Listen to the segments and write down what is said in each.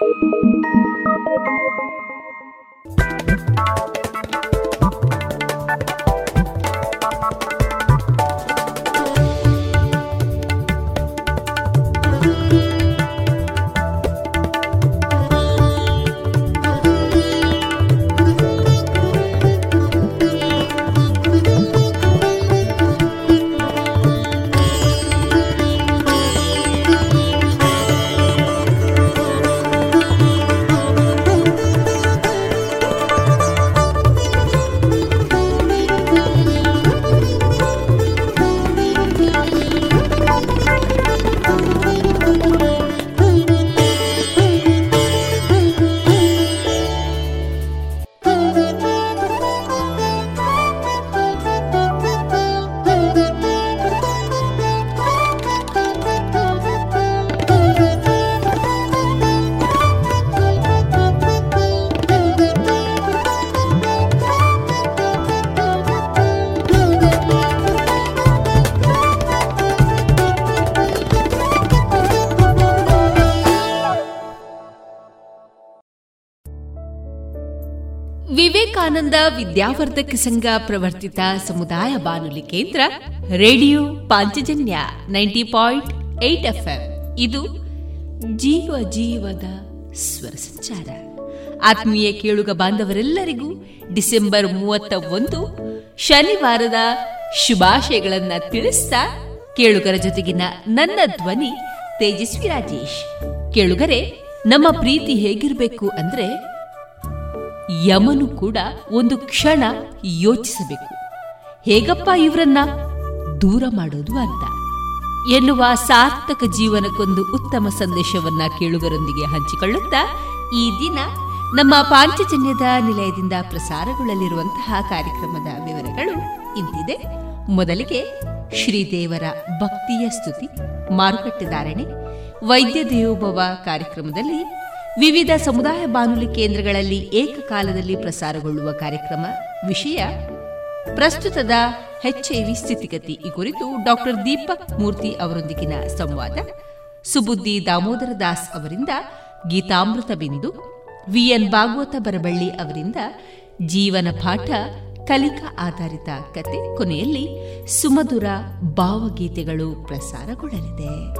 Thank you. Vivekananda ವಿದ್ಯಾವರ್ಧಕ ಸಂಘ ಪ್ರವರ್ತಿತ ಸಮುದಾಯ ಬಾನುಲಿ ಕೇಂದ್ರ, radio Panchajanya ninety point eight F ಇದು ಜೀವ ಜೀವದ ಸ್ವರ ಸಂಚಾರ. ಆತ್ಮೀಯ ಕೇಳುಗ ಬಾಂಧವರೆಲ್ಲರಿಗೂ ಡಿಸೆಂಬರ್ ಮೂವತ್ತ ಒಂದು ಶನಿವಾರದ ಶುಭಾಶಯಗಳನ್ನ ತಿಳಿಸ್ತಾ ಕೇಳುಗರ ಜೊತೆಗಿನ ನನ್ನ ಧ್ವನಿ ತೇಜಸ್ವಿ ರಾಜೇಶ್. ಕೇಳುಗರೆ, ನಮ್ಮ ಪ್ರೀತಿ ಹೇಗಿರಬೇಕು ಅಂದ್ರೆ ಯಮನು ಕೂಡ ಒಂದು ಕ್ಷಣ ಯೋಚಿಸಬೇಕು. ಹೇಗಪ್ಪ ಇವರನ್ನ ದೂರ ಮಾಡೋದು ಅಂತ. ಎನ್ನುವ ಸಾರ್ಥಕ ಜೀವನಕ್ಕೊಂದು ಉತ್ತಮ ಸಂದೇಶವನ್ನ ಕೇಳುಗರೊಂದಿಗೆ ಹಂಚಿಕೊಳ್ಳುತ್ತಾ ಈ ದಿನ ನಮ್ಮ ಪಾಂಚಜನ್ಯದ ನಿಲಯದಿಂದ ಪ್ರಸಾರಗೊಳ್ಳಲಿರುವಂತಹ ಕಾರ್ಯಕ್ರಮದ ವಿವರಗಳು ಇಂತಿದೆ. ಮೊದಲಿಗೆ ಶ್ರೀದೇವರ ಭಕ್ತಿಯ ಸ್ತುತಿ ಮಾರುಕಟ್ಟೆದಾರಣೆ ವೈದ್ಯ ದೇವೋಭವ ಕಾರ್ಯಕ್ರಮದಲ್ಲಿ ವಿವಿಧ ಸಮುದಾಯ ಬಾನುಲಿ ಕೇಂದ್ರಗಳಲ್ಲಿ ಏಕಕಾಲದಲ್ಲಿ ಪ್ರಸಾರಗೊಳ್ಳುವ ಕಾರ್ಯಕ್ರಮ, ವಿಷಯ, ಪ್ರಸ್ತುತದ ಹೆಚ್ಐವಿ ಸ್ಥಿತಿಗತಿ ಈ ಕುರಿತು ಡಾಕ್ಟರ್ ದೀಪಕ್ ಮೂರ್ತಿ ಅವರೊಂದಿಗಿನ ಸಂವಾದ. ಸುಬುದ್ದಿ ದಾಮೋದರ ದಾಸ್ ಅವರಿಂದ ಗೀತಾಮೃತ ಬಿಂದು ವಿಎನ್ ಭಾಗವತ ಬರಬಳ್ಳಿ ಅವರಿಂದ ಜೀವನ ಪಾಠ, ಕಲಿಕಾ ಆಧಾರಿತ ಕತೆ ಕೊನೆಯಲ್ಲಿ ಸುಮಧುರ ಭಾವಗೀತೆಗಳು ಪ್ರಸಾರಗೊಳ್ಳಲಿದೆ.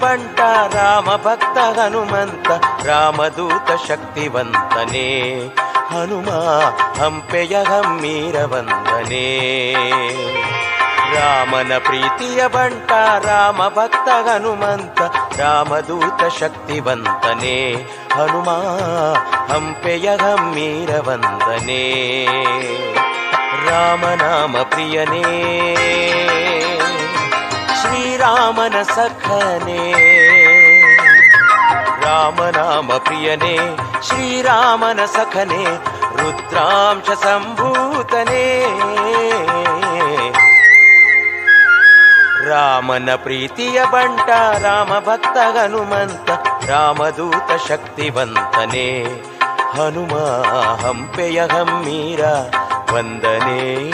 ಬಂಟ ರಾಮ ಭಕ್ತ ಹನುಮಂತ, ರಾಮದೂತ ಶಕ್ತಿವಂತನೇ. ಹನುಮ ಹಂಪೆಯ ಹಮ್ಮೀರ ವಂದನೆ ರಾಮನ ಪ್ರೀತಿಯ ಬಂಟ ರಾಮ ಭಕ್ತ ಹನುಮಂತ, ರಾಮದೂತ ಶಕ್ತಿವಂತನೇ. ಹನುಮ ಹಂಪೆಯ ಹಮ್ಮೀರ ವಂದನೆ ರಾಮನಾಮ ಪ್ರಿಯನೇ. ಶ್ರೀರಾಮನ ಸಖನೇ. ರಾಮನಾಮ ಪ್ರಿಯನೇ, ಶ್ರೀರಾಮನ ಸಖನೇ, ರುದ್ರಾಂಶ ಸಂಭೂತನೇ. ರಾಮನ ಪ್ರೀತಿಯ ಬಂಟ, ರಾಮ ಭಕ್ತ ಹನುಮಂತ ರಾಮದೂತ ಶಕ್ತಿವಂತನೇ. ಹನುಮ ಹಂಪೆಯ ಹಮ್ಮೀರ ವಂದನೇ.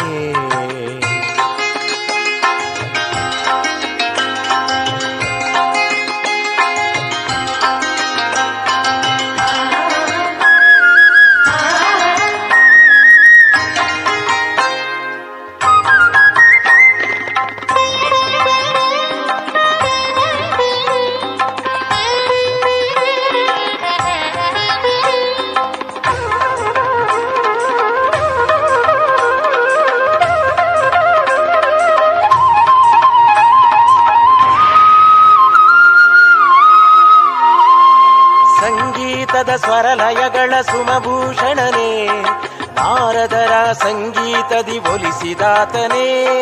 ಸ್ವರಲಯಗಳ ಸುಮಭೂಷಣನೇ, ನಾರದರ ಸಂಗೀತದಿ ಒಲಿಸಿದಾತನೇ.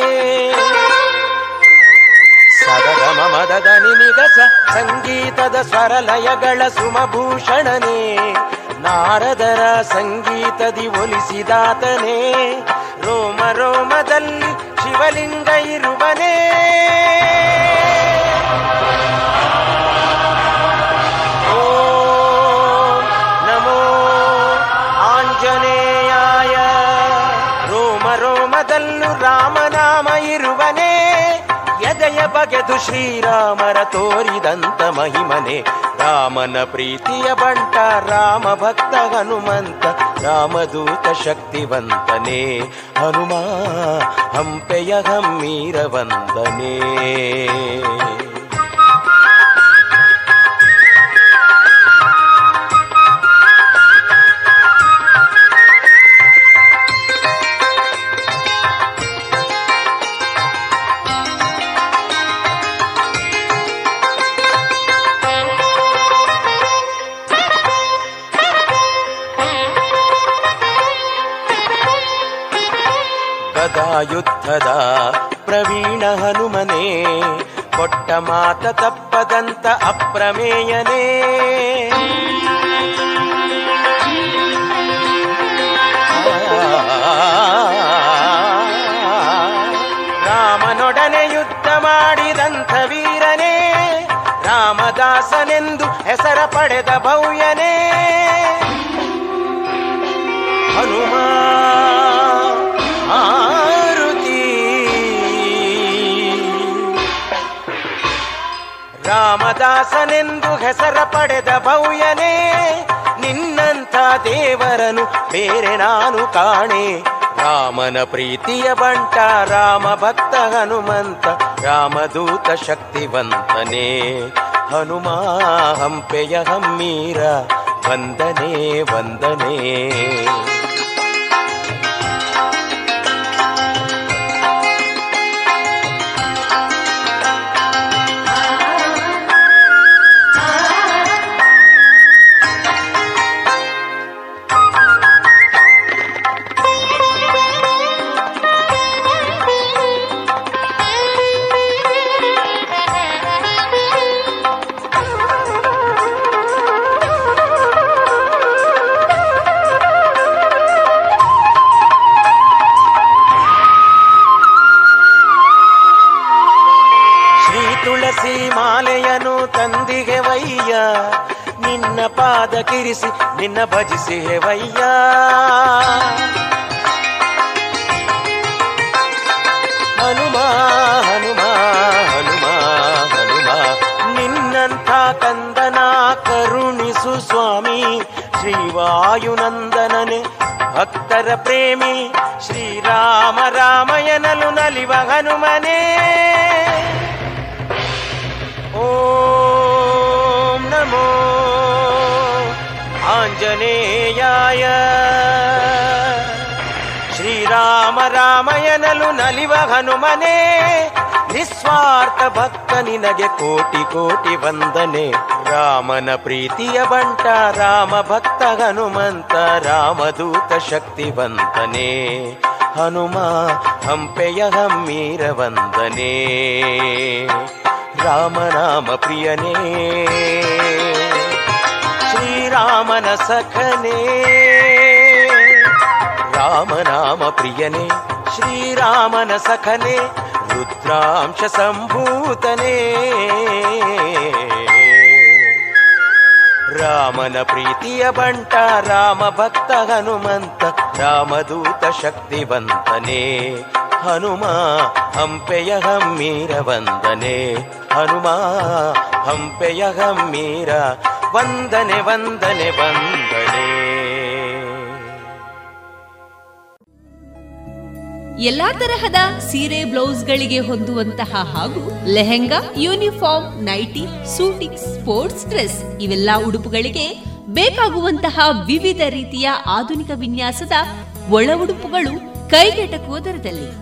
ಸದಗಮ ಮದದ ನಿನಿಗಸ ಸಂಗೀತದ ಸ್ವರಲಯಗಳ ಸುಮಭೂಷಣನೇ, ನಾರದರ ಸಂಗೀತದಿ ಒಲಿಸಿದಾತನೇ. ರೋಮ ರೋಮದಲ್ಲಿ ಶಿವಲಿಂಗ ಇರುವನೇ. ಎದೆಯ ಬಗೆದು ಶ್ರೀರಾಮರ ತೋರಿದಂತ ಮಹಿಮನೆ. ರಾಮನ ಪ್ರೀತಿಯ ಬಂಟ, ರಾಮ ಭಕ್ತ ಹನುಮಂತ ರಾಮದೂತ ಶಕ್ತಿವಂತನೇ. ಹನುಮ, ಹಂಪೆಯ ಹಮ್ಮೀರ ವಂದನೆ ಯುದ್ಧದ ಪ್ರವೀಣ ಹನುಮನೇ, ಕೊಟ್ಟ ಮಾತ ತಪ್ಪದಂತ ಅಪ್ರಮೇಯನೇ. ರಾಮನೊಡನೆ ಯುದ್ಧ ಮಾಡಿದಂಥ ವೀರನೇ, ರಾಮದಾಸನೆಂದು ಹೆಸರ ಪಡೆದ ಭವ್ಯನೇ. ರಾಮದಾಸನೆಂದು ಹೆಸರ ಪಡೆದ ಭವ್ಯನೇ, ನಿನ್ನಂಥ ದೇವರನು ಬೇರೆ ನಾನು ಕಾಣೆ. ರಾಮನ ಪ್ರೀತಿಯ ಬಂಟ, ರಾಮ ಭಕ್ತ ಹನುಮಂತ ರಾಮದೂತ ಶಕ್ತಿವಂತನೇ. ಹನುಮ ಹಂಪೆಯ ಹಮ್ಮೀರ, ವಂದನೆ ವಂದನೆ. ಕಿರಿಸಿ ನಿನ್ನ ಭಜಿಸಿ ಹೇವಯ್ಯ. ಹನುಮ ಹನುಮ ಹನುಮ ಹನುಮ, ನಿನ್ನಂಥ ಕಂದನ ಕರುಣಿಸು ಸ್ವಾಮಿ. ಶ್ರೀವಾಯುನಂದನನೆ, ಭಕ್ತರ ಪ್ರೇಮಿ, ಶ್ರೀರಾಮ ರಾಮಯನಲು ನಲಿವ ಹನುಮನೇ ಆಂಜನೇಯಾಯ ಶ್ರೀರಾಮ ರಾಮಯನಲು ನಲಿವ ಹನುಮನೇ, ನಿಸ್ವಾರ್ಥ ಭಕ್ತ ನಿನಗೆ ಕೋಟಿ ಕೋಟಿ ವಂದನೆ. ರಾಮನ ಪ್ರೀತಿಯ ಬಂಟ, ರಾಮ ಭಕ್ತ ಹನುಮಂತ, ರಾಮದೂತ ಶಕ್ತಿವಂತನೇ ಹನುಮ, ಹಂಪೆಯ ಹಮ್ಮೀರ ವಂದನೆ. ರಾಮನಾಮ ಪ್ರಿಯನೇ. ಶ್ರೀರಾಮನ ಸಖನೇ. ರಾಮನಾಮ ಪ್ರಿಯನೇ, ಶ್ರೀರಾಮನ ಸಖನೇ, ರುದ್ರಾಂಶ ಸಂಭೂತನೇ. ರಾಮನ ಪ್ರೀತಿಯ ಬಂಟ, ರಾಮ ಭಕ್ತ ಹನುಮಂತ, ರಾಮದೂತ ಶಕ್ತಿವಂತನೇ. ಹನುಮ, ಹಂಪೆಯ ಹಮ್ಮೀರ ವಂದನೆ. ಹನುಮ, ಹಂಪೆಯ ಹಮ್ಮೀರ ವಂದನೆ ವಂದನೆ ವಂದನೆ. ಎಲ್ಲಾ ತರಹದ ಸೀರೆ, ಬ್ಲೌಸ್ ಗಳಿಗೆ ಹೊಂದುವಂತಹ ಹಾಗೂ lehenga, uniform, nightie, suiting, sports dress ಇವೆಲ್ಲ ಉಡುಪುಗಳಿಗೆ ಬೇಕಾಗುವಂತಹ ವಿವಿಧ ರೀತಿಯ ಆಧುನಿಕ ವಿನ್ಯಾಸದ ಒಳ ಉಡುಪುಗಳು ಕೈಗೆಟಕುವ ದರದಲ್ಲಿ.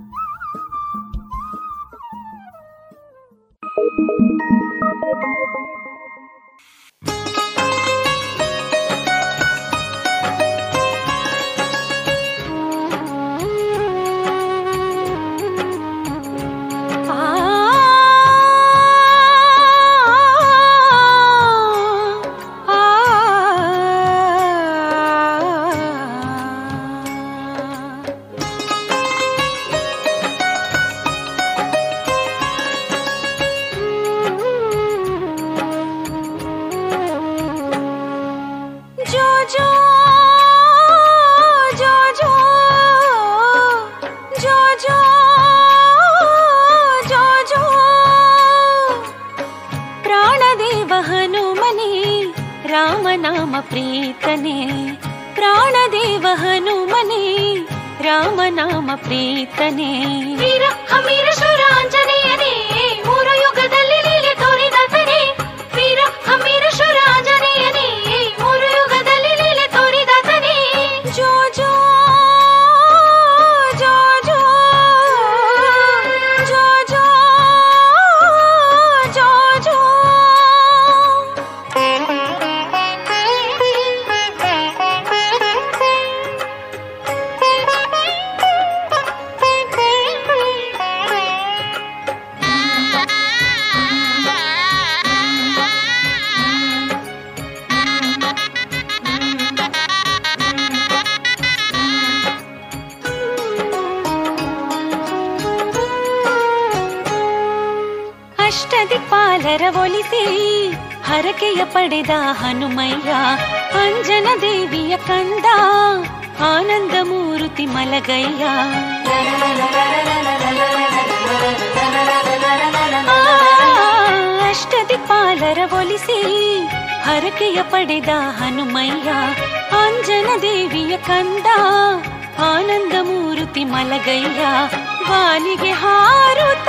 ಪಡೆದ ಹನುಮಯ್ಯ, ಅಂಜನ ದೇವಿಯ ಕಂದ, ಆನಂದ ಮೂರುತಿ ಮಲಗಯ್ಯ. ಅಷ್ಟದಿಕ್ಪಾಲರ ಒಲಿಸಿ ಹರಕೆಯ ಪಡೆದ ಹನುಮಯ್ಯ, ಅಂಜನ ದೇವಿಯ ಕಂದ, ಆನಂದ ಮೂರುತಿ ಮಲಗಯ್ಯ. ಬಾಲಿಗೆ ಹಾರುತ್ತಾ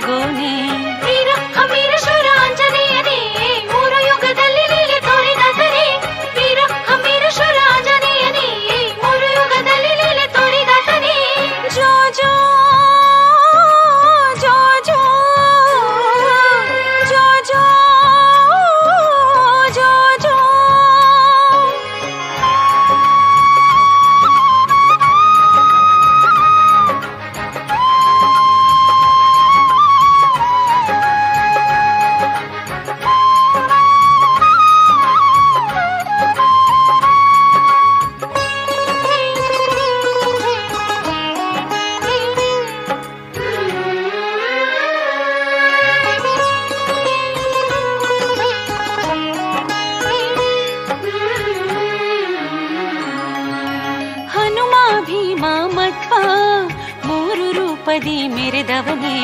go. ಮೆರೆದವನೇ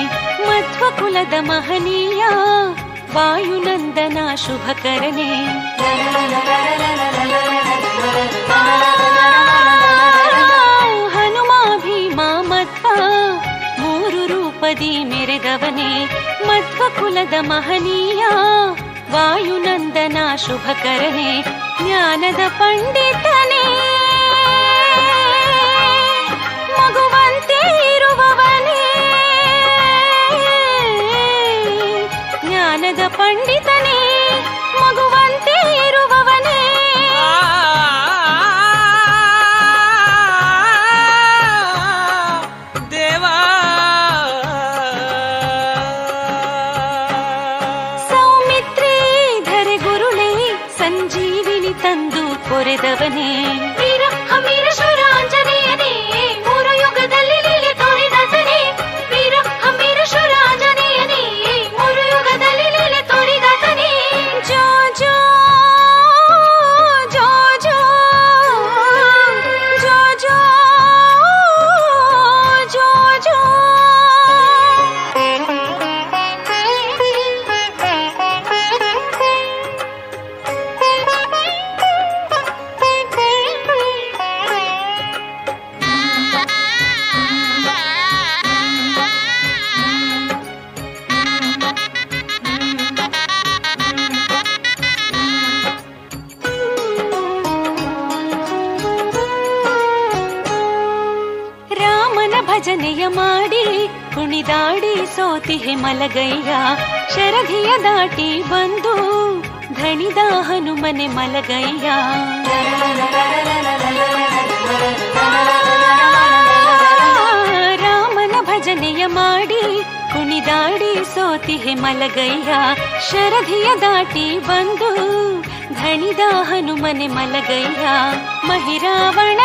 ಮಧ್ವ ಕುಲದ ಮಹನೀಯ, ವಾಯುನಂದನ ಶುಭಕರನೇ ಹನುಮ ಭೀಮ ಮಧ್ವ ಮೂರು ರೂಪದಿ ಮೆರೆದವನೇ ಮಧ್ವ ಕುಲದ ಮಹನೀಯ, ವಾಯುನಂದನ ಶುಭಕರನೇ ಜ್ಞಾನದ ಪಂಡಿತನೇ, ಮಗುವಂತೆ ಜ್ಞಾನದ ಪಂಡಿತನೇ ಮಗುವಂತೆ ಇರುವವನೇ. ದೇವಾ. ಸೌಮಿತ್ರೇ ಧರೆ ಗುರುಳೇ ಸಂಜೀವಿನಿ ತಂದು ಕೊರೆದವನೇ. होती है मलगैया शरधिय दाटी बंधु धनिदानु हनुमने मलगैया। रामन भजनय मा पुणि दाडि सोतिहे मलगै शरधि दाटि बन्धु धनिदाहनु मने मलगै महिरावण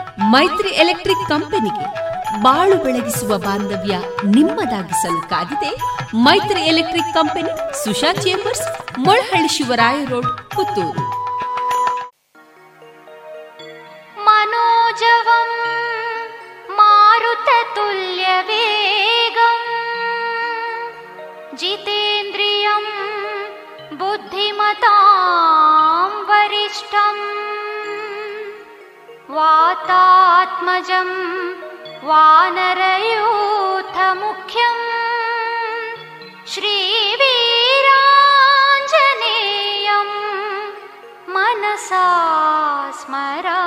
ಮೈತ್ರಿ ಎಲೆಕ್ಟ್ರಿಕ್ ಕಂಪನಿಗೆ ಬಾಳು ಬೆಳಗಿಸುವ ಬಾಂಧವ್ಯ ನಿಮ್ಮದಾಗಿಸಲು ಕಾದಿದೆ Maitri electric company Susha chambers Molahalli Shivaraya road Puttur मनोजवं मारुततुल्यवेगम् जितेन्द्रियं बुद्धिमतां वरिष्ठम् वातात्मजं वानरयूथमुख्यं श्रीवीराञ्जनेयं मनसा स्मरा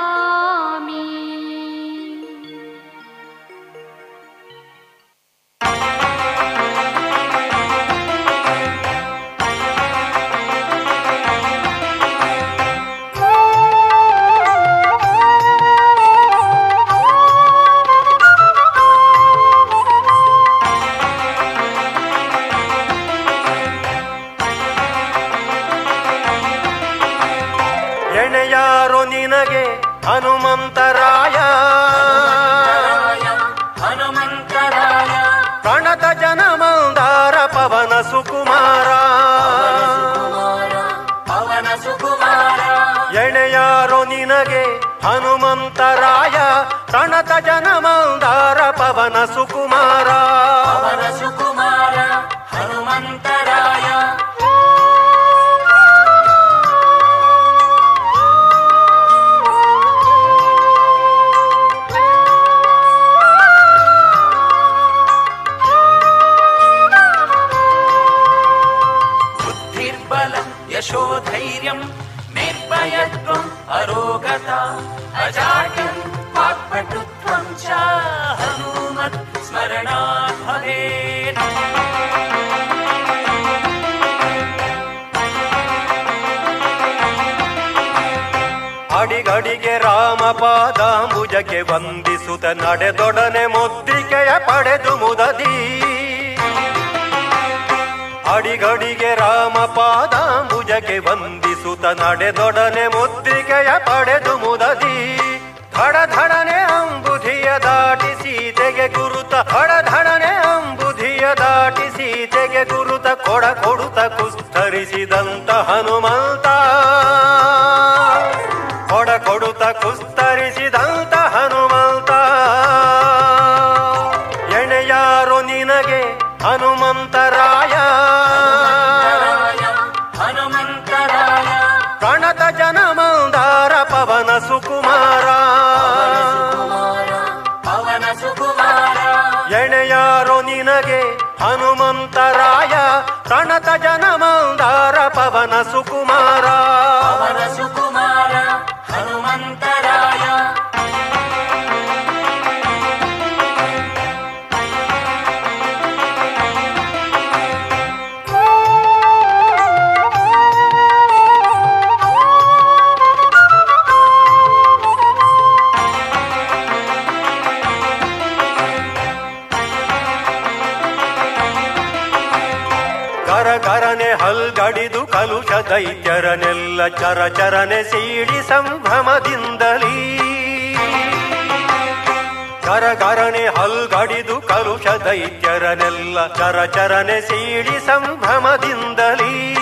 ರಾಮ ಪಾದಾಂಬುಜಕ್ಕೆ ವಂದಿಸುತ್ತ ನಡೆದೊಡನೆ ಮುದ್ರಿಕೆಯ ಪಡೆದು ಮುದದಿ. ಅಡಿಗಡಿಗೆ ರಾಮ ಪಾದಾಂಬುಜಕ್ಕೆ ವಂದಿಸುತ್ತ ನಡೆದೊಡನೆ ಮುದ್ರಿಕೆಯ ಪಡೆದು ಮುದದಿ. ಧಡ ಧಡನೆ ಅಂಬುಧಿಯ ದಾಟಿ ಸೀತೆಗೆ ಗುರುತ. ಧಡ ಧಡನೆ ಅಂಬುಧಿಯ ದಾಟಿ ಸೀತೆಗೆ ಗುರುತ. ಕೊಡ ಕೊಡುತ ಕುಸ್ತರಿಸಿದಂತ ಹನುಮಂತ. ಪವನ ಸುಕುಮಾರ ಪವನ ಕಲುಷ ದೈತ್ಯರನೆಲ್ಲ ಚರ ಚರನೆ ಸೀಡಿ ಸಂಭ್ರಮದಿಂದಲೀ. ಕರಗರಣೆ ಹಲ್ಗಡಿದು ಕಲುಷ ದೈತ್ಯರನೆಲ್ಲ ಚರ ಚರನೆ ಸೀಡಿ ಸಂಭ್ರಮದಿಂದಲೀ.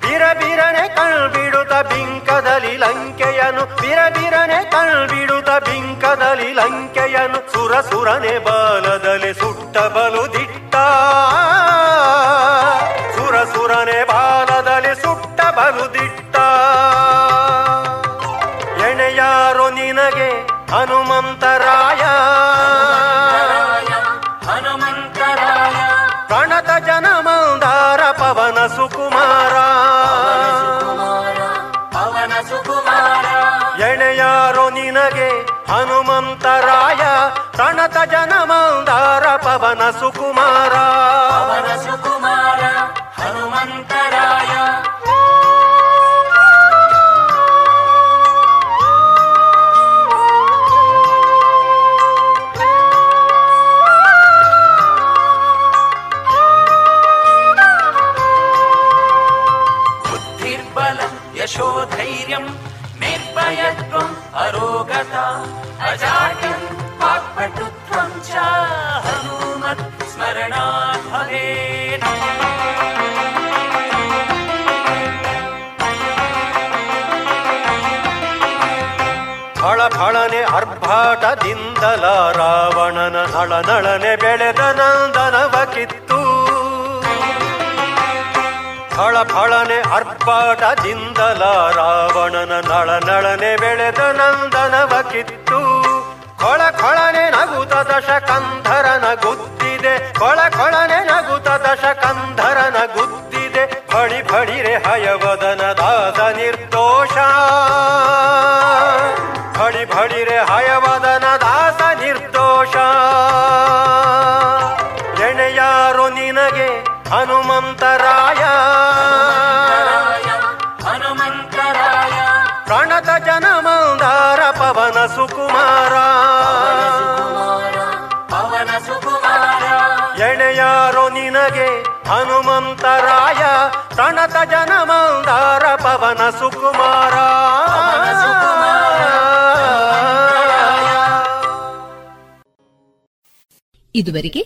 ಬಿರಬಿರನೆ ಕಳ್ಬಿಡುತ್ತ ಬಿಂಕದಲ್ಲಿ ಲಂಕೆಯನು ಬಿರಬಿರನೆ ಕಳ್ಬಿಡುತ್ತ ಬಿಂಕದಲ್ಲಿ ಲಂಕೆಯನು, ಸುರ ಸುರನೆ ಬಾಲದಲ್ಲಿ ಸುಟ್ಟ ಬಲು ದಿಟ್ಟ. ಸುರ ಸುರನೆ ಬಲು ದಿಟ್ಟ ಎಣೆಯಾರು ನಿನಗೆ ಹನುಮಂತರಾಯ. ಹನುಮಂತರಾಯ. ಪ್ರಣತ ಜನಮಂದಾರ ಪವನ ಸುಕುಮಾರ. ಪವನ ಸುಕುಮಾರ. ಎಣೆಯಾರು ನಿನಗೆ ಹನುಮಂತರಾಯ. ಪ್ರಣತ ಜನಮಂದಾರ ಮಂದಾರ ಪವನ ಸುಕುಮಾರ. ರಾವಣನ ನಳ ನಳನೆ ಬೆಳೆದ ನಂದನವ ಕಿತ್ತು. ಫಳ ಫಳನೆ ರಾವಣನ ನಳ ನಳನೆ ಬೆಳೆದ ನಂದನವ ಕಿತ್ತು. ಕೊಳ ಕೊಳನೆ ನಗುತ ದಶಕಂಧರನ ಗುದ್ದಿದೆ ಕೊಳ ಕೊಳನೆ ನಗುತ ದಶಕಂಧರನ ಗುದ್ದಿದೆ ಫಳಿ ಫಳಿರೆ ಹಯವದನ ದಾಸ ನಿರ್ದೋಷ. ಫಳಿ ಫಳಿರೆ ಹಯವದನ ಪ್ರಣತ ಜನಮಂದಾರ ಪವನ ಸುಕುಮಾರ. ಇದುವರೆಗೆ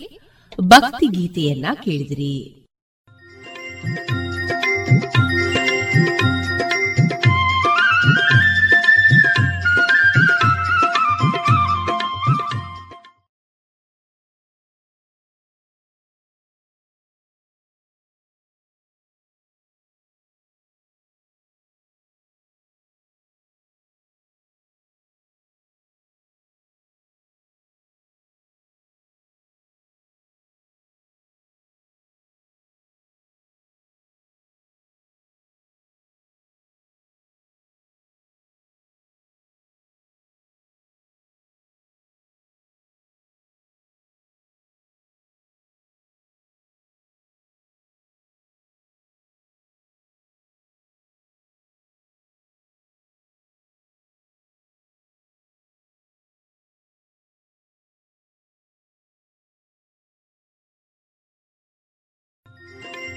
ಭಕ್ತಿ ಗೀತೆಯನ್ನ ಕೇಳಿದಿರಿ.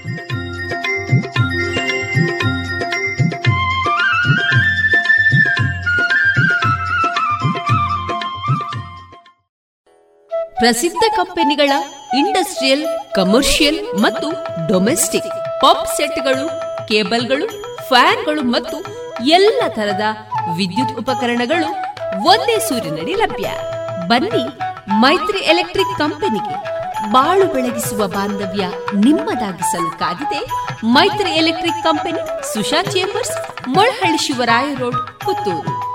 ಪ್ರಸಿದ್ಧ ಕಂಪನಿಗಳ ಇಂಡಸ್ಟ್ರಿಯಲ್, ಕಮರ್ಷಿಯಲ್ ಮತ್ತು ಡೊಮೆಸ್ಟಿಕ್ ಪಾಪ್ ಸೆಟ್ಗಳು, ಕೇಬಲ್ಗಳು, ಫ್ಯಾನ್ಗಳು ಮತ್ತು ಎಲ್ಲ ತರದ ವಿದ್ಯುತ್ ಉಪಕರಣಗಳು ಒಂದೇ ಸೂರಿನಡಿ ಲಭ್ಯ. ಬನ್ನಿ ಮೈತ್ರಿ ಎಲೆಕ್ಟ್ರಿಕ್ ಕಂಪನಿಗೆ ಬಾಳು ಬೆಳಗಿಸುವ ಬಾಂಧವ್ಯ ನಿಮ್ಮದಾಗಿಸಲು ಕಾದಿದೆ. Maitri electric company, Susha chambers Molahalli Shivaraya road, Puttur.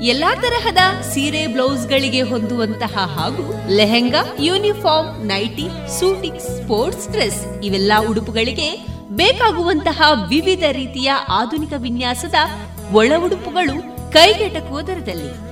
ಎಲ್ಲಾ ತರಹದ ಸೀರೆ ಬ್ಲೌಸ್ಗಳಿಗೆ ಹೊಂದುವಂತಹ ಹಾಗೂ lehenga, uniform, nightie suiting sports dress ಇವೆಲ್ಲ ಉಡುಪುಗಳಿಗೆ ಬೇಕಾಗುವಂತಹ ವಿವಿಧ ರೀತಿಯ ಆಧುನಿಕ ವಿನ್ಯಾಸದ ಒಳ ಉಡುಪುಗಳು ಕೈಗೆಟಕುವ ದರದಲ್ಲಿ.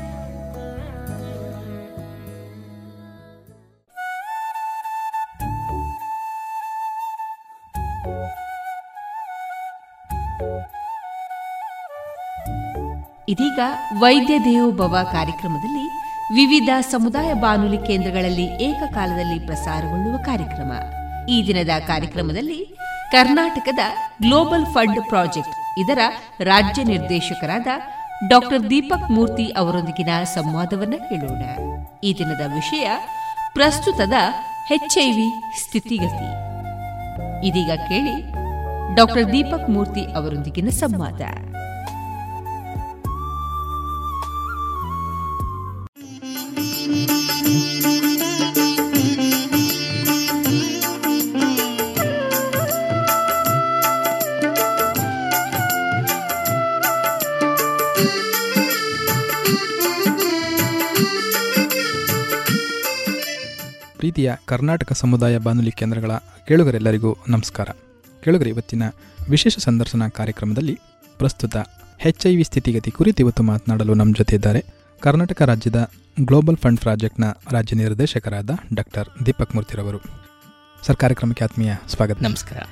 ಇದೀಗ ವೈದ್ಯ ದೇವೋಭವ ಕಾರ್ಯಕ್ರಮದಲ್ಲಿ ವಿವಿಧ ಸಮುದಾಯ ಬಾನುಲಿ ಕೇಂದ್ರಗಳಲ್ಲಿ ಏಕಕಾಲದಲ್ಲಿ ಪ್ರಸಾರಗೊಳ್ಳುವ ಕಾರ್ಯಕ್ರಮ. ಈ ದಿನದ ಕಾರ್ಯಕ್ರಮದಲ್ಲಿ ಕರ್ನಾಟಕದ ಗ್ಲೋಬಲ್ ಫಂಡ್ ಪ್ರಾಜೆಕ್ಟ್ ಇದರ ರಾಜ್ಯ ನಿರ್ದೇಶಕರಾದ ಡಾಕ್ಟರ್ ದೀಪಕ್ ಮೂರ್ತಿ ಅವರೊಂದಿಗಿನ ಸಂವಾದವನ್ನು ಕೇಳೋಣ. ಈ ದಿನದ ವಿಷಯ ಪ್ರಸ್ತುತದ ಹೆಚ್ಐವಿ ಸ್ಥಿತಿಗತಿ. ಇದೀಗ ಕೇಳಿ ಡಾಕ್ಟರ್ ದೀಪಕ್ ಮೂರ್ತಿ ಅವರೊಂದಿಗಿನ ಸಂವಾದ. ಪ್ರೀತಿಯ ಕರ್ನಾಟಕ ಸಮುದಾಯ ಬಾನುಲಿ ಕೇಂದ್ರಗಳ ಕೇಳುಗರೆಲ್ಲರಿಗೂ ನಮಸ್ಕಾರ. ಕೇಳುಗರೆ ಇವತ್ತಿನ ವಿಶೇಷ ಸಂದರ್ಶನ ಕಾರ್ಯಕ್ರಮದಲ್ಲಿ ಪ್ರಸ್ತುತ ಹೆಚ್ ಐ ವಿ ಸ್ಥಿತಿಗತಿ ಕುರಿತು ಇವತ್ತು ಮಾತನಾಡಲು ನಮ್ಮ ಜೊತೆ ಇದ್ದಾರೆ ಕರ್ನಾಟಕ ರಾಜ್ಯದ ಗ್ಲೋಬಲ್ ಫಂಡ್ ಪ್ರಾಜೆಕ್ಟ್ನ ರಾಜ್ಯ ನಿರ್ದೇಶಕರಾದ ಡಾಕ್ಟರ್ ದೀಪಕ್ ಮೂರ್ತಿರವರು. ಸರ್ ಕಾರ್ಯಕ್ರಮಕ್ಕೆ ಆತ್ಮೀಯ ಸ್ವಾಗತ. ನಮಸ್ಕಾರ.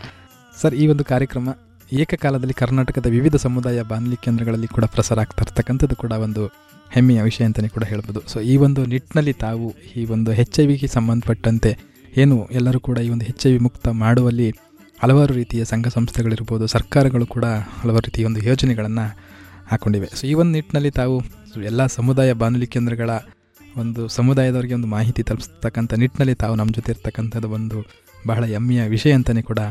ಸರ್ ಈ ಒಂದು ಕಾರ್ಯಕ್ರಮ ಏಕಕಾಲದಲ್ಲಿ ಕರ್ನಾಟಕದ ವಿವಿಧ ಸಮುದಾಯ ಬಾನುಲಿ ಕೇಂದ್ರಗಳಲ್ಲಿ ಕೂಡ ಪ್ರಸಾರ ಆಗ್ತಾ ಇರ್ತಕ್ಕಂಥದ್ದು ಕೂಡ ಒಂದು ಹೆಮ್ಮೆಯ ವಿಷಯ ಅಂತಲೇ ಕೂಡ ಹೇಳ್ಬೋದು. ಸೊ ಈ ಒಂದು ನಿಟ್ಟಿನಲ್ಲಿ ತಾವು ಈ ಒಂದು ಹೆಚ್ ಐ ವಿಗೆ ಸಂಬಂಧಪಟ್ಟಂತೆ ಏನು ಎಲ್ಲರೂ ಕೂಡ ಈ ಒಂದು ಹೆಚ್ ಐ ವಿ ಮುಕ್ತ ಮಾಡುವಲ್ಲಿ ಹಲವಾರು ರೀತಿಯ ಸಂಘ ಸಂಸ್ಥೆಗಳಿರ್ಬೋದು, ಸರ್ಕಾರಗಳು ಕೂಡ ಹಲವಾರು ರೀತಿಯ ಒಂದು ಯೋಜನೆಗಳನ್ನು ಹಾಕ್ಕೊಂಡಿವೆ ಸೊ ಈ ಒಂದು ನಿಟ್ಟಿನಲ್ಲಿ ತಾವು ಎಲ್ಲ ಸಮುದಾಯ ಬಾನುಲಿ ಕೇಂದ್ರಗಳ ಒಂದು ಸಮುದಾಯದವರಿಗೆ ಒಂದು ಮಾಹಿತಿ ತಲುಪಿಸ್ತಕ್ಕಂಥ ನಿಟ್ಟಿನಲ್ಲಿ ತಾವು ನಮ್ಮ ಜೊತೆ ಇರ್ತಕ್ಕಂಥದ್ದು ಒಂದು ಬಹಳ ಹೆಮ್ಮೆಯ ವಿಷಯ ಅಂತಲೇ ಕೂಡ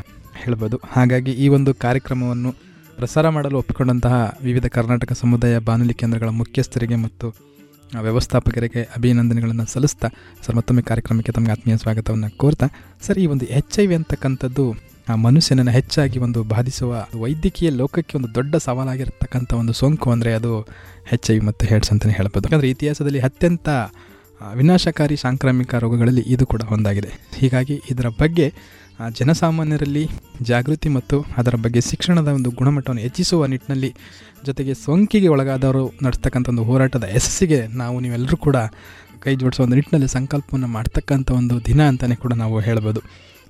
ಹೇಳ್ಬೋದು. ಹಾಗಾಗಿ ಈ ಒಂದು ಕಾರ್ಯಕ್ರಮವನ್ನು ಪ್ರಸಾರ ಮಾಡಲು ಒಪ್ಪಿಕೊಂಡಂತಹ ವಿವಿಧ ಕರ್ನಾಟಕ ಸಮುದಾಯ ಬಾನುಲಿ ಕೇಂದ್ರಗಳ ಮುಖ್ಯಸ್ಥರಿಗೆ ಮತ್ತು ವ್ಯವಸ್ಥಾಪಕರಿಗೆ ಅಭಿನಂದನೆಗಳನ್ನು ಸಲ್ಲಿಸ್ತಾ ಸರ್, ಮತ್ತೊಮ್ಮೆ ಕಾರ್ಯಕ್ರಮಕ್ಕೆ ತಮಗೆ ಆತ್ಮೀಯ ಸ್ವಾಗತವನ್ನು ಕೋರ್ತಾ. ಸರ್, ಈ ಒಂದು ಎಚ್ ಐ ವಿ ಅಂತಕ್ಕಂಥದ್ದು, ಆ ಮನುಷ್ಯನನ್ನು ಹೆಚ್ಚಾಗಿ ಒಂದು ಬಾಧಿಸುವ ವೈದ್ಯಕೀಯ ಲೋಕಕ್ಕೆ ಒಂದು ದೊಡ್ಡ ಸವಾಲಾಗಿರ್ತಕ್ಕಂಥ ಒಂದು ಸೋಂಕು ಅಂದರೆ ಅದು ಹೆಚ್ ಐ ವಿ ಮತ್ತು ಹೆಡ್ಸ್ ಅಂತಲೇ ಹೇಳ್ಬೋದು. ಯಾಕಂದರೆ ಇತಿಹಾಸದಲ್ಲಿ ಅತ್ಯಂತ ವಿನಾಶಕಾರಿ ಸಾಂಕ್ರಾಮಿಕ ರೋಗಗಳಲ್ಲಿ ಇದು ಕೂಡ ಒಂದಾಗಿದೆ. ಹೀಗಾಗಿ ಇದರ ಬಗ್ಗೆ ಜನಸಾಮಾನ್ಯರಲ್ಲಿ ಜಾಗೃತಿ ಮತ್ತು ಅದರ ಬಗ್ಗೆ ಶಿಕ್ಷಣದ ಒಂದು ಗುಣಮಟ್ಟವನ್ನು ಹೆಚ್ಚಿಸುವ ನಿಟ್ಟಿನಲ್ಲಿ ಜೊತೆಗೆ ಸೋಂಕಿಗೆ ಒಳಗಾದವರು ನಡೆಸ್ತಕ್ಕಂಥ ಒಂದು ಹೋರಾಟದ ಯಶಸ್ಸಿಗೆ ನಾವು ನೀವೆಲ್ಲರೂ ಕೂಡ ಕೈ ಜೋಡಿಸುವ ಒಂದು ನಿಟ್ಟಿನಲ್ಲಿ ಸಂಕಲ್ಪವನ್ನು ಮಾಡ್ತಕ್ಕಂಥ ಒಂದು ದಿನ ಅಂತಲೇ ಕೂಡ ನಾವು ಹೇಳ್ಬೋದು.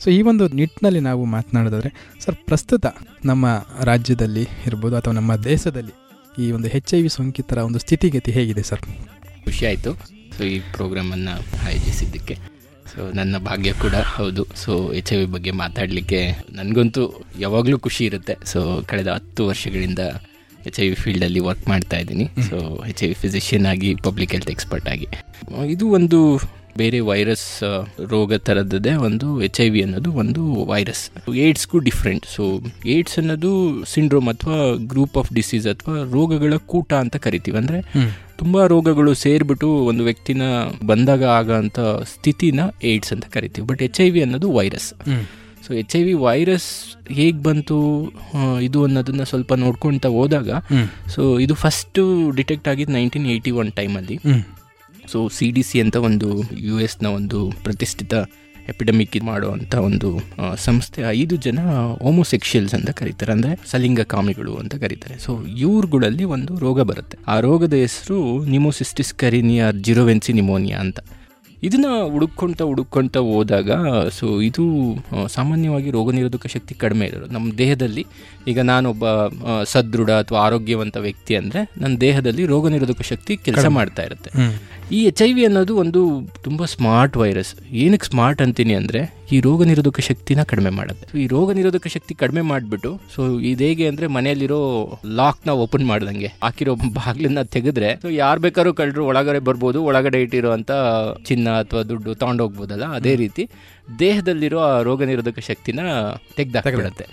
ಸೊ ಈ ಒಂದು ನಿಟ್ಟಿನಲ್ಲಿ ನಾವು ಮಾತನಾಡಿದ್ರೆ ಸರ್ ಪ್ರಸ್ತುತ ನಮ್ಮ ರಾಜ್ಯದಲ್ಲಿ ಇರ್ಬೋದು ಅಥವಾ ನಮ್ಮ ದೇಶದಲ್ಲಿ ಈ ಒಂದು ಹೆಚ್ ಐ ವಿ ಸೋಂಕಿತರ ಒಂದು ಸ್ಥಿತಿಗತಿ ಹೇಗಿದೆ ಸರ್ ಖುಷಿ ಆಯಿತು. ಸೊ ಈ ಪ್ರೋಗ್ರಾಮನ್ನು ಆಯೋಜಿಸಿದ್ದಕ್ಕೆ. ಸೊ ನನ್ನ ಭಾಗ್ಯ ಕೂಡ ಹೌದು. ಸೊ ಎಚ್ ಐ ವಿ ಬಗ್ಗೆ ಮಾತಾಡಲಿಕ್ಕೆ ನನಗಂತೂ ಯಾವಾಗಲೂ ಖುಷಿ ಇರುತ್ತೆ. ಸೊ ಕಳೆದ ಹತ್ತು ವರ್ಷಗಳಿಂದ ಎಚ್ ಐ ವಿ ಫೀಲ್ಡಲ್ಲಿ ವರ್ಕ್ ಮಾಡ್ತಾ ಇದ್ದೀನಿ. So H I V physician ಆಗಿ ಪಬ್ಲಿಕ್ ಹೆಲ್ತ್ ಎಕ್ಸ್ಪರ್ಟ್ ಆಗಿ. ಇದು ಒಂದು ಬೇರೆ ವೈರಸ್ ರೋಗ ಥರದ್ದೇ ಒಂದು ಎಚ್ ಐ ವಿ ಅನ್ನೋದು ಒಂದು ವೈರಸ್. ಏಡ್ಸ್ಗೂ ಡಿಫ್ರೆಂಟ್ ಸೊ ಏಡ್ಸ್ ಅನ್ನೋದು ಸಿಂಡ್ರೋಮ್ ಅಥವಾ ಗ್ರೂಪ್ ಆಫ್ ಡಿಸೀಸ್ ಅಥವಾ ರೋಗಗಳ ಕೂಟ ಅಂತ ಕರಿತೀವಿ. ಅಂದರೆ ತುಂಬ ರೋಗಗಳು ಸೇರಿಬಿಟ್ಟು ಒಂದು ವ್ಯಕ್ತಿನ ಬಂದಾಗ ಆಗೋಂಥ ಸ್ಥಿತಿನ ಏಡ್ಸ್ ಅಂತ ಕರಿತೀವಿ. ಬಟ್ ಎಚ್ ಐ ವಿ ಅನ್ನೋದು virus. So H I V virus ಹೇಗೆ ಬಂತು ಇದು ಅನ್ನೋದನ್ನ ಸ್ವಲ್ಪ ನೋಡ್ಕೊಳ್ತಾ ಹೋದಾಗ ಸೊ ಇದು ಫಸ್ಟು ಡಿಟೆಕ್ಟ್ ಆಗಿದ್ದು ನೈನ್ಟೀನ್ ಏಯ್ಟಿ ಒನ್ ಟೈಮಲ್ಲಿ ಸೊ ಸಿ ಡಿ ಸಿ ಅಂತ ಒಂದು ಯು ಎಸ್ನ ಒಂದು ಪ್ರತಿಷ್ಠಿತ ಎಪಿಡಮಿಕ್ ಮಾಡುವಂಥ ಒಂದು ಸಂಸ್ಥೆ. ಐದು ಜನ ಹೋಮೋಸೆಕ್ಷುಯಲ್ಸ್ ಅಂತ ಕರೀತಾರೆ. ಅಂದರೆ ಸಲಿಂಗ ಕಾಮಿಗಳು ಅಂತ ಕರೀತಾರೆ. ಸೊ ಇವ್ರುಗಳಲ್ಲಿ ಒಂದು ರೋಗ ಬರುತ್ತೆ. ಆ ರೋಗದ ಹೆಸರು ನಿಮೋಸಿಸ್ಟಿಸ್ ಕರಿನಿಯಾ ಜಿರೋವೆನ್ಸಿ ನಿಮೋನಿಯಾ ಅಂತ. ಇದನ್ನು ಹುಡುಕೊಂತ ಹುಡುಕೊಂತ ಹೋದಾಗ ಸೊ ಇದು ಸಾಮಾನ್ಯವಾಗಿ ರೋಗ ನಿರೋಧಕ ಶಕ್ತಿ ಕಡಿಮೆ ಇರೋದು. ನಮ್ಮ ದೇಹದಲ್ಲಿ ಈಗ ನಾನೊಬ್ಬ ಸದೃಢ ಅಥವಾ ಆರೋಗ್ಯವಂತ ವ್ಯಕ್ತಿ ಅಂದರೆ ನನ್ನ ದೇಹದಲ್ಲಿ ರೋಗ ನಿರೋಧಕ ಶಕ್ತಿ ಕೆಲಸ ಮಾಡ್ತಾ ಇರುತ್ತೆ. ಈ ಎಚ್ ಐ ವಿ ಅನ್ನೋದು ಒಂದು ತುಂಬ ಸ್ಮಾರ್ಟ್ ವೈರಸ್ ಏನಕ್ಕೆ ಸ್ಮಾರ್ಟ್ ಅಂತೀನಿ ಅಂದರೆ ಈ ರೋಗ ನಿರೋಧಕ ಶಕ್ತಿನ ಕಡಿಮೆ ಮಾಡುತ್ತೆ. ಈ ರೋಗ ನಿರೋಧಕ ಶಕ್ತಿ ಕಡಿಮೆ ಮಾಡಿಬಿಟ್ಟು ಸೊ ಇದು ಹೇಗೆ ಅಂದರೆ ಮನೆಯಲ್ಲಿರೋ ಲಾಕ್ನ ಓಪನ್ ಮಾಡ್ದಂಗೆ. ಹಾಕಿರೋ ಬಾಗ್ಲನ್ನ ತೆಗೆದ್ರೆ ಸೊ ಯಾರು ಬೇಕಾದ್ರೂ ಕಳ್ಳರು ಒಳಗಡೆ ಬರ್ಬೋದು ಒಳಗಡೆ ಇಟ್ಟಿರೋಂಥ ಚಿನ್ನ ಅಥವಾ ದುಡ್ಡು ತಗೊಂಡೋಗ್ಬೋದಲ್ಲ ಅದೇ ರೀತಿ ದೇಹದಲ್ಲಿರೋ ಆ ರೋಗ ನಿರೋಧಕ ಶಕ್ತಿನ ತೆಗ್ದಾಕ್ಬಿಡುತ್ತೆ.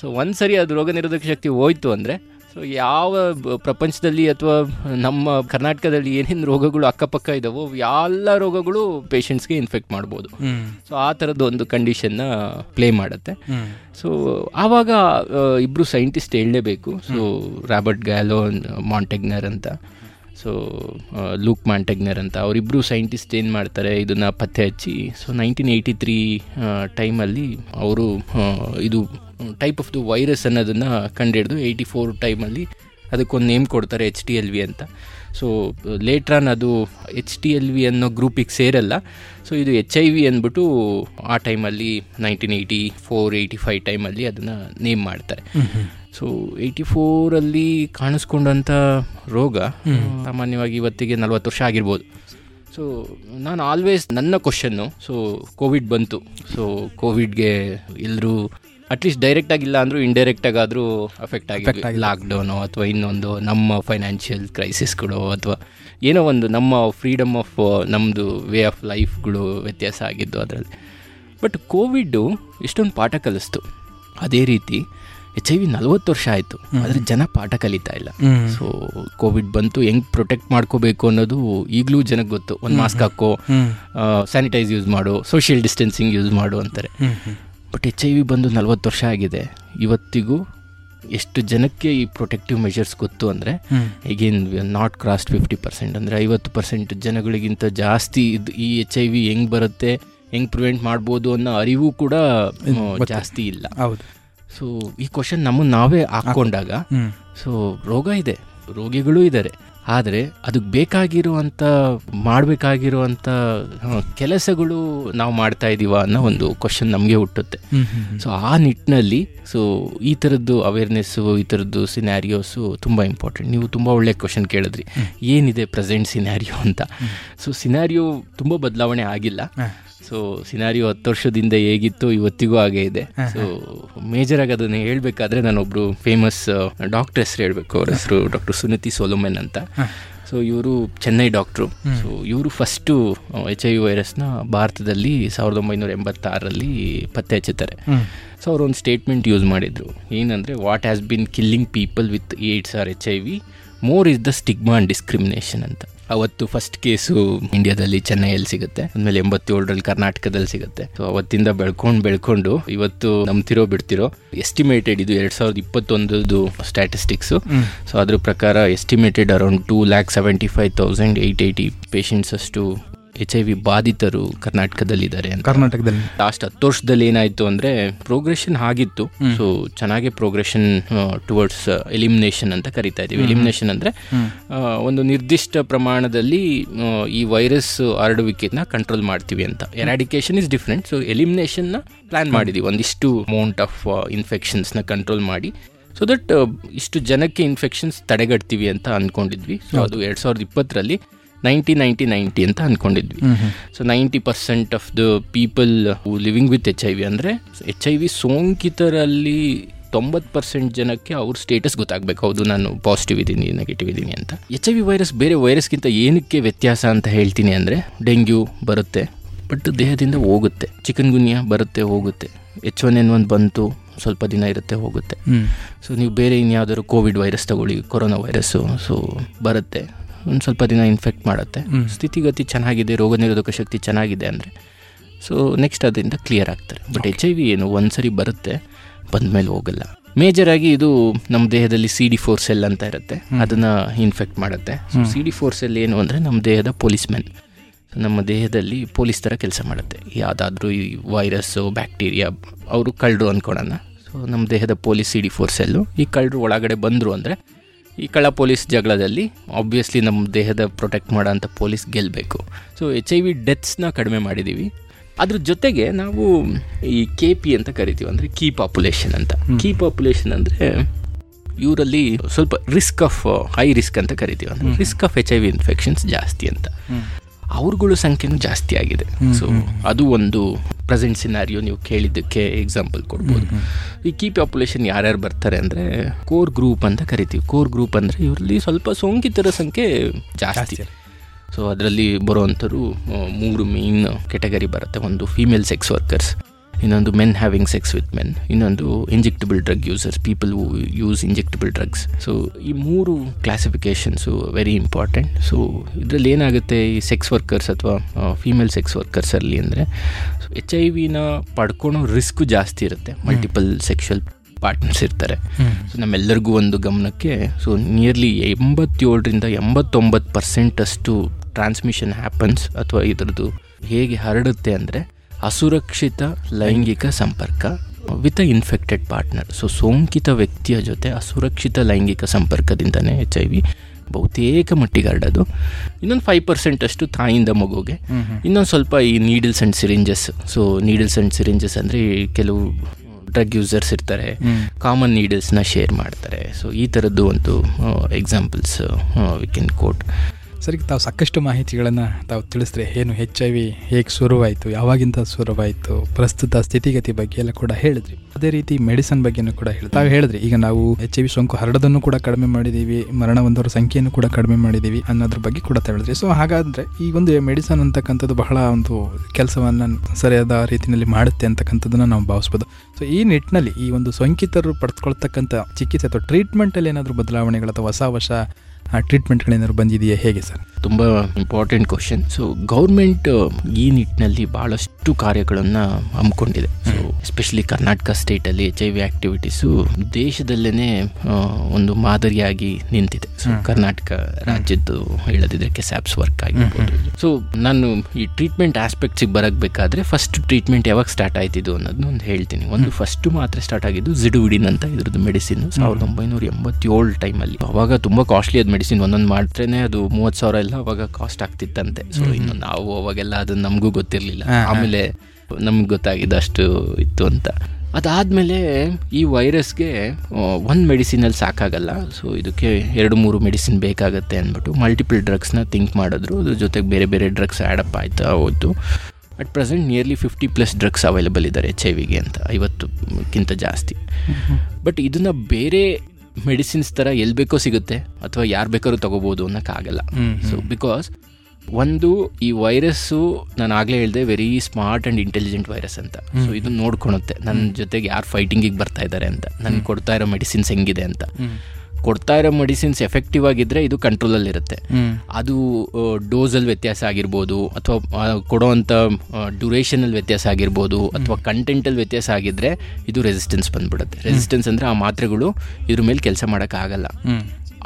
ಸೊ ಒಂದ್ಸರಿ ಅದು ರೋಗ ನಿರೋಧಕ ಶಕ್ತಿ ಹೋಯ್ತು ಅಂದ್ರೆ ಸೊ ಯಾವ ಪ್ರಪಂಚದಲ್ಲಿ ಅಥವಾ ನಮ್ಮ ಕರ್ನಾಟಕದಲ್ಲಿ ಏನೇನು ರೋಗಗಳು ಅಕ್ಕಪಕ್ಕ ಇದಾವೋ ಎಲ್ಲ ರೋಗಗಳು ಪೇಷಂಟ್ಸ್ಗೆ ಇನ್ಫೆಕ್ಟ್ ಮಾಡ್ಬೋದು. ಸೊ ಆ ಥರದ ಒಂದು ಕಂಡೀಷನ್ನ ಪ್ಲೇ ಮಾಡುತ್ತೆ. ಸೊ ಆವಾಗ ಇಬ್ಬರು ಸೈಂಟಿಸ್ಟ್ ಹೇಳಲೇಬೇಕು. ಸೊ ರಾಬರ್ಟ್ ಗ್ಯಾಲೋ ಮಾಂಟೆಗ್ನರ್ ಅಂತ. ಸೊ ಲೂಕ್ ಮಾಂಟೆಗ್ನರ್ ಅಂತ ಅವರಿಬ್ಬರು ಸೈಂಟಿಸ್ಟ್ ಏನು ಮಾಡ್ತಾರೆ, ಇದನ್ನು ಪತ್ತೆ ಹಚ್ಚಿ. ಸೊ ನೈನ್ಟೀನ್ ಏಯ್ಟಿ ತ್ರೀ ಟೈಮಲ್ಲಿ ಅವರು ಇದು ಟೈಪ್ ಆಫ್ ದ ವೈರಸ್ ಅನ್ನೋದನ್ನು ಕಂಡುಹಿಡಿದು ಏಯ್ಟಿ ಫೋರ್ ಟೈಮಲ್ಲಿ ಅದಕ್ಕೊಂದು ನೇಮ್ ಕೊಡ್ತಾರೆ ಎಚ್ ಟಿ ಎಲ್ ವಿ ಅಂತ. ಸೊ ಲೇಟ್ರಾನ್ ಅದು ಎಚ್ ಟಿ ಎಲ್ ವಿ ಅನ್ನೋ ಗ್ರೂಪಿಗೆ ಸೇರಲ್ಲ. ಸೊ ಇದು ಎಚ್ ಐ ವಿ ಅಂದ್ಬಿಟ್ಟು ಆ ಟೈಮಲ್ಲಿ nineteen eighty four eighty five ಟೈಮಲ್ಲಿ ಅದನ್ನು ನೇಮ್ ಮಾಡ್ತಾರೆ. ಸೊ ಏಯ್ಟಿ ಫೋರಲ್ಲಿ ಕಾಣಿಸ್ಕೊಂಡಂಥ ರೋಗ ಸಾಮಾನ್ಯವಾಗಿ ಇವತ್ತಿಗೆ ನಲ್ವತ್ತು ವರ್ಷ ಆಗಿರ್ಬೋದು. ಸೊ ನಾನು ಆಲ್ವೇಸ್ ನನ್ನ ಕ್ವಶನ್ನು ಸೊ ಕೋವಿಡ್ ಬಂತು. ಸೊ ಕೋವಿಡ್ಗೆ ಎಲ್ಲರೂ ಅಟ್ಲೀಸ್ಟ್ ಡೈರೆಕ್ಟ್ ಆಗಿಲ್ಲ ಅಂದರೂ ಇಂಡೈರೆಕ್ಟ್ ಆಗಾದರೂ ಅಫೆಕ್ಟ್ ಆಗಿ ಲಾಕ್ಡೌನು ಅಥವಾ ಇನ್ನೊಂದು ನಮ್ಮ ಫೈನಾನ್ಷಿಯಲ್ ಕ್ರೈಸಿಸ್ಗಳು ಅಥವಾ ಏನೋ ಒಂದು ನಮ್ಮ ಫ್ರೀಡಮ್ ಆಫ್ ನಮ್ಮದು ವೇ ಆಫ್ ಲೈಫ್ಗಳು ವ್ಯತ್ಯಾಸ ಆಗಿದ್ದು ಅದರಲ್ಲಿ. ಬಟ್ ಕೋವಿಡ್ಡು ಇಷ್ಟೊಂದು ಪಾಠ ಕಲಿಸ್ತು. ಅದೇ ರೀತಿ ಎಚ್ ಐ ವಿ ನಲ್ವತ್ತು ವರ್ಷ ಆಯಿತು. ಆದರೆ ಜನ ಪಾಠ ಕಲಿತಾ ಇಲ್ಲ. ಸೊ ಕೋವಿಡ್ ಬಂತು ಹೆಂಗ್ ಪ್ರೊಟೆಕ್ಟ್ ಮಾಡ್ಕೋಬೇಕು ಅನ್ನೋದು ಈಗಲೂ ಜನಕ್ಕೆ ಗೊತ್ತು. ಒಂದು ಮಾಸ್ಕ್ ಹಾಕೋ ಸ್ಯಾನಿಟೈಸ್ ಯೂಸ್ ಮಾಡು ಸೋಷಿಯಲ್ ಡಿಸ್ಟೆನ್ಸಿಂಗ್ ಯೂಸ್ ಮಾಡು ಅಂತಾರೆ. ಬಟ್ ಎಚ್ ಐ ವಿ ಬಂದು ನಲ್ವತ್ತು ವರ್ಷ ಆಗಿದೆ. ಇವತ್ತಿಗೂ ಎಷ್ಟು ಜನಕ್ಕೆ ಈ ಪ್ರೊಟೆಕ್ಟಿವ್ ಮೆಷರ್ಸ್ ಗೊತ್ತು ಅಂದರೆ ಈಗೇನ್ ನಾಟ್ ಕ್ರಾಸ್ಟ್ ಫಿಫ್ಟಿ ಪರ್ಸೆಂಟ್ ಅಂದರೆ ಐವತ್ತು ಪರ್ಸೆಂಟ್ ಜನಗಳಿಗಿಂತ ಜಾಸ್ತಿ ಇದು ಈ ಎಚ್ ಐ ವಿ ಹೆಂಗೆ ಬರುತ್ತೆ ಹೆಂಗೆ ಪ್ರಿವೆಂಟ್ ಮಾಡ್ಬೋದು ಅನ್ನೋ ಅರಿವು ಕೂಡ ಜಾಸ್ತಿ ಇಲ್ಲ. ಹೌದು. ಸೊ ಈ ಕ್ವಶನ್ ನಮ್ಮನ್ನು ನಾವೇ ಹಾಕ್ಕೊಂಡಾಗ ಸೊ ರೋಗ ಇದೆ ರೋಗಿಗಳು ಇದ್ದಾರೆ. ಆದರೆ ಅದಕ್ಕೆ ಬೇಕಾಗಿರುವಂಥ ಮಾಡಬೇಕಾಗಿರುವಂಥ ಕೆಲಸಗಳು ನಾವು ಮಾಡ್ತಾ ಇದ್ದೀವ ಅನ್ನೋ ಒಂದು ಕ್ವಶನ್ ನಮಗೆ ಹುಟ್ಟುತ್ತೆ. ಸೊ ಆ ನಿಟ್ಟಿನಲ್ಲಿ ಸೊ ಈ ಥರದ್ದು ಅವೇರ್ನೆಸ್ಸು ಈ ಥರದ್ದು ಸಿನಾರಿಯೋಸು ತುಂಬ ಇಂಪಾರ್ಟೆಂಟ್ ನೀವು ತುಂಬ ಒಳ್ಳೆ ಕ್ವಶನ್ ಕೇಳಿದ್ರಿ. ಏನಿದೆ ಪ್ರೆಸೆಂಟ್ ಸಿನಾರಿಯೋ ಅಂತ? ಸೊ ಸಿನಾರಿಯೋ ತುಂಬ ಬದಲಾವಣೆ ಆಗಿಲ್ಲ. ಸೊ ಸಿನಾರಿಯೋ ಹತ್ತು ವರ್ಷದಿಂದ ಹೇಗಿತ್ತು ಇವತ್ತಿಗೂ ಹಾಗೆ ಇದೆ. ಸೊ ಮೇಜರ್ ಆಗಿ ಅದನ್ನು ಹೇಳ್ಬೇಕಾದ್ರೆ ನಾನೊಬ್ರು ಫೇಮಸ್ ಡಾಕ್ಟರ್ ಹೆಸರು ಹೇಳ್ಬೇಕು. ಅವ್ರ ಹೆಸರು ಡಾಕ್ಟರ್ ಸುನೀತಿ ಸೋಲೋಮೆನ್ ಅಂತ. ಸೊ ಇವರು ಚೆನ್ನೈ ಡಾಕ್ಟ್ರು ಸೊ ಇವರು ಫಸ್ಟು ಎಚ್ ಐ ವಿ ವೈರಸ್ನ ಭಾರತದಲ್ಲಿ ಸಾವಿರದ ಒಂಬೈನೂರ ಎಂಬತ್ತಾರರಲ್ಲಿ ಪತ್ತೆ ಹಚ್ಚುತ್ತಾರೆ. ಸೊ ಅವರೊಂದು ಒಂದು ಸ್ಟೇಟ್ಮೆಂಟ್ ಯೂಸ್ ಮಾಡಿದರು. ಏನಂದರೆ what has been killing people with AIDS or H I V more is the stigma and discrimination ಅಂತ. ಅವತ್ತು ಫಸ್ಟ್ ಕೇಸು ಇಂಡಿಯಾದಲ್ಲಿ ಚೆನ್ನೈಯಲ್ಲಿ ಸಿಗುತ್ತೆ. ಆಮೇಲೆ ಎಂಬತ್ತೇಳರಲ್ಲಿ ಕರ್ನಾಟಕದಲ್ಲಿ ಸಿಗುತ್ತೆ. ಸೊ ಅವತ್ತಿಂದ ಬೆಳ್ಕೊಂಡು ಬೆಳ್ಕೊಂಡು ಇವತ್ತು ನಂಬ್ತಿರೋ ಬಿಡ್ತಿರೋ ಎಸ್ಟಿಮೇಟೆಡ್ ಇದು ಎರಡ್ ಸಾವಿರದ ಇಪ್ಪತ್ತೊಂದು ಸ್ಟ್ಯಾಟಿಸ್ಟಿಕ್ಸು ಸೊ ಅದ್ರ ಪ್ರಕಾರ estimated around two lakh seventy five thousand eight eighty patients ಅಷ್ಟು ಎಚ್ ಐ ವಿ ಬಾಧಿತರು ಕರ್ನಾಟಕದಲ್ಲಿದ್ದಾರೆ ಕರ್ನಾಟಕದಲ್ಲಿ. ಲಾಸ್ಟ್ ಹತ್ತು ವರ್ಷದಲ್ಲಿ ಏನಾಯ್ತು ಅಂದ್ರೆ ಪ್ರೋಗ್ರೆಷನ್ ಆಗಿತ್ತು. ಸೊ ಚೆನ್ನಾಗಿ ಪ್ರೋಗ್ರೆಷನ್ ಟುವರ್ಡ್ಸ್ ಎಲಿಮಿನೇಷನ್ ಅಂತ ಕರಿತಾ ಇದೀವಿ ಎಲಿಮಿನೇಷನ್ ಅಂದ್ರೆ ಒಂದು ನಿರ್ದಿಷ್ಟ ಪ್ರಮಾಣದಲ್ಲಿ ಈ ವೈರಸ್ ಹರಡುವಿಕೆನ ಕಂಟ್ರೋಲ್ ಮಾಡ್ತೀವಿ ಅಂತ. ಎರಾಡಿಕೇಶನ್ ಇಸ್ ಡಿಫ್ರೆಂಟ್ ಸೊ ಎಲಿಮಿನೇಷನ್ನ ಪ್ಲಾನ್ ಮಾಡಿದೀವಿ. ಒಂದಿಷ್ಟು ಅಮೌಂಟ್ ಆಫ್ ಇನ್ಫೆಕ್ಷನ್ಸ್ನ ಕಂಟ್ರೋಲ್ ಮಾಡಿ. ಸೊ ದಟ್ ಇಷ್ಟು ಜನಕ್ಕೆ ಇನ್ಫೆಕ್ಷನ್ಸ್ ತಡೆಗಟ್ತೀವಿ ಅಂತ ಅಂದ್ಕೊಂಡಿದ್ವಿ ಸೊ ಅದು ಎರಡ್ ಸಾವಿರದ ಇಪ್ಪತ್ತರಲ್ಲಿ ನೈಂಟಿ ನೈಂಟಿ ನೈಂಟಿ ಅಂತ ಅಂದ್ಕೊಂಡಿದ್ವಿ so ninety percent of the people living with H I V ಅಂದರೆ ಎಚ್ ಐ ವಿ ಸೋಂಕಿತರಲ್ಲಿ ತೊಂಬತ್ತು ಪರ್ಸೆಂಟ್ ಜನಕ್ಕೆ ಅವ್ರ ಸ್ಟೇಟಸ್ ಗೊತ್ತಾಗಬೇಕು. ಹೌದು ನಾನು ಪಾಸಿಟಿವ್ ಇದ್ದೀನಿ ನೆಗೆಟಿವ್ ಇದ್ದೀನಿ ಅಂತ. ಎಚ್ ಐ ವಿ ವೈರಸ್ ಬೇರೆ ವೈರಸ್ಗಿಂತ ಏನಕ್ಕೆ ವ್ಯತ್ಯಾಸ ಅಂತ ಹೇಳ್ತೀನಿ ಅಂದರೆ ಡೆಂಗ್ಯೂ ಬರುತ್ತೆ ಬಟ್ ದೇಹದಿಂದ ಹೋಗುತ್ತೆ. ಚಿಕನ್ ಗುನ್ಯಾ ಬರುತ್ತೆ ಹೋಗುತ್ತೆ. ಎಚ್ ಒನ್ ಎನ್ ಒನ್ ಬಂತು ಸ್ವಲ್ಪ ದಿನ ಇರುತ್ತೆ ಹೋಗುತ್ತೆ. ಸೊ ನೀವು ಬೇರೆ ಇನ್ಯಾವುದಾದ್ರು ಕೋವಿಡ್ ವೈರಸ್ ತಗೊಳ್ಳಿ ಕೊರೋನಾ ವೈರಸ್ಸು ಸೊ ಬರುತ್ತೆ. ಒಂದು ಸ್ವಲ್ಪ ದಿನ ಇನ್ಫೆಕ್ಟ್ ಮಾಡುತ್ತೆ. ಸ್ಥಿತಿಗತಿ ಚೆನ್ನಾಗಿದೆ ರೋಗ ನಿರೋಧಕ ಶಕ್ತಿ ಚೆನ್ನಾಗಿದೆ ಅಂದರೆ. ಸೊ ನೆಕ್ಸ್ಟ್ ಅದರಿಂದ ಕ್ಲಿಯರ್ ಆಗ್ತಾರೆ. ಬಟ್ ಎಚ್ ಐ ವಿ ಏನು ಒಂದು ಸರಿ ಬರುತ್ತೆ ಬಂದಮೇಲೆ ಹೋಗಲ್ಲ. ಮೇಜರ್ ಆಗಿ ಇದು ನಮ್ಮ ದೇಹದಲ್ಲಿ ಸಿ ಡಿ ಫೋರ್ ಸೆಲ್ ಅಂತ ಇರುತ್ತೆ. ಅದನ್ನು ಇನ್ಫೆಕ್ಟ್ ಮಾಡುತ್ತೆ. ಸಿ ಡಿ ಫೋರ್ ಸೆಲ್ ಏನು ಅಂದರೆ ನಮ್ಮ ದೇಹದ ಪೊಲೀಸ್ ಮ್ಯಾನ್ ನಮ್ಮ ದೇಹದಲ್ಲಿ ಪೊಲೀಸ್ ಥರ ಕೆಲಸ ಮಾಡುತ್ತೆ. ಯಾವುದಾದ್ರೂ ಈ ವೈರಸ್ಸು ಬ್ಯಾಕ್ಟೀರಿಯಾ ಅವರು ಕಳ್ಳರು ಅಂದ್ಕೊಳೋಣ ಸೊ ನಮ್ಮ ದೇಹದ police C D four cell ಈ ಕಳ್ಳರು ಒಳಗಡೆ ಬಂದರು ಅಂದರೆ ಈ ಕಳ್ಳ ಪೊಲೀಸ್ ಜಗಳದಲ್ಲಿ ಆಬ್ವಿಯಸ್ಲಿ ನಮ್ಮ ದೇಹದ ಪ್ರೊಟೆಕ್ಟ್ ಮಾಡೋಂಥ ಪೊಲೀಸ್ ಗೆಲ್ಲಬೇಕು ಸೊ ಎಚ್ ಐ ವಿ ಡೆತ್ಸ್ನ ಕಡಿಮೆ ಮಾಡಿದ್ದೀವಿ ಅದ್ರ ಜೊತೆಗೆ ನಾವು ಈ ಕೆ ಪಿ ಅಂತ ಕರಿತೀವಿ ಅಂದರೆ ಕೀ ಪಾಪ್ಯುಲೇಷನ್ ಅಂತ. ಕೀ ಪಾಪ್ಯುಲೇಷನ್ ಅಂದರೆ ಇವರಲ್ಲಿ ಸ್ವಲ್ಪ ರಿಸ್ಕ್ ಆಫ್ ಹೈ ರಿಸ್ಕ್ ಅಂತ ಕರಿತೀವಿ ಅಂದರೆ risk of H I V infections ಜಾಸ್ತಿ ಅಂತ. ಅವ್ರುಗಳ ಸಂಖ್ಯೆನೂ ಜಾಸ್ತಿ ಆಗಿದೆ. ಸೊ ಅದು ಒಂದು ಪ್ರೆಸೆಂಟ್ ಸಿನಾರಿಯೋ ನೀವು ಕೇಳಿದ್ದಕ್ಕೆ ಎಕ್ಸಾಂಪಲ್ ಕೊಡ್ಬೋದು. ಈ ಕೀ ಪಾಪ್ಯುಲೇಷನ್ ಯಾರ್ಯಾರು ಬರ್ತಾರೆ ಅಂದರೆ ಕೋರ್ ಗ್ರೂಪ್ ಅಂತ ಕರಿತೀವಿ. ಕೋರ್ ಗ್ರೂಪ್ ಅಂದರೆ ಇವರಲ್ಲಿ ಸ್ವಲ್ಪ ಸೋಂಕಿತರ ಸಂಖ್ಯೆ ಜಾಸ್ತಿ. ಸೊ ಅದರಲ್ಲಿ ಬರುವಂಥರು ಮೂರು ಮೇನ್ ಕೆಟಗರಿ ಬರುತ್ತೆ. ಒಂದು ಫೀಮೇಲ್ ಸೆಕ್ಸ್ ವರ್ಕರ್ಸ್ ಇನ್ನೊಂದು men having sex with men ಇನ್ನೊಂದು injectable drug users people who use injectable drugs so ಈ ಮೂರು ಕ್ಲಾಸಿಫಿಕೇಷನ್ಸು ವೆರಿ ಇಂಪಾರ್ಟೆಂಟ್ ಸೊ ಇದರಲ್ಲಿ ಏನಾಗುತ್ತೆ ಈ ಸೆಕ್ಸ್ ವರ್ಕರ್ಸ್ ಅಥವಾ ಫೀಮೇಲ್ ಸೆಕ್ಸ್ ವರ್ಕರ್ಸಲ್ಲಿ ಅಂದರೆ ಎಚ್ ಐ ವಿನ ಪಡ್ಕೊಳೋ ರಿಸ್ಕ್ ಜಾಸ್ತಿ ಇರುತ್ತೆ. ಮಲ್ಟಿಪಲ್ ಸೆಕ್ಷುವಲ್ ಪಾರ್ಟ್ನರ್ಸ್ ಇರ್ತಾರೆ. ಸೊ ನಮ್ಮೆಲ್ಲರಿಗೂ ಒಂದು ಗಮನಕ್ಕೆ ಸೊ ನಿಯರ್ಲಿ ಎಂಬತ್ತೇಳರಿಂದ ಎಂಬತ್ತೊಂಬತ್ತು ಪರ್ಸೆಂಟಷ್ಟು ಟ್ರಾನ್ಸ್ಮಿಷನ್ ಹ್ಯಾಪನ್ಸ್ ಅಥವಾ ಇದರದ್ದು ಹೇಗೆ ಹರಡುತ್ತೆ ಅಂದರೆ ಅಸುರಕ್ಷಿತ ಲೈಂಗಿಕ ಸಂಪರ್ಕ with a infected partner. So ಸೋಂಕಿತ ವ್ಯಕ್ತಿಯ ಜೊತೆ ಅಸುರಕ್ಷಿತ ಲೈಂಗಿಕ ಸಂಪರ್ಕದಿಂದನೇ ಎಚ್ ಐ ವಿ ಬಹುತೇಕ ಮಟ್ಟಿಗೆ ಹರಡೋದು ಇನ್ನೊಂದು ಫೈವ್ ಪರ್ಸೆಂಟ್ ಅಷ್ಟು ತಾಯಿಯಿಂದ ಮಗುಗೆ. ಇನ್ನೊಂದು ಸ್ವಲ್ಪ ಈ needles and syringes so needles and syringes ಅಂದರೆ ಕೆಲವು ಡ್ರಗ್ ಯೂಸರ್ಸ್ ಇರ್ತಾರೆ. ಕಾಮನ್ ನೀಡಲ್ಸ್ನ ಶೇರ್ ಮಾಡ್ತಾರೆ. ಸೊ ಈ ಥರದ್ದು ಒಂದು ಎಕ್ಸಾಂಪಲ್ಸ್ ವಿ ಕೆನ್ ಕೋಟ್ ಸರಿ ತಾವು ಸಾಕಷ್ಟು ಮಾಹಿತಿಗಳನ್ನು ತಾವು ತಿಳಿಸಿದ್ರೆ ಏನು ಹೆಚ್ ಐ ವಿ ಹೇಗೆ ಶುರುವಾಯಿತು, ಯಾವಾಗಿಂದ ಶುರುವಾಯಿತು, ಪ್ರಸ್ತುತ ಸ್ಥಿತಿಗತಿ ಬಗ್ಗೆ ಎಲ್ಲ ಕೂಡ ಹೇಳಿದ್ರಿ. ಅದೇ ರೀತಿ ಮೆಡಿಸನ್ ಬಗ್ಗೆನೂ ಕೂಡ ಹೇಳಿ ತಾವು ಹೇಳಿದ್ರಿ, ಈಗ ನಾವು ಎಚ್ ಐ ವಿ ಸೋಂಕು ಹರಡೋದನ್ನು ಕೂಡ ಕಡಿಮೆ ಮಾಡಿದ್ದೀವಿ ಮರಣ ಹೊಂದೋರ ಸಂಖ್ಯೆಯನ್ನು ಕೂಡ ಕಡಿಮೆ ಮಾಡಿದ್ದೀವಿ ಅನ್ನೋದ್ರ ಬಗ್ಗೆ ಕೂಡ ತಿಳಿದ್ರಿ. ಸೊ ಹಾಗಾದರೆ ಈ ಒಂದು ಮೆಡಿಸನ್ ಅಂತಕ್ಕಂಥದ್ದು ಬಹಳ ಒಂದು ಕೆಲಸವನ್ನು ಸರಿಯಾದ ರೀತಿಯಲ್ಲಿ ಮಾಡುತ್ತೆ ಅಂತಕ್ಕಂಥದ್ದನ್ನು ನಾವು ಭಾವಿಸ್ಬೋದು. ಸೊ ಈ ನಿಟ್ಟಿನಲ್ಲಿ ಈ ಒಂದು ಸೋಂಕಿತರು ಪಡೆದುಕೊಳ್ತಕ್ಕಂಥ ಚಿಕಿತ್ಸೆ ಅಥವಾ ಟ್ರೀಟ್ಮೆಂಟಲ್ಲಿ ಏನಾದರೂ ಬದಲಾವಣೆಗಳು ಅಥವಾ ಹೊಸ ಹೊಸ ಟ್ರೀಟ್ಮೆಂಟ್ಗಳೇನಾದ್ರು ಬಂದಿದೆಯಾ ಹೇಗೆ ಸರ್? ತುಂಬ ಇಂಪಾರ್ಟೆಂಟ್ ಕ್ವಶನ್ ಸೊ ಗೌರ್ಮೆಂಟ್ ಈ ನಿಟ್ಟಿನಲ್ಲಿ ಬಹಳಷ್ಟು ಕಾರ್ಯಗಳನ್ನು ಹಮ್ಮಿಕೊಂಡಿದೆ. ಸೊ ಎಸ್ಪೆಷಲಿ ಕರ್ನಾಟಕ ಸ್ಟೇಟಲ್ಲಿ ಎಚ್ ಐ ವಿ ಆ್ಯಕ್ಟಿವಿಟೀಸು ದೇಶದಲ್ಲೇ ಒಂದು ಮಾದರಿಯಾಗಿ ನಿಂತಿದೆ. ಸೊ ಕರ್ನಾಟಕ ರಾಜ್ಯದ್ದು ಹೇಳದಿದ್ರೆ ಕೆಸ್ಯಾಪ್ಸ್ ವರ್ಕ್ ಆಗಿರ್ಬೋದು. ಸೊ ನಾನು ಈ ಟ್ರೀಟ್ಮೆಂಟ್ ಆಸ್ಪೆಕ್ಟ್ಸಿಗೆ ಬರಕ್ ಬೇಕಾದ್ರೆ ಫಸ್ಟ್ ಟ್ರೀಟ್ಮೆಂಟ್ ಯಾವಾಗ ಸ್ಟಾರ್ಟ್ ಆಯ್ತಿದ್ದು ಅನ್ನೋದನ್ನ ಒಂದು ಹೇಳ್ತೀನಿ. ಒಂದು ಫಸ್ಟ್ ಮಾತ್ರ ಸ್ಟಾರ್ಟ್ ಆಗಿದ್ದು ಜಿಡುವಿಡಿನ್ ಅಂತ ಇದ್ರದ್ದು ಮೆಡಿಸಿನ್ ಸಾವಿರದ ಒಂಬೈನೂರ ಎಂಬತ್ತೇಳು ಟೈಮಲ್ಲಿ ಅವಾಗ ತುಂಬ ಕಾಸ್ಟ್ಲಿ ಅದು ಮೆಡಿಸಿನ್ ಒಂದೊಂದು ಮಾಡ್ತ್ರೇನೆ ಅದು ಮೂವತ್ತು ಸಾವಿರ ಅವಾಗ ಕಾಸ್ಟ್ ಆಗ್ತಿತ್ತಂತೆ. ಸೊ ಇನ್ನು ನಾವು ಅವಾಗೆಲ್ಲ ಅದು ನಮಗೂ ಗೊತ್ತಿರಲಿಲ್ಲ. ಆಮೇಲೆ ನಮ್ಗೆ ಗೊತ್ತಾಗಿದ್ದು ಅಷ್ಟು ಇತ್ತು ಅಂತ. ಅದಾದಮೇಲೆ ಈ ವೈರಸ್ಗೆ ಒಂದು ಮೆಡಿಸಿನಲ್ಲಿ ಸಾಕಾಗಲ್ಲ. ಸೊ ಇದಕ್ಕೆ ಎರಡು ಮೂರು ಮೆಡಿಸಿನ್ ಬೇಕಾಗುತ್ತೆ ಅಂದ್ಬಿಟ್ಟು ಮಲ್ಟಿಪಲ್ ಡ್ರಗ್ಸ್ನ ಥಿಂಕ್ ಮಾಡಿದ್ರು. ಅದ್ರ ಜೊತೆಗೆ ಬೇರೆ ಬೇರೆ ಡ್ರಗ್ಸ್ ಆ್ಯಡಪ್ ಆಯ್ತಾ ಹೋಯ್ತು. At present nearly fifty plus drugs available ಇದ್ದಾರೆ ಎಚ್ ಐ ವಿಗೆ ಅಂತ. ಐವತ್ತಕ್ಕಿಂತ ಜಾಸ್ತಿ. ಬಟ್ ಇದನ್ನು ಬೇರೆ ಮೆಡಿಸಿನ್ಸ್ ಥರ ಎಲ್ಲಿ ಬೇಕೋ ಸಿಗುತ್ತೆ ಅಥವಾ ಯಾರು ಬೇಕಾದ್ರೂ ತಗೋಬೋದು ಅನ್ನೋಕ್ಕಾಗಲ್ಲ. ಸೊ ಬಿಕಾಸ್ ಒಂದು ಈ ವೈರಸ್ಸು ನಾನು ಆಗಲೇ ಹೇಳಿದೆ very smart and intelligent virus ಅಂತ. ಸೊ ಇದು ನೋಡ್ಕೊಳುತ್ತೆ ನನ್ನ ಜೊತೆಗೆ ಯಾರು ಫೈಟಿಂಗಿಗೆ ಬರ್ತಾ ಇದ್ದಾರೆ ಅಂತ. ನನಗೆ ಕೊಡ್ತಾ ಇರೋ ಮೆಡಿಸಿನ್ಸ್ ಹೆಂಗಿದೆ ಅಂತ. ಕೊಡ್ತಾ ಇರೋ ಮೆಡಿಸಿನ್ಸ್ ಎಫೆಕ್ಟಿವ್ ಆಗಿದ್ರೆ ಇದು ಕಂಟ್ರೋಲಲ್ಲಿ ಇರುತ್ತೆ. ಅದು ಡೋಸಲ್ಲಿ ವ್ಯತ್ಯಾಸ ಆಗಿರ್ಬೋದು ಅಥವಾ ಕೊಡೋವಂಥ ಡ್ಯೂರೇಷನಲ್ಲಿ ವ್ಯತ್ಯಾಸ ಆಗಿರ್ಬೋದು ಅಥವಾ ಕಂಟೆಂಟಲ್ಲಿ ವ್ಯತ್ಯಾಸ ಆಗಿದ್ರೆ ಇದು ರೆಸಿಸ್ಟೆನ್ಸ್ ಬಂದ್ಬಿಡುತ್ತೆ. ರೆಸಿಸ್ಟೆನ್ಸ್ ಅಂದರೆ ಆ ಮಾತ್ರೆಗಳು ಇದ್ರ ಮೇಲೆ ಕೆಲಸ ಮಾಡೋಕ್ಕಾಗಲ್ಲ.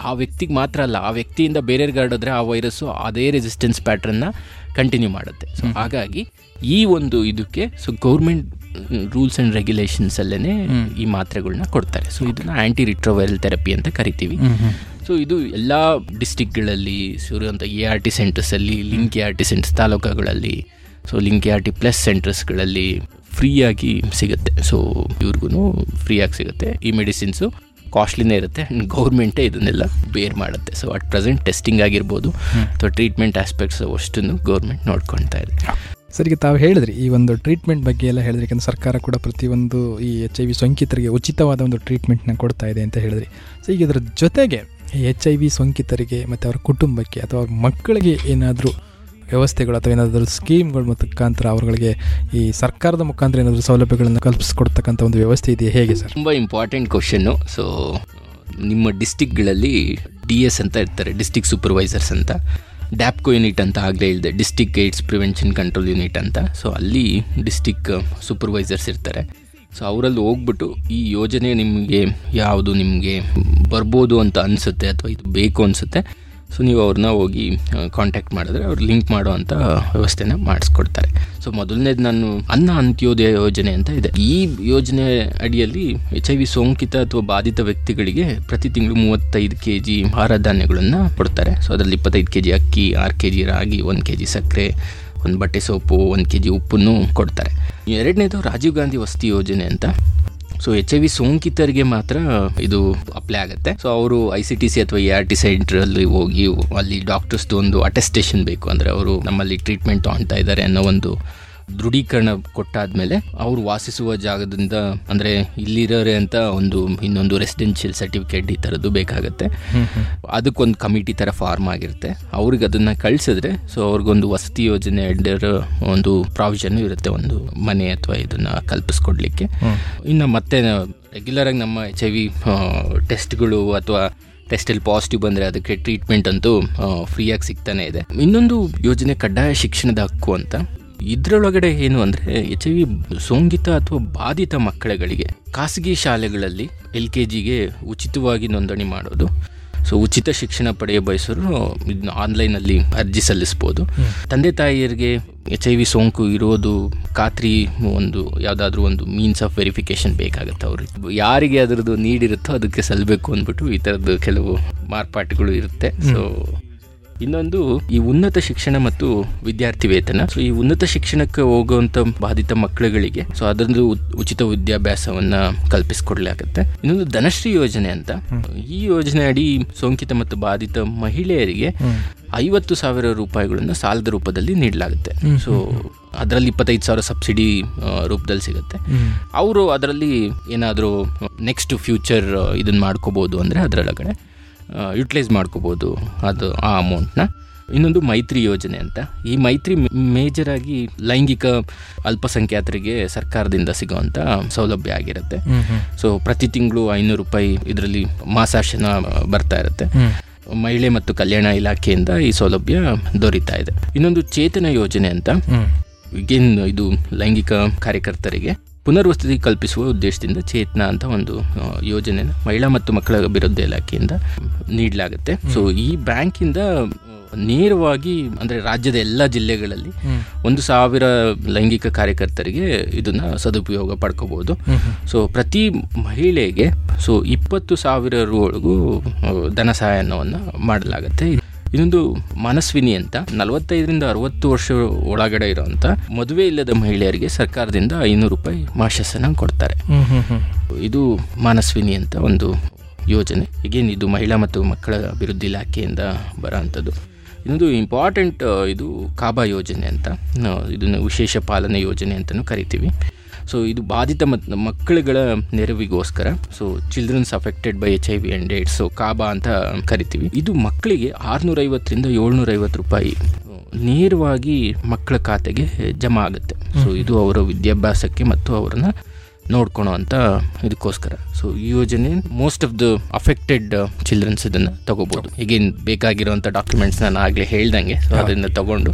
ಆ ವ್ಯಕ್ತಿಗೆ ಮಾತ್ರ ಅಲ್ಲ ಆ ವ್ಯಕ್ತಿಯಿಂದ ಬೇರೆ ಗಾರ್ಡಿದ್ರೆ ಆ ವೈರಸ್ಸು ಅದೇ ರೆಸಿಸ್ಟೆನ್ಸ್ ಪ್ಯಾಟ್ರನ್ನ ಕಂಟಿನ್ಯೂ ಮಾಡುತ್ತೆ. ಸೊ ಹಾಗಾಗಿ ಈ ಒಂದು ಇದಕ್ಕೆ ಸೊ ಗೌರ್ಮೆಂಟ್ ರೂಲ್ಸ್ ಆ್ಯಂಡ್ ರೆಗ್ಯುಲೇಷನ್ಸಲ್ಲೇ ಈ ಮಾತ್ರೆಗಳನ್ನ ಕೊಡ್ತಾರೆ. ಸೊ ಇದನ್ನ ಆ್ಯಂಟಿ ರಿಟ್ರೋವೈರಲ್ ಥೆರಪಿ ಅಂತ ಕರಿತೀವಿ. ಸೊ ಇದು ಎಲ್ಲ ಡಿಸ್ಟಿಕ್ಗಳಲ್ಲಿ ಸುರಿಯುವಂಥ A R T ಸೆಂಟರ್ಸಲ್ಲಿ link A R T centres ತಾಲೂಕುಗಳಲ್ಲಿ so link A R T plus ಸೆಂಟರ್ಸ್ಗಳಲ್ಲಿ ಫ್ರೀಯಾಗಿ ಸಿಗುತ್ತೆ. ಸೊ ಇವ್ರಿಗೂ ಫ್ರೀಯಾಗಿ ಸಿಗುತ್ತೆ. ಈ ಮೆಡಿಸಿನ್ಸು ಕಾಸ್ಟ್ಲಿನೇ ಇರುತ್ತೆ. ಗೌರ್ಮೆಂಟೇ ಇದನ್ನೆಲ್ಲ ಬೇರ್ ಮಾಡುತ್ತೆ. ಸೊ ಅಟ್ ಪ್ರೆಸೆಂಟ್ ಟೆಸ್ಟಿಂಗ್ ಆಗಿರ್ಬೋದು. ಅಥವಾ ಟ್ರೀಟ್ಮೆಂಟ್ ಆಸ್ಪೆಕ್ಟ್ಸ್ ಅಷ್ಟನ್ನು ಗೌರ್ಮೆಂಟ್ ನೋಡ್ಕೊಳ್ತಾ ಇದೆ. ಸರಿಗೆ ತಾವು ಹೇಳಿದ್ರಿ, ಈ ಒಂದು ಟ್ರೀಟ್ಮೆಂಟ್ ಬಗ್ಗೆ ಎಲ್ಲ ಹೇಳಿದ್ರಿ, ಯಾಕಂದ್ರೆ ಸರ್ಕಾರ ಕೂಡ ಪ್ರತಿಯೊಂದು ಈ ಎಚ್ ಐ ವಿ ಸೋಂಕಿತರಿಗೆ ಉಚಿತವಾದ ಒಂದು ಟ್ರೀಟ್ಮೆಂಟ್ನ ಕೊಡ್ತಾ ಇದೆ ಅಂತ ಹೇಳಿದ್ರಿ. ಸೊ ಈಗ ಇದರ ಜೊತೆಗೆ ಎಚ್ ಐ ವಿ ಸೋಂಕಿತರಿಗೆ ಮತ್ತು ಅವರ ಕುಟುಂಬಕ್ಕೆ ಅಥವಾ ಮಕ್ಕಳಿಗೆ ಏನಾದರೂ ವ್ಯವಸ್ಥೆಗಳು ಅಥವಾ ಏನಾದರೂ ಸ್ಕೀಮ್ಗಳ ಮುಖಾಂತರ ಅವರುಗಳಿಗೆ ಈ ಸರ್ಕಾರದ ಮುಖಾಂತರ ಏನಾದರೂ ಸೌಲಭ್ಯಗಳನ್ನು ಕಲ್ಪಿಸ್ಕೊಡ್ತಕ್ಕಂಥ ಒಂದು ವ್ಯವಸ್ಥೆ ಇದೆಯಾ ಹೇಗೆ ಸರ್? ತುಂಬ ಇಂಪಾರ್ಟೆಂಟ್ ಕ್ವಶನ್ನು ಸೊ ನಿಮ್ಮ ಡಿಸ್ಟಿಕ್ಗಳಲ್ಲಿ ಡಿ ಎಸ್ ಅಂತ ಇರ್ತಾರೆ ಡಿಸ್ಟಿಕ್ ಸೂಪರ್ವೈಸರ್ಸ್ ಅಂತ. ಡ್ಯಾಪ್ಕೋ ಯೂನಿಟ್ ಅಂತ ಆಗಲೇ ಇಲ್ಲದೆ district AIDS prevention control unit ಅಂತ. ಸೊ ಅಲ್ಲಿ ಡಿಸ್ಟಿಕ್ ಸೂಪರ್ವೈಸರ್ಸ್ ಇರ್ತಾರೆ. ಸೊ ಅವರಲ್ಲಿ ಹೋಗ್ಬಿಟ್ಟು ಈ ಯೋಜನೆ ನಿಮಗೆ ಯಾವುದು ನಿಮಗೆ ಬರ್ಬೋದು ಅಂತ ಅನಿಸುತ್ತೆ ಅಥವಾ ಇದು ಬೇಕು ಅನಿಸುತ್ತೆ? ಸೊ ನೀವು ಅವ್ರನ್ನ ಹೋಗಿ ಕಾಂಟ್ಯಾಕ್ಟ್ ಮಾಡಿದ್ರೆ ಅವ್ರು ಲಿಂಕ್ ಮಾಡೋ ಅಂಥ ವ್ಯವಸ್ಥೆನ ಮಾಡಿಸ್ಕೊಡ್ತಾರೆ. ಸೊ ಮೊದಲನೇದು ನಾನು ಅನ್ನ ಅಂತ್ಯೋದಯ ಯೋಜನೆ ಅಂತ ಇದೆ. ಈ ಯೋಜನೆ ಅಡಿಯಲ್ಲಿ ಎಚ್ ಐ ವಿ ಸೋಂಕಿತ ಅಥವಾ ಬಾಧಿತ ವ್ಯಕ್ತಿಗಳಿಗೆ ಪ್ರತಿ ತಿಂಗಳು ಮೂವತ್ತೈದು ಕೆ ಜಿ ಆಹಾರ ಧಾನ್ಯಗಳನ್ನು ಕೊಡ್ತಾರೆ. ಸೊ ಅದರಲ್ಲಿ ಇಪ್ಪತ್ತೈದು ಕೆ ಜಿ ಅಕ್ಕಿ, ಆರು ಕೆ ಜಿ ರಾಗಿ, ಒಂದು ಕೆ ಜಿ ಸಕ್ಕರೆ, ಒಂದು ಬಟ್ಟೆ ಸೋಪು, ಒಂದು ಕೆ ಜಿ ಉಪ್ಪನ್ನು ಕೊಡ್ತಾರೆ. ಎರಡನೇದು ರಾಜೀವ್ ಗಾಂಧಿ ವಸತಿ ಯೋಜನೆ ಅಂತ. ಸೊ ಎಚ್ ಐ ವಿ ಸೋಂಕಿತರಿಗೆ ಮಾತ್ರ ಇದು ಅಪ್ಲೈ ಆಗುತ್ತೆ. ಸೊ ಅವರು ಐ ಸಿ ಟಿ ಸಿ ಅಥವಾ ಎ ಆರ್ ಟಿ ಸೆಂಟರ್ ಅಲ್ಲಿ ಹೋಗಿ ಅಲ್ಲಿ ಡಾಕ್ಟರ್ಸ್ ಒಂದು ಅಟೆಸ್ಟೇಷನ್ ಬೇಕು. ಅಂದ್ರೆ ಅವರು ನಮ್ಮಲ್ಲಿ ಟ್ರೀಟ್ಮೆಂಟ್ ತಗೊಳ್ತಾ ಇದ್ದಾರೆ ಅನ್ನೋ ಒಂದು ದೃಢೀಕರಣ ಕೊಟ್ಟಾದ್ಮೇಲೆ ಅವರು ವಾಸಿಸುವ ಜಾಗದಿಂದ ಅಂದ್ರೆ ಇಲ್ಲಿರೋರೆ ಅಂತ ಒಂದು ಇನ್ನೊಂದು ರೆಸಿಡೆನ್ಷಿಯಲ್ ಸರ್ಟಿಫಿಕೇಟ್ ಈ ಥರದ್ದು ಬೇಕಾಗುತ್ತೆ. ಅದಕ್ಕೊಂದು ಕಮಿಟಿ ಥರ ಫಾರ್ಮ್ ಆಗಿರುತ್ತೆ. ಅವ್ರಿಗೆ ಅದನ್ನ ಕಳಿಸಿದ್ರೆ ಸೊ ಅವ್ರಿಗೊಂದು ವಸತಿ ಯೋಜನೆ ಅಂಡರ್ ಒಂದು ಪ್ರಾವಿಷನ್ ಇರುತ್ತೆ ಒಂದು ಮನೆ ಅಥವಾ ಇದನ್ನ ಕಲ್ಪಿಸ್ಕೊಡ್ಲಿಕ್ಕೆ. ಇನ್ನು ಮತ್ತೆ ರೆಗ್ಯುಲರ್ ಆಗಿ ನಮ್ಮ ಎಚ್ ಐ ವಿ ಟೆಸ್ಟ್ಗಳು ಅಥವಾ ಟೆಸ್ಟಲ್ಲಿ ಪಾಸಿಟಿವ್ ಬಂದರೆ ಅದಕ್ಕೆ ಟ್ರೀಟ್ಮೆಂಟ್ ಅಂತೂ ಫ್ರೀಯಾಗಿ ಸಿಗ್ತಾನೆ ಇದೆ. ಇನ್ನೊಂದು ಯೋಜನೆ ಕಡ್ಡಾಯ ಶಿಕ್ಷಣದ ಹಕ್ಕು ಅಂತ ಇದರೊಳಗಡೆ ಏನು ಅಂದರೆ ಎಚ್ ಐ ವಿ ಸೋಂಕಿತ ಅಥವಾ ಬಾಧಿತ ಮಕ್ಕಳುಗಳಿಗೆ ಖಾಸಗಿ ಶಾಲೆಗಳಲ್ಲಿ ಎಲ್ ಕೆ ಜಿಗೆ ಉಚಿತವಾಗಿ ನೋಂದಣಿ ಮಾಡೋದು. ಸೊ ಉಚಿತ ಶಿಕ್ಷಣ ಪಡೆಯ ಬಯಸೋರು ಇದನ್ನ ಆನ್ಲೈನಲ್ಲಿ ಅರ್ಜಿ ಸಲ್ಲಿಸ್ಬೋದು. ತಂದೆ ತಾಯಿಯರಿಗೆ ಎಚ್ ಐ ವಿ ಸೋಂಕು ಇರೋದು ಖಾತ್ರಿ ಒಂದು ಯಾವುದಾದ್ರೂ ಒಂದು ಮೀನ್ಸ್ ಆಫ್ ವೆರಿಫಿಕೇಶನ್ ಬೇಕಾಗುತ್ತೆ ಅವ್ರಿಗೆ. ಯಾರಿಗೆ ಅದರದ್ದು ನೀಡಿರುತ್ತೋ ಅದಕ್ಕೆ ಸಲ್ಲಬೇಕು ಅಂದ್ಬಿಟ್ಟು ಈ ಥರದ್ದು ಕೆಲವು ಮಾರ್ಪಾಟುಗಳು ಇರುತ್ತೆ. ಸೊ ಇನ್ನೊಂದು ಈ ಉನ್ನತ ಶಿಕ್ಷಣ ಮತ್ತು ವಿದ್ಯಾರ್ಥಿ ವೇತನ ಸೊ ಈ ಉನ್ನತ ಶಿಕ್ಷಣಕ್ಕೆ ಹೋಗುವಂತ ಬಾಧಿತ ಮಕ್ಕಳುಗಳಿಗೆ ಸೊ ಅದೊಂದು ಉ- ಉಚಿತ ವಿದ್ಯಾಭ್ಯಾಸವನ್ನ ಕಲ್ಪಿಸಿಕೊಡ್ಲಾಗತ್ತೆ. ಇನ್ನೊಂದು ಧನಶ್ರೀ ಯೋಜನೆ ಅಂತ. ಈ ಯೋಜನೆ ಅಡಿ ಸೋಂಕಿತ ಮತ್ತು ಬಾಧಿತ ಮಹಿಳೆಯರಿಗೆ ಐವತ್ತು ಸಾವಿರ ರೂಪಾಯಿಗಳನ್ನು ಸಾಲದ ರೂಪದಲ್ಲಿ ನೀಡಲಾಗುತ್ತೆ. ಸೊ ಅದರಲ್ಲಿ ಇಪ್ಪತ್ತೈದು ಸಾವಿರ ಸಬ್ಸಿಡಿ ರೂಪದಲ್ಲಿ ಸಿಗುತ್ತೆ. ಅವರು ಅದರಲ್ಲಿ ಏನಾದರೂ ನೆಕ್ಸ್ಟ್ ಫ್ಯೂಚರ್ ಇದನ್ನ ಮಾಡ್ಕೋಬಹುದು ಅಂದ್ರೆ ಅದರೊಳಗಡೆ. ಯುಟಿಲೈಸ್ ಮಾಡ್ಕೋಬೋದು ಅದು ಆ ಅಮೌಂಟ್ನ ಇನ್ನೊಂದು ಮೈತ್ರಿ ಯೋಜನೆ ಅಂತ. ಈ ಮೈತ್ರಿ ಮೇಜರ್ ಆಗಿ ಲೈಂಗಿಕ ಅಲ್ಪಸಂಖ್ಯಾತರಿಗೆ ಸರ್ಕಾರದಿಂದ ಸಿಗುವಂತ ಸೌಲಭ್ಯ ಆಗಿರುತ್ತೆ. ಸೊ ಪ್ರತಿ ತಿಂಗಳು ಐನೂರು ರೂಪಾಯಿ ಇದರಲ್ಲಿ ಮಾಸಾಶನ ಬರ್ತಾ ಇರುತ್ತೆ. ಮಹಿಳೆ ಮತ್ತು ಕಲ್ಯಾಣ ಇಲಾಖೆಯಿಂದ ಈ ಸೌಲಭ್ಯ ದೊರೀತಾ ಇದೆ. ಇನ್ನೊಂದು ಚೇತನ ಯೋಜನೆ ಅಂತ. ಇದು ಲೈಂಗಿಕ ಕಾರ್ಯಕರ್ತರಿಗೆ ಪುನರ್ವಸತಿ ಕಲ್ಪಿಸುವ ಉದ್ದೇಶದಿಂದ ಚೇತನ ಅಂತ ಒಂದು ಯೋಜನೆ ಯೋಜನೆನ ಮಹಿಳಾ ಮತ್ತು ಮಕ್ಕಳ ಅಭಿವೃದ್ಧಿ ಇಲಾಖೆಯಿಂದ ನೀಡಲಾಗುತ್ತೆ. ಸೊ ಈ ಬ್ಯಾಂಕಿಂದ ನೇರವಾಗಿ ಅಂದ್ರೆ ರಾಜ್ಯದ ಎಲ್ಲ ಜಿಲ್ಲೆಗಳಲ್ಲಿ ಒಂದು ಸಾವಿರ ಲೈಂಗಿಕ ಕಾರ್ಯಕರ್ತರಿಗೆ ಇದನ್ನ ಸದುಪಯೋಗ ಪಡ್ಕೋಬಹುದು ಸೊ ಪ್ರತಿ ಮಹಿಳೆಗೆ ಸೊ ಇಪ್ಪತ್ತು ಸಾವಿರ ರೂವರೆಗೂ ಧನ ಸಹಾಯವನ್ನು ಮಾಡಲಾಗುತ್ತೆ. ಇನ್ನೊಂದು ಮನಸ್ವಿನಿ ಅಂತ ನಲವತ್ತೈದರಿಂದ ಅರವತ್ತು ವರ್ಷ ಒಳಗಡೆ ಇರುವಂತ ಮದುವೆ ಇಲ್ಲದ ಮಹಿಳೆಯರಿಗೆ ಸರ್ಕಾರದಿಂದ ಐನೂರು ರೂಪಾಯಿ ಮಾಶಸ್ಸನ್ನು ಕೊಡ್ತಾರೆ. ಇದು ಮಾನಸ್ವಿನಿ ಅಂತ ಒಂದು ಯೋಜನೆ. ಈಗೇನು ಇದು ಮಹಿಳಾ ಮತ್ತು ಮಕ್ಕಳ ಅಭಿವೃದ್ಧಿ ಇಲಾಖೆಯಿಂದ ಬರೋಂಥದ್ದು ಇನ್ನೊಂದು ಇಂಪಾರ್ಟೆಂಟ್ ಇದು ಕಾಬಾ ಯೋಜನೆ ಅಂತ ಇದನ್ನು ವಿಶೇಷ ಪಾಲನೆ ಯೋಜನೆ ಅಂತಲೂ ಕರಿತೀವಿ. ಸೊ ಇದು ಬಾಧಿತ ಮತ್ತು ಮಕ್ಕಳುಗಳ ನೆರವಿಗೋಸ್ಕರ so childrens affected by H I V and AIDS so ಕಾಬಾ ಅಂತ ಕರಿತೀವಿ. ಇದು ಮಕ್ಕಳಿಗೆ ಆರುನೂರೈವತ್ತರಿಂದ ಏಳ್ನೂರೈವತ್ತು ರೂಪಾಯಿ ನೇರವಾಗಿ ಮಕ್ಕಳ ಖಾತೆಗೆ ಜಮಾ ಆಗುತ್ತೆ. ಸೊ ಇದು ಅವರ ವಿದ್ಯಾಭ್ಯಾಸಕ್ಕೆ ಮತ್ತು ಅವರನ್ನ ನೋಡ್ಕೊಳೋ ಅಂತ ಇದಕ್ಕೋಸ್ಕರ. ಸೊ ಈ ಯೋಜನೆ most of the affected childrens ಇದನ್ನು ತಗೋಬೋದು. ಈಗೇನು ಬೇಕಾಗಿರುವಂತ ಡಾಕ್ಯುಮೆಂಟ್ಸ್ ನಾನು ಆಗಲೇ ಹೇಳ್ದಂಗೆ ಸೊ ಅದರಿಂದ ತಗೊಂಡು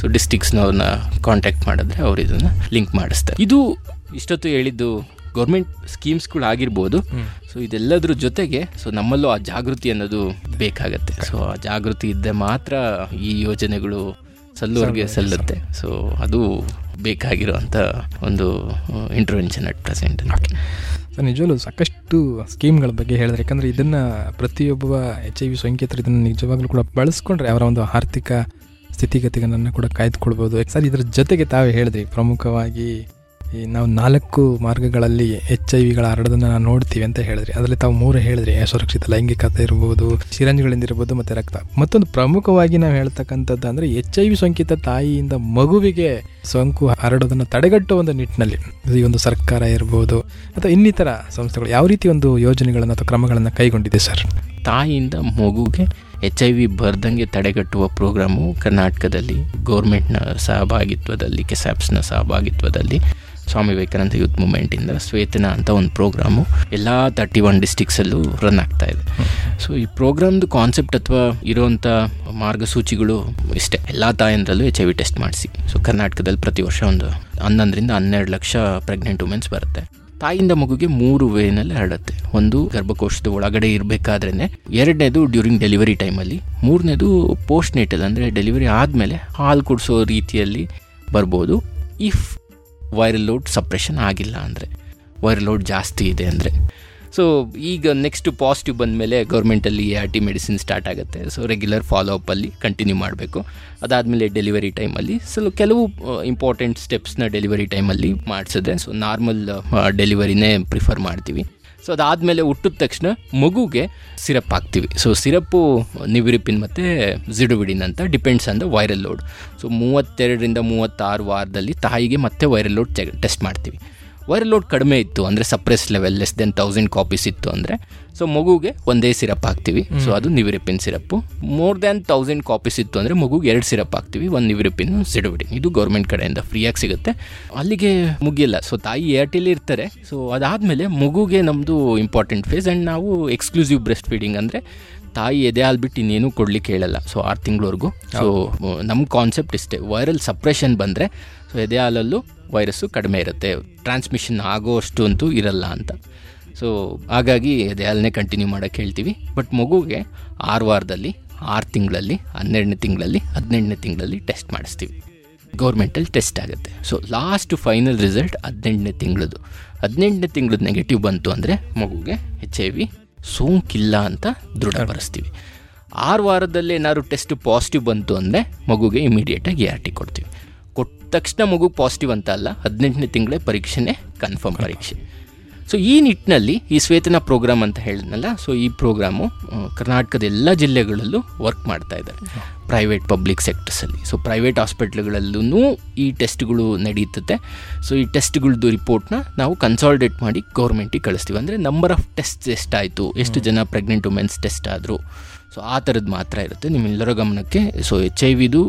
ಸೊ ಡಿಸ್ಟಿಕ್ಸ್ನವ್ರನ್ನ ಕಾಂಟ್ಯಾಕ್ಟ್ ಮಾಡಿದ್ರೆ ಅವ್ರು ಇದನ್ನು ಲಿಂಕ್ ಮಾಡಿಸ್ತಾರೆ. ಇದು ಇಷ್ಟೊತ್ತು ಹೇಳಿದ್ದು ಗೌರ್ಮೆಂಟ್ ಸ್ಕೀಮ್ಸ್ಗಳು ಆಗಿರ್ಬೋದು. ಸೊ ಇದೆಲ್ಲದ್ರ ಜೊತೆಗೆ ಸೊ ನಮ್ಮಲ್ಲೂ ಆ ಜಾಗೃತಿ ಅನ್ನೋದು ಬೇಕಾಗತ್ತೆ. ಸೊ ಆ ಜಾಗೃತಿ ಇದ್ದರೆ ಮಾತ್ರ ಈ ಯೋಜನೆಗಳು ಸಲ್ಲುವರೆಗೆ ಸಲ್ಲುತ್ತೆ. ಸೊ ಅದು ಬೇಕಾಗಿರುವಂಥ ಒಂದು ಇಂಟರ್ವೆನ್ಷನ್ ಅಟ್ ಪ್ರೆಸೆಂಟ್ ಸೊ ನಿಜವಲ್ಲೂ ಸಾಕಷ್ಟು ಸ್ಕೀಮ್ಗಳ ಬಗ್ಗೆ ಹೇಳಿದ್ರೆ ಯಾಕಂದರೆ ಇದನ್ನು ಪ್ರತಿಯೊಬ್ಬ ಎಚ್ ಐ ವಿ ಸೋಂಕಿತರು ಇದನ್ನು ನಿಜವಾಗ್ಲೂ ಕೂಡ ಬಳಸ್ಕೊಂಡ್ರೆ ಅವರ ಒಂದು ಆರ್ಥಿಕ ಸ್ಥಿತಿಗತಿಗಳನ್ನು ಕೂಡ ಕಾಯ್ದುಕೊಳ್ಬೋದು. ಸರ್ ಇದರ ಜೊತೆಗೆ ತಾವೇ ಹೇಳಿದ್ರಿ ಪ್ರಮುಖವಾಗಿ ಈ ನಾವು ನಾಲ್ಕು ಮಾರ್ಗಗಳಲ್ಲಿ ಎಚ್ ಐ ವಿಗಳ ಹರಡೋದನ್ನು ನಾವು ನೋಡ್ತೀವಿ ಅಂತ ಹೇಳಿದ್ರಿ. ಅದರಲ್ಲಿ ತಾವು ಮೂರು ಹೇಳಿದ್ರಿ. ಅಸುರಕ್ಷಿತ ಲೈಂಗಿಕತೆ ಇರ್ಬೋದು ಸಿರಂಜ್ಗಳಿಂದ ಇರ್ಬೋದು ಮತ್ತು ರಕ್ತ. ಮತ್ತೊಂದು ಪ್ರಮುಖವಾಗಿ ನಾವು ಹೇಳ್ತಕ್ಕಂಥದ್ದು ಅಂದರೆ ಎಚ್ ಐ ವಿ ಸೋಂಕಿತ ತಾಯಿಯಿಂದ ಮಗುವಿಗೆ ಸೋಂಕು ಹರಡೋದನ್ನು ತಡೆಗಟ್ಟುವ ಒಂದು ನಿಟ್ಟಿನಲ್ಲಿ. ಈ ಒಂದು ಸರ್ಕಾರ ಇರ್ಬೋದು ಅಥವಾ ಇನ್ನಿತರ ಸಂಸ್ಥೆಗಳು ಯಾವ ರೀತಿ ಒಂದು ಯೋಜನೆಗಳನ್ನು ಅಥವಾ ಕ್ರಮಗಳನ್ನು ಕೈಗೊಂಡಿದೆ ಸರ್? ತಾಯಿಯಿಂದ ಮಗುಗೆ ಎಚ್ ಐ ವಿ ಬರ್ದಂಗೆ ತಡೆಗಟ್ಟುವ ಪ್ರೋಗ್ರಾಮು ಕರ್ನಾಟಕದಲ್ಲಿ ಗೌರ್ಮೆಂಟ್ನ ಸಹಭಾಗಿತ್ವದಲ್ಲಿ, ಕೆಸಾಪ್ಸ್ನ ಸಹಭಾಗಿತ್ವದಲ್ಲಿ ಸ್ವಾಮಿ ವಿವೇಕಾನಂದ ಯೂತ್ ಮೂಮೆಂಟಿಂದ ಸ್ವೇತನ ಅಂತ ಒಂದು ಪ್ರೋಗ್ರಾಮು ಎಲ್ಲ ತರ್ಟಿ ಒನ್ ಡಿಸ್ಟಿಕ್ಸಲ್ಲೂ ರನ್ ಆಗ್ತಾ ಇದೆ. ಸೊ ಈ ಪ್ರೋಗ್ರಾಮ್ದು ಕಾನ್ಸೆಪ್ಟ್ ಅಥವಾ ಇರೋವಂಥ ಮಾರ್ಗಸೂಚಿಗಳು ಇಷ್ಟೇ. ಎಲ್ಲ ತಾಯಂದ್ರಲ್ಲೂ ಎಚ್ ಐ ವಿ ಟೆಸ್ಟ್ ಮಾಡಿಸಿ. ಸೊ ಕರ್ನಾಟಕದಲ್ಲಿ ಪ್ರತಿ ವರ್ಷ ಒಂದು ಹನ್ನೊಂದರಿಂದ ಹನ್ನೆರಡು ಲಕ್ಷ ಪ್ರೆಗ್ನೆಂಟ್ ವುಮೆನ್ಸ್ ಬರುತ್ತೆ. ತಾಯಿಯಿಂದ ಮಗುಗೆ ಮೂರು ವೇನಲ್ಲಿ ಹರಡುತ್ತೆ ಒಂದು ಗರ್ಭಕೋಶದ ಒಳಗಡೆ ಇರಬೇಕಾದ್ರೇನೆ, ಎರಡನೇದು ಡ್ಯೂರಿಂಗ್ ಡೆಲಿವರಿ ಟೈಮಲ್ಲಿ ಮೂರನೇದು ಪೋಸ್ಟ್ ನೇಟಲ್ ಅಂದರೆ ಡೆಲಿವರಿ ಆದಮೇಲೆ ಹಾಲು ಕುಡಿಸೋ ರೀತಿಯಲ್ಲಿ ಬರ್ಬೋದು. ಇಫ್ ವೈರಲ್ ಲೋಡ್ ಸಪ್ರೆಷನ್ ಆಗಿಲ್ಲ ಅಂದರೆ ವೈರಲ್ ಲೋಡ್ ಜಾಸ್ತಿ ಇದೆ ಅಂದರೆ. ಸೊ ಈಗ ನೆಕ್ಸ್ಟ್ ಪಾಸಿಟಿವ್ ಬಂದಮೇಲೆ ಗೌರ್ಮೆಂಟಲ್ಲಿ A R T medicine start ಆಗುತ್ತೆ. ಸೊ ರೆಗ್ಯುಲರ್ ಫಾಲೋ ಅಪ್ಪಲ್ಲಿ ಕಂಟಿನ್ಯೂ ಮಾಡಬೇಕು. ಅದಾದಮೇಲೆ ಡೆಲಿವರಿ ಟೈಮಲ್ಲಿ ಸೊ ಕೆಲವು ಇಂಪಾರ್ಟೆಂಟ್ ಸ್ಟೆಪ್ಸ್ನ ಡೆಲಿವರಿ ಟೈಮಲ್ಲಿ ಮಾಡಿಸಿದ್ರೆ ಸೊ ನಾರ್ಮಲ್ ಡೆಲಿವರಿನೇ ಪ್ರಿಫರ್ ಮಾಡ್ತೀವಿ. ಸೊ ಅದಾದಮೇಲೆ ಹುಟ್ಟಿದ ತಕ್ಷಣ ಮಗುಗೆ ಸಿರಪ್ ಹಾಕ್ತೀವಿ. ಸೊ ಸಿರಪ್ಪು ನಿವಿರಿಪಿನ್ ಮತ್ತು ಜಿಡುಬಿಡಿನ್ ಅಂತ depends on the viral load so ಮೂವತ್ತೆರಡರಿಂದ ಮೂವತ್ತಾರು ವಾರದಲ್ಲಿ ತಾಯಿಗೆ ಮತ್ತೆ ವೈರಲ್ ಲೋಡ್ ಟೆಸ್ಟ್ ಮಾಡ್ತೀವಿ. ವೈರಲ್ ಲೋಡ್ ಕಡಿಮೆ ಇತ್ತು ಅಂದರೆ suppress level less than thousand copies ಇತ್ತು ಅಂದರೆ. ಸೊ ಮಗುಗೆ ಒಂದೇ ಸಿರಪ್ ಹಾಕ್ತೀವಿ. ಸೊ ಅದು nevirapine syrup more than thousand copies ಇತ್ತು ಅಂದರೆ ಮಗುಗೆ ಎರಡು ಸಿರಪ್ ಹಾಕ್ತೀವಿ ಒಂದು ನಿವಿರಿಪಿನ್ ಸಿಡುಬಿಡಿ ಇದು ಗೌರ್ಮೆಂಟ್ ಕಡೆಯಿಂದ ಫ್ರೀಯಾಗಿ ಸಿಗುತ್ತೆ. ಅಲ್ಲಿಗೆ ಮುಗಿಯಲ್ಲ. ಸೊ ತಾಯಿ ಏರ್ಟೆಲ್ ಇರ್ತಾರೆ. ಸೊ ಅದಾದಮೇಲೆ ಮಗುಗೆ ನಮ್ಮದು ಇಂಪಾರ್ಟೆಂಟ್ ಫೇಸ್ ಆ್ಯಂಡ್ ನಾವು ಎಕ್ಸ್ಕ್ಲೂಸಿವ್ ಬ್ರೆಸ್ಟ್ ಫೀಡಿಂಗ್ ಅಂದರೆ ತಾಯಿ ಎದೆ ಹಾಲು ಬಿಟ್ಟು ಇನ್ನೇನು ಕೊಡ್ಲಿಕ್ಕೆ ಹೇಳಲ್ಲ. ಸೊ ಆರು ತಿಂಗಳವರೆಗೂ. ಸೊ ನಮ್ಮ ಕಾನ್ಸೆಪ್ಟ್ ಇಷ್ಟೇ. ವೈರಲ್ ಸಪ್ರೆಷನ್ ಬಂದರೆ ಸೊ ಎದೆ ಹಾಲಲ್ಲೂ ವೈರಸ್ಸು ಕಡಿಮೆ ಇರುತ್ತೆ. ಟ್ರಾನ್ಸ್ಮಿಷನ್ ಆಗೋಷ್ಟು ಅಂತೂ ಇರಲ್ಲ ಅಂತ. ಸೊ ಹಾಗಾಗಿ ಅದನ್ನೇ ಕಂಟಿನ್ಯೂ ಮಾಡೋಕ್ಕೆ ಹೇಳ್ತೀವಿ. ಬಟ್ ಮಗುಗೆ ಆರು ವಾರದಲ್ಲಿ, ಆರು ತಿಂಗಳಲ್ಲಿ, ಹನ್ನೆರಡನೇ ತಿಂಗಳಲ್ಲಿ, ಹದಿನೆಂಟನೇ ತಿಂಗಳಲ್ಲಿ ಟೆಸ್ಟ್ ಮಾಡಿಸ್ತೀವಿ. ಗೌರ್ಮೆಂಟಲ್ಲಿ ಟೆಸ್ಟ್ ಆಗುತ್ತೆ. ಸೊ ಲಾಸ್ಟ್ ಫೈನಲ್ ರಿಸಲ್ಟ್ ಹದಿನೆಂಟನೇ ತಿಂಗಳದು ಹದಿನೆಂಟನೇ ತಿಂಗಳದ್ದು ನೆಗೆಟಿವ್ ಬಂತು ಅಂದರೆ ಮಗುಗೆ ಎಚ್ ಐ ವಿ ಸೋಂಕಿಲ್ಲ ಅಂತ ದೃಢಪಡಿಸ್ತೀವಿ. ಆರು ವಾರದಲ್ಲಿ ಏನಾದ್ರು ಟೆಸ್ಟ್ ಪಾಸಿಟಿವ್ ಬಂತು ಅಂದರೆ ಮಗುಗೆ ಇಮಿಡಿಯೇಟಾಗಿ ಆರ್ ಟಿ ಕೊಡ್ತೀವಿ. ತಕ್ಷಣ ಮಗು ಪಾಸಿಟಿವ್ ಅಂತ ಅಲ್ಲ ಹದಿನೆಂಟನೇ ತಿಂಗಳೇ ಪರೀಕ್ಷೆನೇ ಕನ್ಫರ್ಮ್ ಪರೀಕ್ಷೆ. ಸೊ ಈ ನಿಟ್ಟಿನಲ್ಲಿ ಈ ಸ್ವೇತನ ಪ್ರೋಗ್ರಾಮ್ ಅಂತ ಹೇಳಿದ್ನಲ್ಲ ಸೊ ಈ ಪ್ರೋಗ್ರಾಮು ಕರ್ನಾಟಕದ ಎಲ್ಲ ಜಿಲ್ಲೆಗಳಲ್ಲೂ ವರ್ಕ್ ಮಾಡ್ತಾ ಇದ್ದಾರೆ. ಪ್ರೈವೇಟ್ ಪಬ್ಲಿಕ್ ಸೆಕ್ಟರ್ಸಲ್ಲಿ ಸೊ ಪ್ರೈವೇಟ್ ಹಾಸ್ಪಿಟ್ಲ್ಗಳಲ್ಲೂ ಈ ಟೆಸ್ಟ್ಗಳು ನಡೀತದೆ. ಸೊ ಈ ಟೆಸ್ಟ್ಗಳದ್ದು ರಿಪೋರ್ಟ್ನ ನಾವು ಕನ್ಸಾಲ್ಡೇಟ್ ಮಾಡಿ ಗೌರ್ಮೆಂಟಿಗೆ ಕಳಿಸ್ತೀವಿ. ಅಂದರೆ ನಂಬರ್ ಆಫ್ ಟೆಸ್ಟ್ ಎಷ್ಟಾಯಿತು ಎಷ್ಟು ಜನ ಪ್ರೆಗ್ನೆಂಟ್ ವುಮೆನ್ಸ್ ಟೆಸ್ಟ್ ಆದರು. ಸೊ ಆ ಥರದ್ದು ಮಾತ್ರ ಇರುತ್ತೆ. ನಿಮ್ಮೆಲ್ಲರ ಗಮನಕ್ಕೆ ಸೊ ಎಚ್ ಐ ವಿದು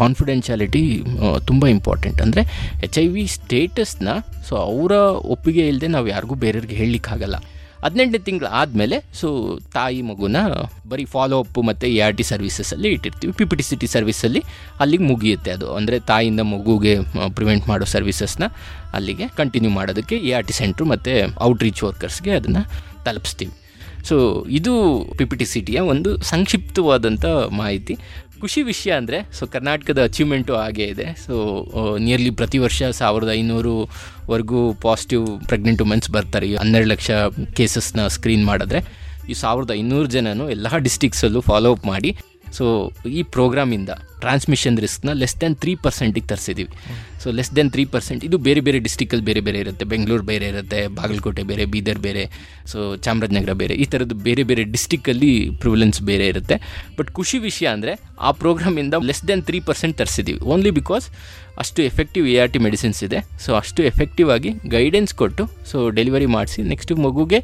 ಕಾನ್ಫಿಡೆನ್ಷಿಯಾಲಿಟಿ ತುಂಬ ಇಂಪಾರ್ಟೆಂಟ್ ಅಂದರೆ ಎಚ್ ಐ ವಿ ಸ್ಟೇಟಸ್ನ ಸೊ ಅವರ ಒಪ್ಪಿಗೆ ಇಲ್ಲದೆ ನಾವು ಯಾರಿಗೂ ಬೇರೆಯವ್ರಿಗೆ ಹೇಳಲಿಕ್ಕಾಗಲ್ಲ. ಹದಿನೆಂಟನೇ ತಿಂಗಳು ಆದಮೇಲೆ ಸೊ ತಾಯಿ ಮಗುನ ಬರೀ ಫಾಲೋ ಅಪ್ ಮತ್ತು ಎ ಆರ್ ಟಿ ಸರ್ವಿಸಸಲ್ಲಿ ಇಟ್ಟಿರ್ತೀವಿ. P P T C T ಸರ್ವಿಸಲ್ಲಿ ಅಲ್ಲಿಗೆ ಮುಗಿಯುತ್ತೆ ಅದು. ಅಂದರೆ, ತಾಯಿಯಿಂದ ಮಗುಗೆ ಪ್ರಿವೆಂಟ್ ಮಾಡೋ ಸರ್ವಿಸಸ್ನ ಅಲ್ಲಿಗೆ ಕಂಟಿನ್ಯೂ ಮಾಡೋದಕ್ಕೆ ಎ ಆರ್ ಟಿ ಸೆಂಟ್ರು ಮತ್ತು ಔಟ್ರೀಚ್ ವರ್ಕರ್ಸ್ಗೆ ಅದನ್ನು ತಲುಪಿಸ್ತೀವಿ. ಸೊ ಇದು ಪಿ ಪಿ ಟಿ ಸಿ ಟಿಯ ಒಂದು ಸಂಕ್ಷಿಪ್ತವಾದಂಥ ಮಾಹಿತಿ. ಖುಷಿ ವಿಷಯ ಅಂದರೆ ಸೊ ಕರ್ನಾಟಕದ ಅಚೀವ್ಮೆಂಟು ಹಾಗೇ ಇದೆ. ಸೊ ನಿಯರ್ಲಿ ಪ್ರತಿ ವರ್ಷ ಸಾವಿರದ ಐನೂರುವರೆಗೂ ಪಾಸಿಟಿವ್ ಪ್ರೆಗ್ನೆಂಟ್ ವುಮೆನ್ಸ್ ಬರ್ತಾರೆ. ಈ ಹನ್ನೆರಡು ಲಕ್ಷ ಕೇಸಸ್ನ ಸ್ಕ್ರೀನ್ ಮಾಡಿದ್ರೆ, ಈ ಸಾವಿರದ ಐನೂರು ಜನನು ಎಲ್ಲ ಡಿಸ್ಟಿಕ್ಸಲ್ಲೂ ಫಾಲೋ ಅಪ್ ಮಾಡಿ ಸೊ ಈ ಪ್ರೋಗ್ರಾಮಿಂದ ಟ್ರಾನ್ಸ್ಮಿಷನ್ ರಿಸ್ಕ್ನ ಲೆಸ್ ದ್ಯಾನ್ ತ್ರೀ ಪರ್ಸೆಂಟಿಗೆ ತರಿಸಿದ್ದೀವಿ so less than three percent ಇದು ಬೇರೆ ಬೇರೆ ಡಿಸ್ಟಿಕಲ್ಲಿ ಬೇರೆ ಬೇರೆ ಇರುತ್ತೆ. ಬೆಂಗಳೂರು ಬೇರೆ ಇರುತ್ತೆ, ಬಾಗಲಕೋಟೆ ಬೇರೆ, ಬೀದರ್ ಬೇರೆ ಸೊ ಚಾಮರಾಜನಗರ ಬೇರೆ. ಈ ಥರದ್ದು ಬೇರೆ ಬೇರೆ ಡಿಸ್ಟಿಕಲ್ಲಿ ಪ್ರಿವಿಲೆನ್ಸ್ ಬೇರೆ ಇರುತ್ತೆ. ಬಟ್ ಖುಷಿ ವಿಷಯ ಅಂದರೆ ಆ ಪ್ರೋಗ್ರಾಮಿಂದ ಲೆಸ್ ದೆನ್ ತ್ರೀ ಪರ್ಸೆಂಟ್ ತರಿಸಿದ್ದೀವಿ ಓನ್ಲಿ ಬಿಕಾಸ್ ಅಷ್ಟು effective A R T medicines ಇದೆ. ಸೊ ಅಷ್ಟು ಎಫೆಕ್ಟಿವ್ ಆಗಿ ಗೈಡೆನ್ಸ್ ಕೊಟ್ಟು ಸೊ ಡೆಲಿವರಿ ಮಾಡಿಸಿ ನೆಕ್ಸ್ಟ್ ಮಗುಗೆ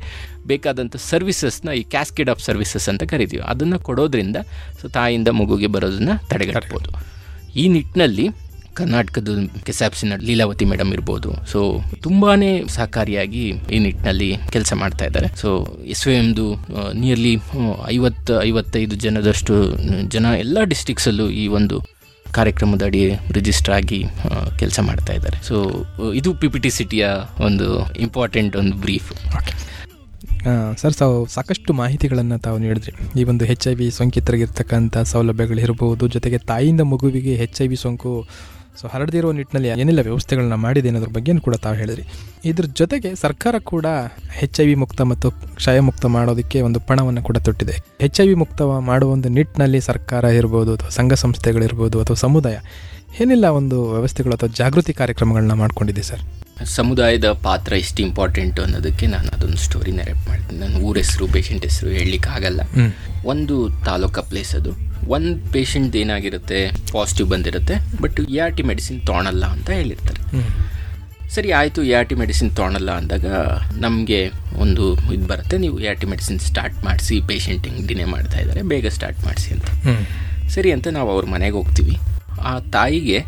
ಬೇಕಾದಂಥ ಸರ್ವಿಸಸ್ನ ಈ ಕ್ಯಾಸ್ಕೇಡ್ ಆಫ್ ಸರ್ವಿಸಸ್ ಅಂತ ಕರಿತೀವಿ. ಅದನ್ನು ಕೊಡೋದ್ರಿಂದ ಸೊ ತಾಯಿಯಿಂದ ಮಗುಗೆ ಬರೋದನ್ನು ತಡೆಗಟ್ಟಬೋದು ಈ ನಿಟ್ಟಿನಲ್ಲಿ ಕರ್ನಾಟಕದ ಕೆಸಾಪ್ಸಿನ ಲೀಲಾವತಿ ಮೇಡಮ್ ಇರ್ಬೋದು. ಸೊ ತುಂಬಾ ಸಹಕಾರಿಯಾಗಿ ಈ ನಿಟ್ಟಿನಲ್ಲಿ ಕೆಲಸ ಮಾಡ್ತಾ ಇದ್ದಾರೆ. ಸೊ ಎಸ್ ವಿ ಎಮ್ದು ನಿಯರ್ಲಿ ಐವತ್ತು, ಐವತ್ತೈದು ಜನದಷ್ಟು ಜನ ಎಲ್ಲ ಡಿಸ್ಟಿಕ್ಸಲ್ಲೂ ಈ ಒಂದು ಕಾರ್ಯಕ್ರಮದ ಅಡಿ ರಿಜಿಸ್ಟರ್ ಆಗಿ ಕೆಲಸ ಮಾಡ್ತಾ ಇದ್ದಾರೆ. ಸೊ ಇದು ಪಿ ಪಿ ಟಿ ಸಿಟಿಯ ಒಂದು ಇಂಪಾರ್ಟೆಂಟ್ ಒಂದು ಬ್ರೀಫ್ ಸರ್ ತಾವು ಸಾಕಷ್ಟು ಮಾಹಿತಿಗಳನ್ನು ತಾವು ನೀಡಿದ್ರಿ. ಈ ಒಂದು ಹೆಚ್ ಐ ವಿ ಸೋಂಕಿತರಿಗಿರ್ತಕ್ಕಂಥ ಸೌಲಭ್ಯಗಳಿರ್ಬೋದು ಜೊತೆಗೆ ತಾಯಿಯಿಂದ ಮಗುವಿಗೆ ಹೆಚ್ ಐ ವಿ ಸೋಂಕು ಸೊ ಹರಡದಿರೋ ನಿಟ್ಟಿನಲ್ಲಿ ಏನೆಲ್ಲ, ವ್ಯವಸ್ಥೆಗಳನ್ನ ಮಾಡಿದೆ ಅನ್ನೋದ್ರ ಬಗ್ಗೆ ಕೂಡ ತಾವು ಹೇಳಿದ್ರಿ. ಇದ್ರ ಜೊತೆಗೆ ಸರ್ಕಾರ ಕೂಡ ಹೆಚ್ ಐ ವಿ ಮುಕ್ತ ಮತ್ತು ಕ್ಷಯ ಮುಕ್ತ ಮಾಡೋದಕ್ಕೆ ಒಂದು ಪಣವನ್ನು ಕೂಡ ತೊಟ್ಟಿದೆ. ಹೆಚ್ ಐ ವಿ ಮುಕ್ತ ಮಾಡುವ ಒಂದು ನಿಟ್ಟಿನಲ್ಲಿ ಸರ್ಕಾರ ಇರ್ಬೋದು, ಅಥವಾ ಸಂಘ ಸಂಸ್ಥೆಗಳಿರ್ಬೋದು, ಅಥವಾ ಸಮುದಾಯ ಏನೆಲ್ಲ, ಒಂದು ವ್ಯವಸ್ಥೆಗಳು ಅಥವಾ ಜಾಗೃತಿ ಕಾರ್ಯಕ್ರಮಗಳನ್ನ ಮಾಡ್ಕೊಂಡಿದೆ, ಸರ್. ಸಮುದಾಯದ ಪಾತ್ರ ಎಷ್ಟು ಇಂಪಾರ್ಟೆಂಟ್ ಅನ್ನೋದಕ್ಕೆ ನಾನು ಅದೊಂದು ಸ್ಟೋರಿ ನೆರೆಪ್ ಮಾಡ್ತೀನಿ. ನನ್ನ ಊರ ಹೆಸರು ಪೇಷಂಟ್ ಹೆಸರು ಹೇಳಲಿಕ್ಕೆ ಆಗಲ್ಲ. ಒಂದು ತಾಲೂಕ ಪ್ಲೇಸ್ ಅದು. ಒಂದು ಪೇಷಂಟ್ ಏನಾಗಿರುತ್ತೆ ಪಾಸಿಟಿವ್ ಬಂದಿರುತ್ತೆ but A R T medicine ತೊಗೊಳಲ್ಲ ಅಂತ ಹೇಳಿರ್ತಾರೆ. ಸರಿ ಆಯಿತು ಎ ಆರ್ ಟಿ ಮೆಡಿಸಿನ್ ತೊಗೊಳಲ್ಲ ಅಂದಾಗ ನಮಗೆ ಒಂದು ಇದು ಬರುತ್ತೆ. ನೀವು A R T medicine start ಮಾಡಿಸಿ ಪೇಷಂಟ್ ಹಿಂಗೆ ಡಿನೇ ಮಾಡ್ತಾ ಇದ್ದಾರೆ ಬೇಗ ಸ್ಟಾರ್ಟ್ ಮಾಡಿಸಿ ಅಂತ. ಸರಿ ಅಂತ ನಾವು ಅವ್ರ ಮನೆಗೆ ಹೋಗ್ತೀವಿ. ಆ ತಾಯಿಗೆ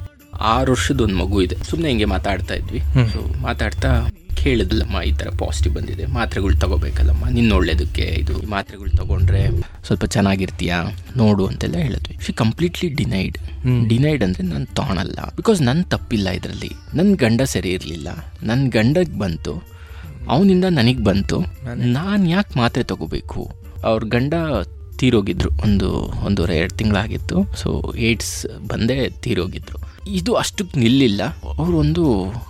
ಆರು ವರ್ಷದ ಒಂದು ಮಗು ಇದೆ. ಸುಮ್ಮನೆ ಹಿಂಗೆ ಮಾತಾಡ್ತಾ ಇದ್ವಿ. ಸೊ ಮಾತಾಡ್ತಾ ಕೇಳಿದ್ಲಮ್ಮ ಈ ಥರ ಪಾಸಿಟಿವ್ ಬಂದಿದೆ. ಮಾತ್ರೆಗಳು ತಗೋಬೇಕಲ್ಲಮ್ಮ ನಿನ್ನ ಒಳ್ಳೇದಕ್ಕೆ ಇದು ಮಾತ್ರೆಗಳು ತಗೊಂಡ್ರೆ ಸ್ವಲ್ಪ ಚೆನ್ನಾಗಿರ್ತೀಯಾ? ನೋಡು ಅಂತೆಲ್ಲ ಹೇಳಿದ್ವಿ. ಶಿ ಕಂಪ್ಲೀಟ್ಲಿ ಡಿನೈಡ್ ಡಿನೈಡ್ ಅಂದರೆ ನಾನು ತೊಗೊಳಲ್ಲ ಬಿಕಾಸ್ ನನ್ನ ತಪ್ಪಿಲ್ಲ ಇದರಲ್ಲಿ. ನನ್ನ ಗಂಡ ಸರಿ ಇರಲಿಲ್ಲ. ನನ್ನ ಗಂಡಕ್ಕೆ ಬಂತು. ಅವನಿಂದ ನನಗೆ ಬಂತು. ನಾನು. ಯಾಕೆ ಮಾತ್ರೆ ತಗೋಬೇಕು? ಅವ್ರ ಗಂಡ ತೀರೋಗಿದ್ರು. ಒಂದು ಒಂದೂವರೆ ಎರಡು ತಿಂಗಳಾಗಿತ್ತು. ಸೊ ಏಡ್ಸ್ ಬಂದೇ ತೀರೋಗಿದ್ರು. ಇದು ಅಷ್ಟಕ್ಕೆ ನಿಲ್ಲಿಲ್ಲ. ಅವರು ಒಂದು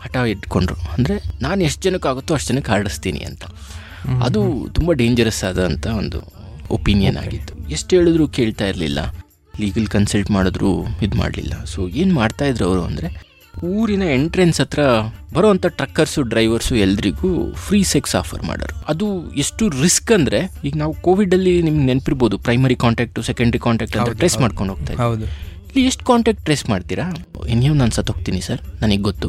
ಹಠ ಇಟ್ಕೊಂಡ್ರು. ಅಂದರೆ ನಾನು ಎಷ್ಟು ಜನಕ್ಕೆ ಆಗುತ್ತೋ ಅಷ್ಟು ಜನಕ್ಕೆ ಹರಡಿಸ್ತೀನಿ ಅಂತ. ಅದು ತುಂಬ ಡೇಂಜರಸ್ ಆದಂಥ ಒಂದು ಒಪಿನಿಯನ್ ಆಗಿತ್ತು. ಎಷ್ಟು ಹೇಳಿದ್ರು ಕೇಳ್ತಾ ಇರಲಿಲ್ಲ. ಲೀಗಲ್ ಕನ್ಸಲ್ಟ್ ಮಾಡಿದ್ರು ಇದು ಮಾಡಲಿಲ್ಲ. ಸೊ ಏನು ಮಾಡ್ತಾ ಇದ್ರು ಅವರು ಅಂದರೆ ಊರಿನ ಎಂಟ್ರೆನ್ಸ್ ಹತ್ರ ಬರೋವಂಥ ಟ್ರಕ್ಕರ್ಸು ಡ್ರೈವರ್ಸು ಎಲ್ರಿಗೂ ಫ್ರೀ ಸೆಕ್ಸ್ ಆಫರ್ ಮಾಡೋರು. ಅದು ಎಷ್ಟು ರಿಸ್ಕ್ ಅಂದರೆ ಈಗ ನಾವು ಕೋವಿಡಲ್ಲಿ ನಿಮ್ಗೆ ನೆನಪಿರ್ಬೋದು. ಪ್ರೈಮರಿ ಕಾಂಟ್ಯಾಕ್ಟು ಸೆಕೆಂಡರಿ ಕಾಂಟ್ಯಾಕ್ಟ್ ಅಂತ ಟ್ರೇಸ್. ಮಾಡ್ಕೊಂಡು ಹೋಗ್ತಾ ಇದ್ವಿ. ಇಲ್ಲಿ ಎಷ್ಟು ಕಾಂಟ್ಯಾಕ್ಟ್ ಟ್ರೇಸ್ ಮಾಡ್ತೀರಾ? ನೀವು ನಾನು ಸತ್ತೋಗ್ತೀನಿ ಸರ್, ನನಗೆ ಗೊತ್ತು.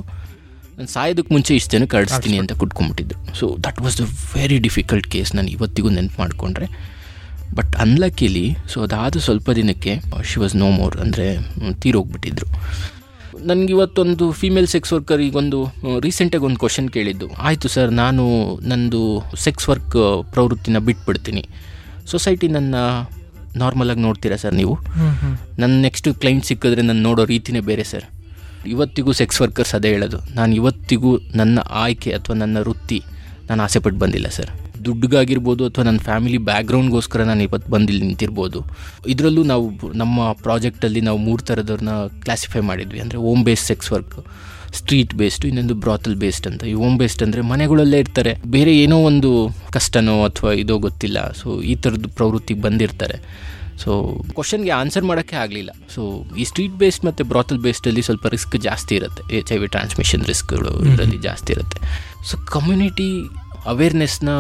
ನಾನು ಸಾಯೋದಕ್ಕೆ ಮುಂಚೆ ಇಷ್ಟು ಜನಕ್ಕೆ ಕಳಿಸ್ತೀನಿ ಅಂತ ಕುಟ್ಕೊಂಡ್ಬಿಟ್ಟಿದ್ರು so that was the very difficult case ನಾನು ಇವತ್ತಿಗೂ ನೆನ್ಪು ಮಾಡಿಕೊಂಡ್ರೆ. ಬಟ್ ಅನ್ಲಕ್ಕಿಲಿ ಸೊ ಅದಾದ ಸ್ವಲ್ಪ ದಿನಕ್ಕೆ ಶಿ ವಾಸ್ ನೋ ಮೋರ್ ಅಂದರೆ ತೀರೋಗ್ಬಿಟ್ಟಿದ್ರು ನನಗೆ ಇವತ್ತೊಂದು ಫೀಮೇಲ್ ಸೆಕ್ಸ್ ವರ್ಕರ್ ಈಗೊಂದು ರೀಸೆಂಟಾಗಿ ಒಂದು ಕ್ವಶನ್ ಕೇಳಿದ್ದು. ಆಯಿತು ಸರ್, ನಾನು ನಂದು ಸೆಕ್ಸ್ ವರ್ಕ್ ಪ್ರವೃತ್ತಿನ ಬಿಟ್ಬಿಡ್ತೀನಿ. ಸೊಸೈಟಿ ನನ್ನ ನಾರ್ಮಲಾಗಿ ನೋಡ್ತೀರಾ ಸರ್ ನೀವು? ನನ್ನ ನೆಕ್ಸ್ಟ್ ಕ್ಲೈಂಟ್ ಸಿಕ್ಕಿದ್ರೆ ನಾನು ನೋಡೋ ರೀತಿನೇ ಬೇರೆ ಸರ್. ಇವತ್ತಿಗೂ ಸೆಕ್ಸ್ ವರ್ಕರ್ಸ್ ಅದೇ ಹೇಳೋದು. ನಾನು ಇವತ್ತಿಗೂ ನನ್ನ ಆಯ್ಕೆ ಅಥವಾ ನನ್ನ ವೃತ್ತಿ ನಾನು ಆಸೆಪಟ್ಟು ಬಂದಿಲ್ಲ ಸರ್. ದುಡ್ಡಿಗಾಗಿರ್ಬೋದು ಅಥವಾ ನನ್ನ ಫ್ಯಾಮಿಲಿ ಬ್ಯಾಕ್ಗ್ರೌಂಡ್ಗೋಸ್ಕರ ನಾನು ಇವತ್ತು ಬಂದಿಲ್ಲಿ ನಿಂತಿರ್ಬೋದು. ಇದರಲ್ಲೂ ನಾವು ನಮ್ಮ ಪ್ರಾಜೆಕ್ಟಲ್ಲಿ ನಾವು ಮೂರು ಥರದವ್ರನ್ನ ಕ್ಲಾಸಿಫೈ ಮಾಡಿದ್ವಿ. ಅಂದರೆ home based sex work street based ಇನ್ನೊಂದು ಬ್ರಾತಲ್ ಬೇಸ್ಡ್ ಅಂತ ಈ ಓಮ್ ಬೇಸ್ಡ್ ಅಂದರೆ ಮನೆಗಳಲ್ಲೇ ಇರ್ತಾರೆ. ಬೇರೆ ಏನೋ ಒಂದು ಕಷ್ಟನೋ ಅಥವಾ ಇದೋ ಗೊತ್ತಿಲ್ಲ. ಸೊ ಈ ಥರದ್ದು ಪ್ರವೃತ್ತಿಗೆ ಬಂದಿರ್ತಾರೆ. ಸೊ ಕ್ವಶನ್ಗೆ ಆನ್ಸರ್ ಮಾಡೋಕ್ಕೆ ಆಗಲಿಲ್ಲ. ಸೊ ಈ ಸ್ಟ್ರೀಟ್ ಬೇಸ್ಡ್ ಮತ್ತು ಬ್ರಾತಲ್ ಬೇಸ್ಡಲ್ಲಿ ಸ್ವಲ್ಪ ರಿಸ್ಕ್ ಜಾಸ್ತಿ ಇರುತ್ತೆ. ಎಚ್ ಐ ವಿ ಟ್ರಾನ್ಸ್ಮಿಷನ್ ರಿಸ್ಕ್ಗಳು ಇದರಲ್ಲಿ ಜಾಸ್ತಿ ಇರುತ್ತೆ. ಸೊ ಕಮ್ಯುನಿಟಿ ಅವೇರ್ನೆಸ್ನ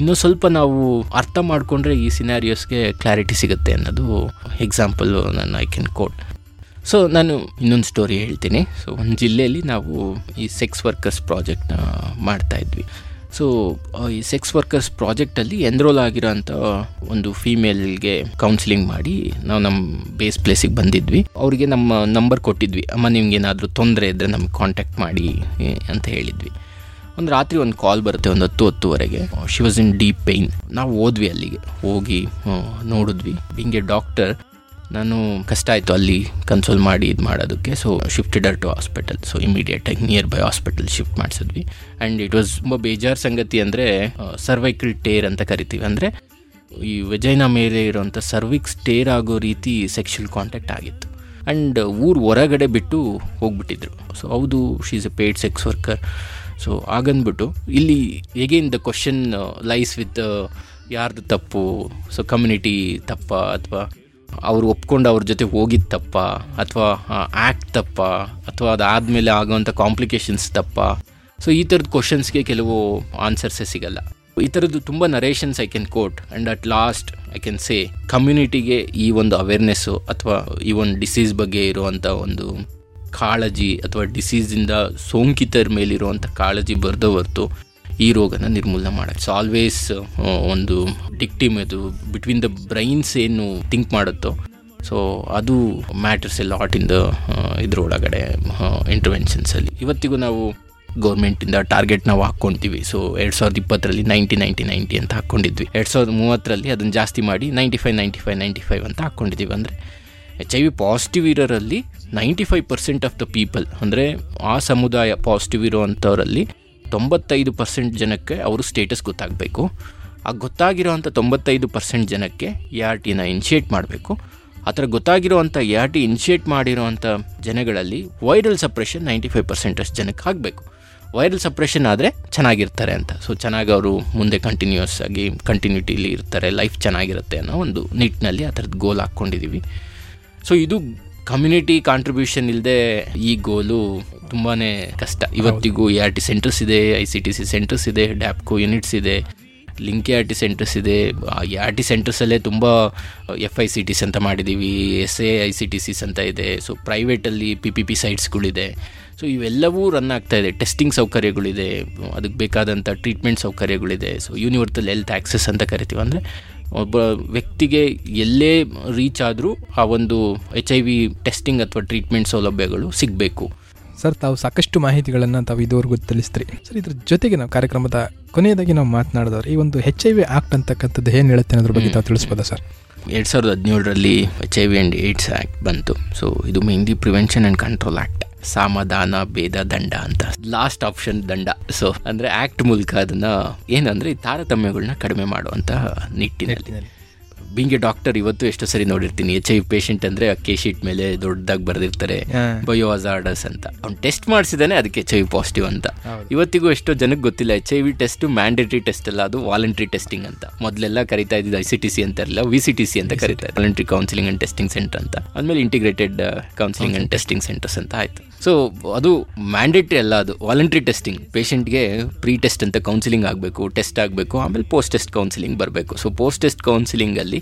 ಇನ್ನೂ ಸ್ವಲ್ಪ ನಾವು ಅರ್ಥ ಮಾಡಿಕೊಂಡ್ರೆ ಈ ಸಿನಾರಿಯೋಸ್ಗೆ ಕ್ಲಾರಿಟಿ ಸಿಗುತ್ತೆ ಅನ್ನೋದು ಎಕ್ಸಾಂಪಲ್ ನನ್ನ ಐ ಕ್ಯಾನ್ ಕೋಟ್ ಸೊ ನಾನು ಇನ್ನೊಂದು ಸ್ಟೋರಿ ಹೇಳ್ತೀನಿ. ಸೊ ಒಂದು ಜಿಲ್ಲೆಯಲ್ಲಿ ನಾವು ಈ ಸೆಕ್ಸ್ ವರ್ಕರ್ಸ್ ಪ್ರಾಜೆಕ್ಟ್ನ ಮಾಡ್ತಾಯಿದ್ವಿ ಸೊ ಈ ಸೆಕ್ಸ್ ವರ್ಕರ್ಸ್ ಪ್ರಾಜೆಕ್ಟಲ್ಲಿ ಎನ್ರೋಲ್ ಆಗಿರೋಂಥ ಒಂದು ಫೀಮೇಲ್ಗೆ ಕೌನ್ಸಿಲಿಂಗ್ ಮಾಡಿ ನಾವು ನಮ್ಮ ಬೇಸ್ ಪ್ಲೇಸಿಗೆ ಬಂದಿದ್ವಿ. ಅವರಿಗೆ ನಮ್ಮ ನಂಬರ್ ಕೊಟ್ಟಿದ್ವಿ. ಅಮ್ಮ, ನಿಮ್ಗೆ ಏನಾದರೂ ತೊಂದರೆ ಇದ್ದರೆ ನಮ್ಗೆ ಕಾಂಟ್ಯಾಕ್ಟ್ ಮಾಡಿ ಅಂತ ಹೇಳಿದ್ವಿ. ಒಂದು ರಾತ್ರಿ ಒಂದು ಕಾಲ್ ಬರುತ್ತೆ, ಒಂದು ಹತ್ತು, ಹತ್ತುವರೆಗೆ. She was in deep pain ನಾವು ಹೋದ್ವಿ ಅಲ್ಲಿಗೆ. ಹೋಗಿ ನೋಡಿದ್ವಿ. ಹಿಂಗೆ ಡಾಕ್ಟರ್ ನಾನು ಕಷ್ಟ ಆಯಿತು ಅಲ್ಲಿ ಕನ್ಸೋಲ್ ಮಾಡಿ ಇದು ಮಾಡೋದಕ್ಕೆ. So shifted to hospital so ಇಮಿಡಿಯೇಟಾಗಿ ನಿಯರ್ ಬೈ ಹಾಸ್ಪಿಟಲ್ ಶಿಫ್ಟ್ ಮಾಡಿಸಿದ್ವಿ. ಆ್ಯಂಡ್ ಇಟ್ ವಾಸ್ ತುಂಬ ಬೇಜಾರು ಸಂಗತಿ ಅಂದರೆ ಸರ್ವೈಕಲ್ ಟೇರ್ ಅಂತ ಕರಿತೀವಿ. ಅಂದರೆ, ಈ ವೆಜೈನ ಮೇಲೆ ಇರೋಂಥ ಸರ್ವಿಕ್ಸ್ ಟೇರ್ ಆಗೋ ರೀತಿ ಸೆಕ್ಷುವಲ್ ಕಾಂಟ್ಯಾಕ್ಟ್ ಆಗಿತ್ತು. ಆ್ಯಂಡ್ ಊರು ಹೊರಗಡೆ ಬಿಟ್ಟು ಹೋಗ್ಬಿಟ್ಟಿದ್ರು. ಸೊ ಹೌದು she is a paid sex worker so ಆಗಂದ್ಬಿಟ್ಟು ಇಲ್ಲಿ again the question lies with ಯಾರ್ದು ತಪ್ಪು? ಸೊ ಕಮ್ಯುನಿಟಿ ತಪ್ಪ ಅಥವಾ ಅವ್ರು ಒಪ್ಕೊಂಡು ಅವ್ರ ಜೊತೆ ಹೋಗಿದ್ದ ತಪ್ಪ, ಅಥವಾ ಆ್ಯಕ್ಟ್ ತಪ್ಪ, ಅಥವಾ ಅದಾದಮೇಲೆ ಆಗೋವಂಥ ಕಾಂಪ್ಲಿಕೇಶನ್ಸ್ ತಪ್ಪ. ಸೊ ಈ ಥರದ ಕ್ವಶನ್ಸ್ಗೆ ಕೆಲವು ಆನ್ಸರ್ಸೇ ಸಿಗಲ್ಲ. ಈ ಥರದ್ದು ತುಂಬ narrations I can quote and at last I can say ಕಮ್ಯುನಿಟಿಗೆ ಈ ಒಂದು ಅವೇರ್ನೆಸ್ಸು ಅಥವಾ ಈ ಒಂದು ಡಿಸೀಸ್ ಬಗ್ಗೆ ಇರುವಂಥ ಒಂದು ಕಾಳಜಿ, ಅಥವಾ ಡಿಸೀಸಿಂದ ಸೋಂಕಿತರ ಮೇಲಿರುವಂಥ ಕಾಳಜಿ ಬರೆದ ಹೊರ್ತು ಈ ರೋಗನ ನಿರ್ಮೂಲನೆ ಮಾಡೋಕ್ಕೆ ಸೊ ಆಲ್ವೇಸ್ ಒಂದು ಡಿಕ್ಟಿಮ್ ಅದು ಬಿಟ್ವೀನ್ ದ ಬ್ರೈನ್ಸ್ ಏನು ಥಿಂಕ್ ಮಾಡುತ್ತೋ ಸೊ ಅದು ಮ್ಯಾಟರ್ಸ್ ಎಲ್ಲ ಹಾಟ್ ಇನ್ ದ ಇದ್ರೊಳಗಡೆ ಇಂಟರ್ವೆನ್ಷನ್ಸಲ್ಲಿ ಇವತ್ತಿಗೂ ನಾವು ಗೌರ್ಮೆಂಟಿಂದ ಟಾರ್ಗೆಟ್ ನಾವು ಹಾಕ್ಕೊಂತೀವಿ. ಸೊ ಎರಡು ಸಾವಿರದ ಇಪ್ಪತ್ತರಲ್ಲಿ ನೈಂಟಿ ನೈಂಟಿ ನೈಂಟಿ ಅಂತ ಹಾಕ್ಕೊಂಡಿದ್ವಿ. ಎರಡು ಸಾವಿರದ ಮೂವತ್ತರಲ್ಲಿ ಅದನ್ನು ಜಾಸ್ತಿ ಮಾಡಿ ninety five ninety five ninety five ಅಂತ ಹಾಕ್ಕೊಂಡಿದ್ದೀವಿ ಅಂದರೆ H I V positive ಇರೋರಲ್ಲಿ ninety five percent of the people ಅಂದರೆ ಆ ಸಮುದಾಯ ಪಾಸಿಟಿವ್ ಇರೋವಂಥವರಲ್ಲಿ ತೊಂಬತ್ತೈದು ಪರ್ಸೆಂಟ್ ಜನಕ್ಕೆ ಅವರು ಸ್ಟೇಟಸ್ ಗೊತ್ತಾಗಬೇಕು. ಆ ಗೊತ್ತಾಗಿರೋವಂಥ ತೊಂಬತ್ತೈದು ಪರ್ಸೆಂಟ್ ಜನಕ್ಕೆ ಎ ಆರ್ ಟಿನ ಇನಿಷಿಯೇಟ್ ಮಾಡಬೇಕು. ಆ ಥರ ಗೊತ್ತಾಗಿರೋವಂಥ ಎ ಆರ್ ಟಿ ಇನಿಷಿಯೇಟ್ ಮಾಡಿರೋವಂಥ ಜನಗಳಲ್ಲಿ viral suppression ninety five percent ಅಷ್ಟು ಜನಕ್ಕೆ ಆಗಬೇಕು. ವೈರಲ್ ಸಪ್ರೆಷನ್ ಆದರೆ ಚೆನ್ನಾಗಿರ್ತಾರೆ ಅಂತ. ಸೊ ಚೆನ್ನಾಗಿ ಅವರು ಮುಂದೆ ಕಂಟಿನ್ಯೂಸ್ ಆಗಿ ಕಂಟಿನ್ಯೂಟಿಲಿ ಇರ್ತಾರೆ ಲೈಫ್ ಚೆನ್ನಾಗಿರುತ್ತೆ ಅನ್ನೋ ಒಂದು ನಿಟ್ಟಿನಲ್ಲಿ ಆ ಥರದ್ದು ಗೋಲ್ ಹಾಕ್ಕೊಂಡಿದ್ದೀವಿ ಸೊ ಇದು ಕಮ್ಯುನಿಟಿ ಕಾಂಟ್ರಿಬ್ಯೂಷನ್ ಇಲ್ಲದೆ ಈ ಗೋಲು ತುಂಬಾ ಕಷ್ಟ. ಇವತ್ತಿಗೂ ಎ ಆರ್ ಟಿ ಸೆಂಟರ್ಸ್ ಇದೆ I C T C centres ಇದೆ ಡ್ಯಾಪ್ಕೋ ಯೂನಿಟ್ಸ್ ಇದೆ link A R T centres ಇದೆ ಎ ಆರ್ ಟಿ ಸೆಂಟರ್ಸಲ್ಲೇ ತುಂಬ ಎಫ್ ಐ ಸಿ ಟಿಸ್ ಅಂತ ಮಾಡಿದ್ದೀವಿ S A I C T Cs ಅಂತ ಇದೆ ಸೊ ಪ್ರೈವೇಟಲ್ಲಿ ಪಿ ಪಿ ಪಿ ಸೈಟ್ಸ್ಗಳಿದೆ ಸೊ ಇವೆಲ್ಲವೂ ರನ್ ಆಗ್ತಾ ಇದೆ. ಟೆಸ್ಟಿಂಗ್ ಸೌಕರ್ಯಗಳಿದೆ, ಅದಕ್ಕೆ ಬೇಕಾದಂಥ ಟ್ರೀಟ್ಮೆಂಟ್ ಸೌಕರ್ಯಗಳಿದೆ. ಸೊ ಯೂನಿವರ್ಸಲ್ ಹೆಲ್ತ್ ಆಕ್ಸೆಸ್ ಅಂತ ಕರಿತೀವಿ. ಅಂದರೆ ಒಬ್ಬ ವ್ಯಕ್ತಿಗೆ ಎಲ್ಲೇ ರೀಚ್ ಆದರೂ ಆ ಒಂದು ಎಚ್ ಐ ವಿ ಟೆಸ್ಟಿಂಗ್ ಅಥವಾ ಟ್ರೀಟ್ಮೆಂಟ್ ಸೌಲಭ್ಯಗಳು ಸಿಗಬೇಕು. ಸರ್ ತಾವು ಸಾಕಷ್ಟು ಮಾಹಿತಿಗಳನ್ನು ತಾವು ಇದುವರೆಗೂ ತಿಳಿಸ್ತೀರಿ. ಸರ್ ಇದ್ರ ಜೊತೆಗೆ ನಾವು ಕಾರ್ಯಕ್ರಮದ ಕೊನೆಯದಾಗಿ ನಾವು ಮಾತನಾಡಿದವ್ರು ಈ ಒಂದು ಎಚ್ ಐ ವಿ ಆಕ್ಟ್ ಅಂತಕ್ಕಂಥದ್ದು ಏನು ಹೇಳುತ್ತೆ ಅನ್ನೋದ್ರ ಬಗ್ಗೆ ತಾವು ತಿಳಿಸ್ಬೋದಾ ಸರ್? ಎರಡು ಸಾವಿರದ ಹದಿನೇಳರಲ್ಲಿ H I V and AIDS act ಬಂತು. ಸೊ ಇದು mainly prevention and control act ಸಮಾಧಾನ, ಭೇದ, ದಂಡ ಅಂತ. ಲಾಸ್ಟ್ ಆಪ್ಷನ್ ದಂಡ. ಸೊ ಅಂದ್ರೆ ಆಕ್ಟ್ ಮೂಲಕ ಅದನ್ನ ಏನಂದ್ರೆ ತಾರತಮ್ಯಗಳನ್ನ ಕಡಿಮೆ ಮಾಡುವಂತಹ ನಿಟ್ಟಿನಲ್ಲಿ. ಬೀಂಗ್ ಎ ಡಾಕ್ಟರ್ ಇವತ್ತು ಎಷ್ಟೋ ಸರಿ ನೋಡಿರ್ತೀನಿ. ಎಚ್ ಐ ಪೇಷಂಟ್ ಅಂದರೆ ಕೆ ಶೀಟ್ ಮೇಲೆ ದೊಡ್ಡದಾಗಿ ಬರೆದಿರ್ತಾರೆ. ಬಯೋ ಅಜಾರ್ಡಸ್ ಅಂತ. ಅವ್ನು ಟೆಸ್ಟ್ ಮಾಡಿಸಿದಾನೆ ಅದಕ್ಕೆ ಎಚ್ ಐ ಪಾಸಿಟಿವ್ ಅಂತ. ಇವತ್ತಿಗೂ ಎಷ್ಟೋ ಜನಕ್ಕೆ ಗೊತ್ತಿಲ್ಲ H I V test mandatory test ಅಲ್ಲ ಅದು ವಾಲಂಟ್ರಿ ಟೆಸ್ಟಿಂಗ್ ಅಂತ. ಮೊದಲೆಲ್ಲ ಕರಿತಾ ಇದ್ದಿದ್ದು ಐ ಸಿ ಟಿ ಸಿ ಅಂತ ಇರಲಿಲ್ಲ ವಿ ಸಿ ಟಿ ಸಿ ಅಂತ ಕರಿತಾರೆ voluntary counselling and testing centre ಅಂತ. ಆಮೇಲೆ integrated counselling and testing centres ಅಂತ ಆಯ್ತು. ಸೊ ಅದು ಮ್ಯಾಂಡೇಟರಿ ಅಲ್ಲ ಅದು ವಾಲಂಟ್ರಿ ಟೆಸ್ಟಿಂಗ್ ಪೇಷಂಟ್ಗೆ ಪ್ರೀ ಟೆಸ್ಟ್ ಅಂತ ಕೌನ್ಸಿಲಿಂಗ್ ಆಗಬೇಕು ಟೆಸ್ಟ್ ಆಗಬೇಕು ಆಮೇಲೆ ಪೋಸ್ಟ್ ಟೆಸ್ಟ್ ಕೌನ್ಸಿಲಿಂಗ್ ಬರಬೇಕು. ಸೊ ಪೋಸ್ಟ್ ಟೆಸ್ಟ್ ಕೌನ್ಸಿಲಿಂಗಲ್ಲಿ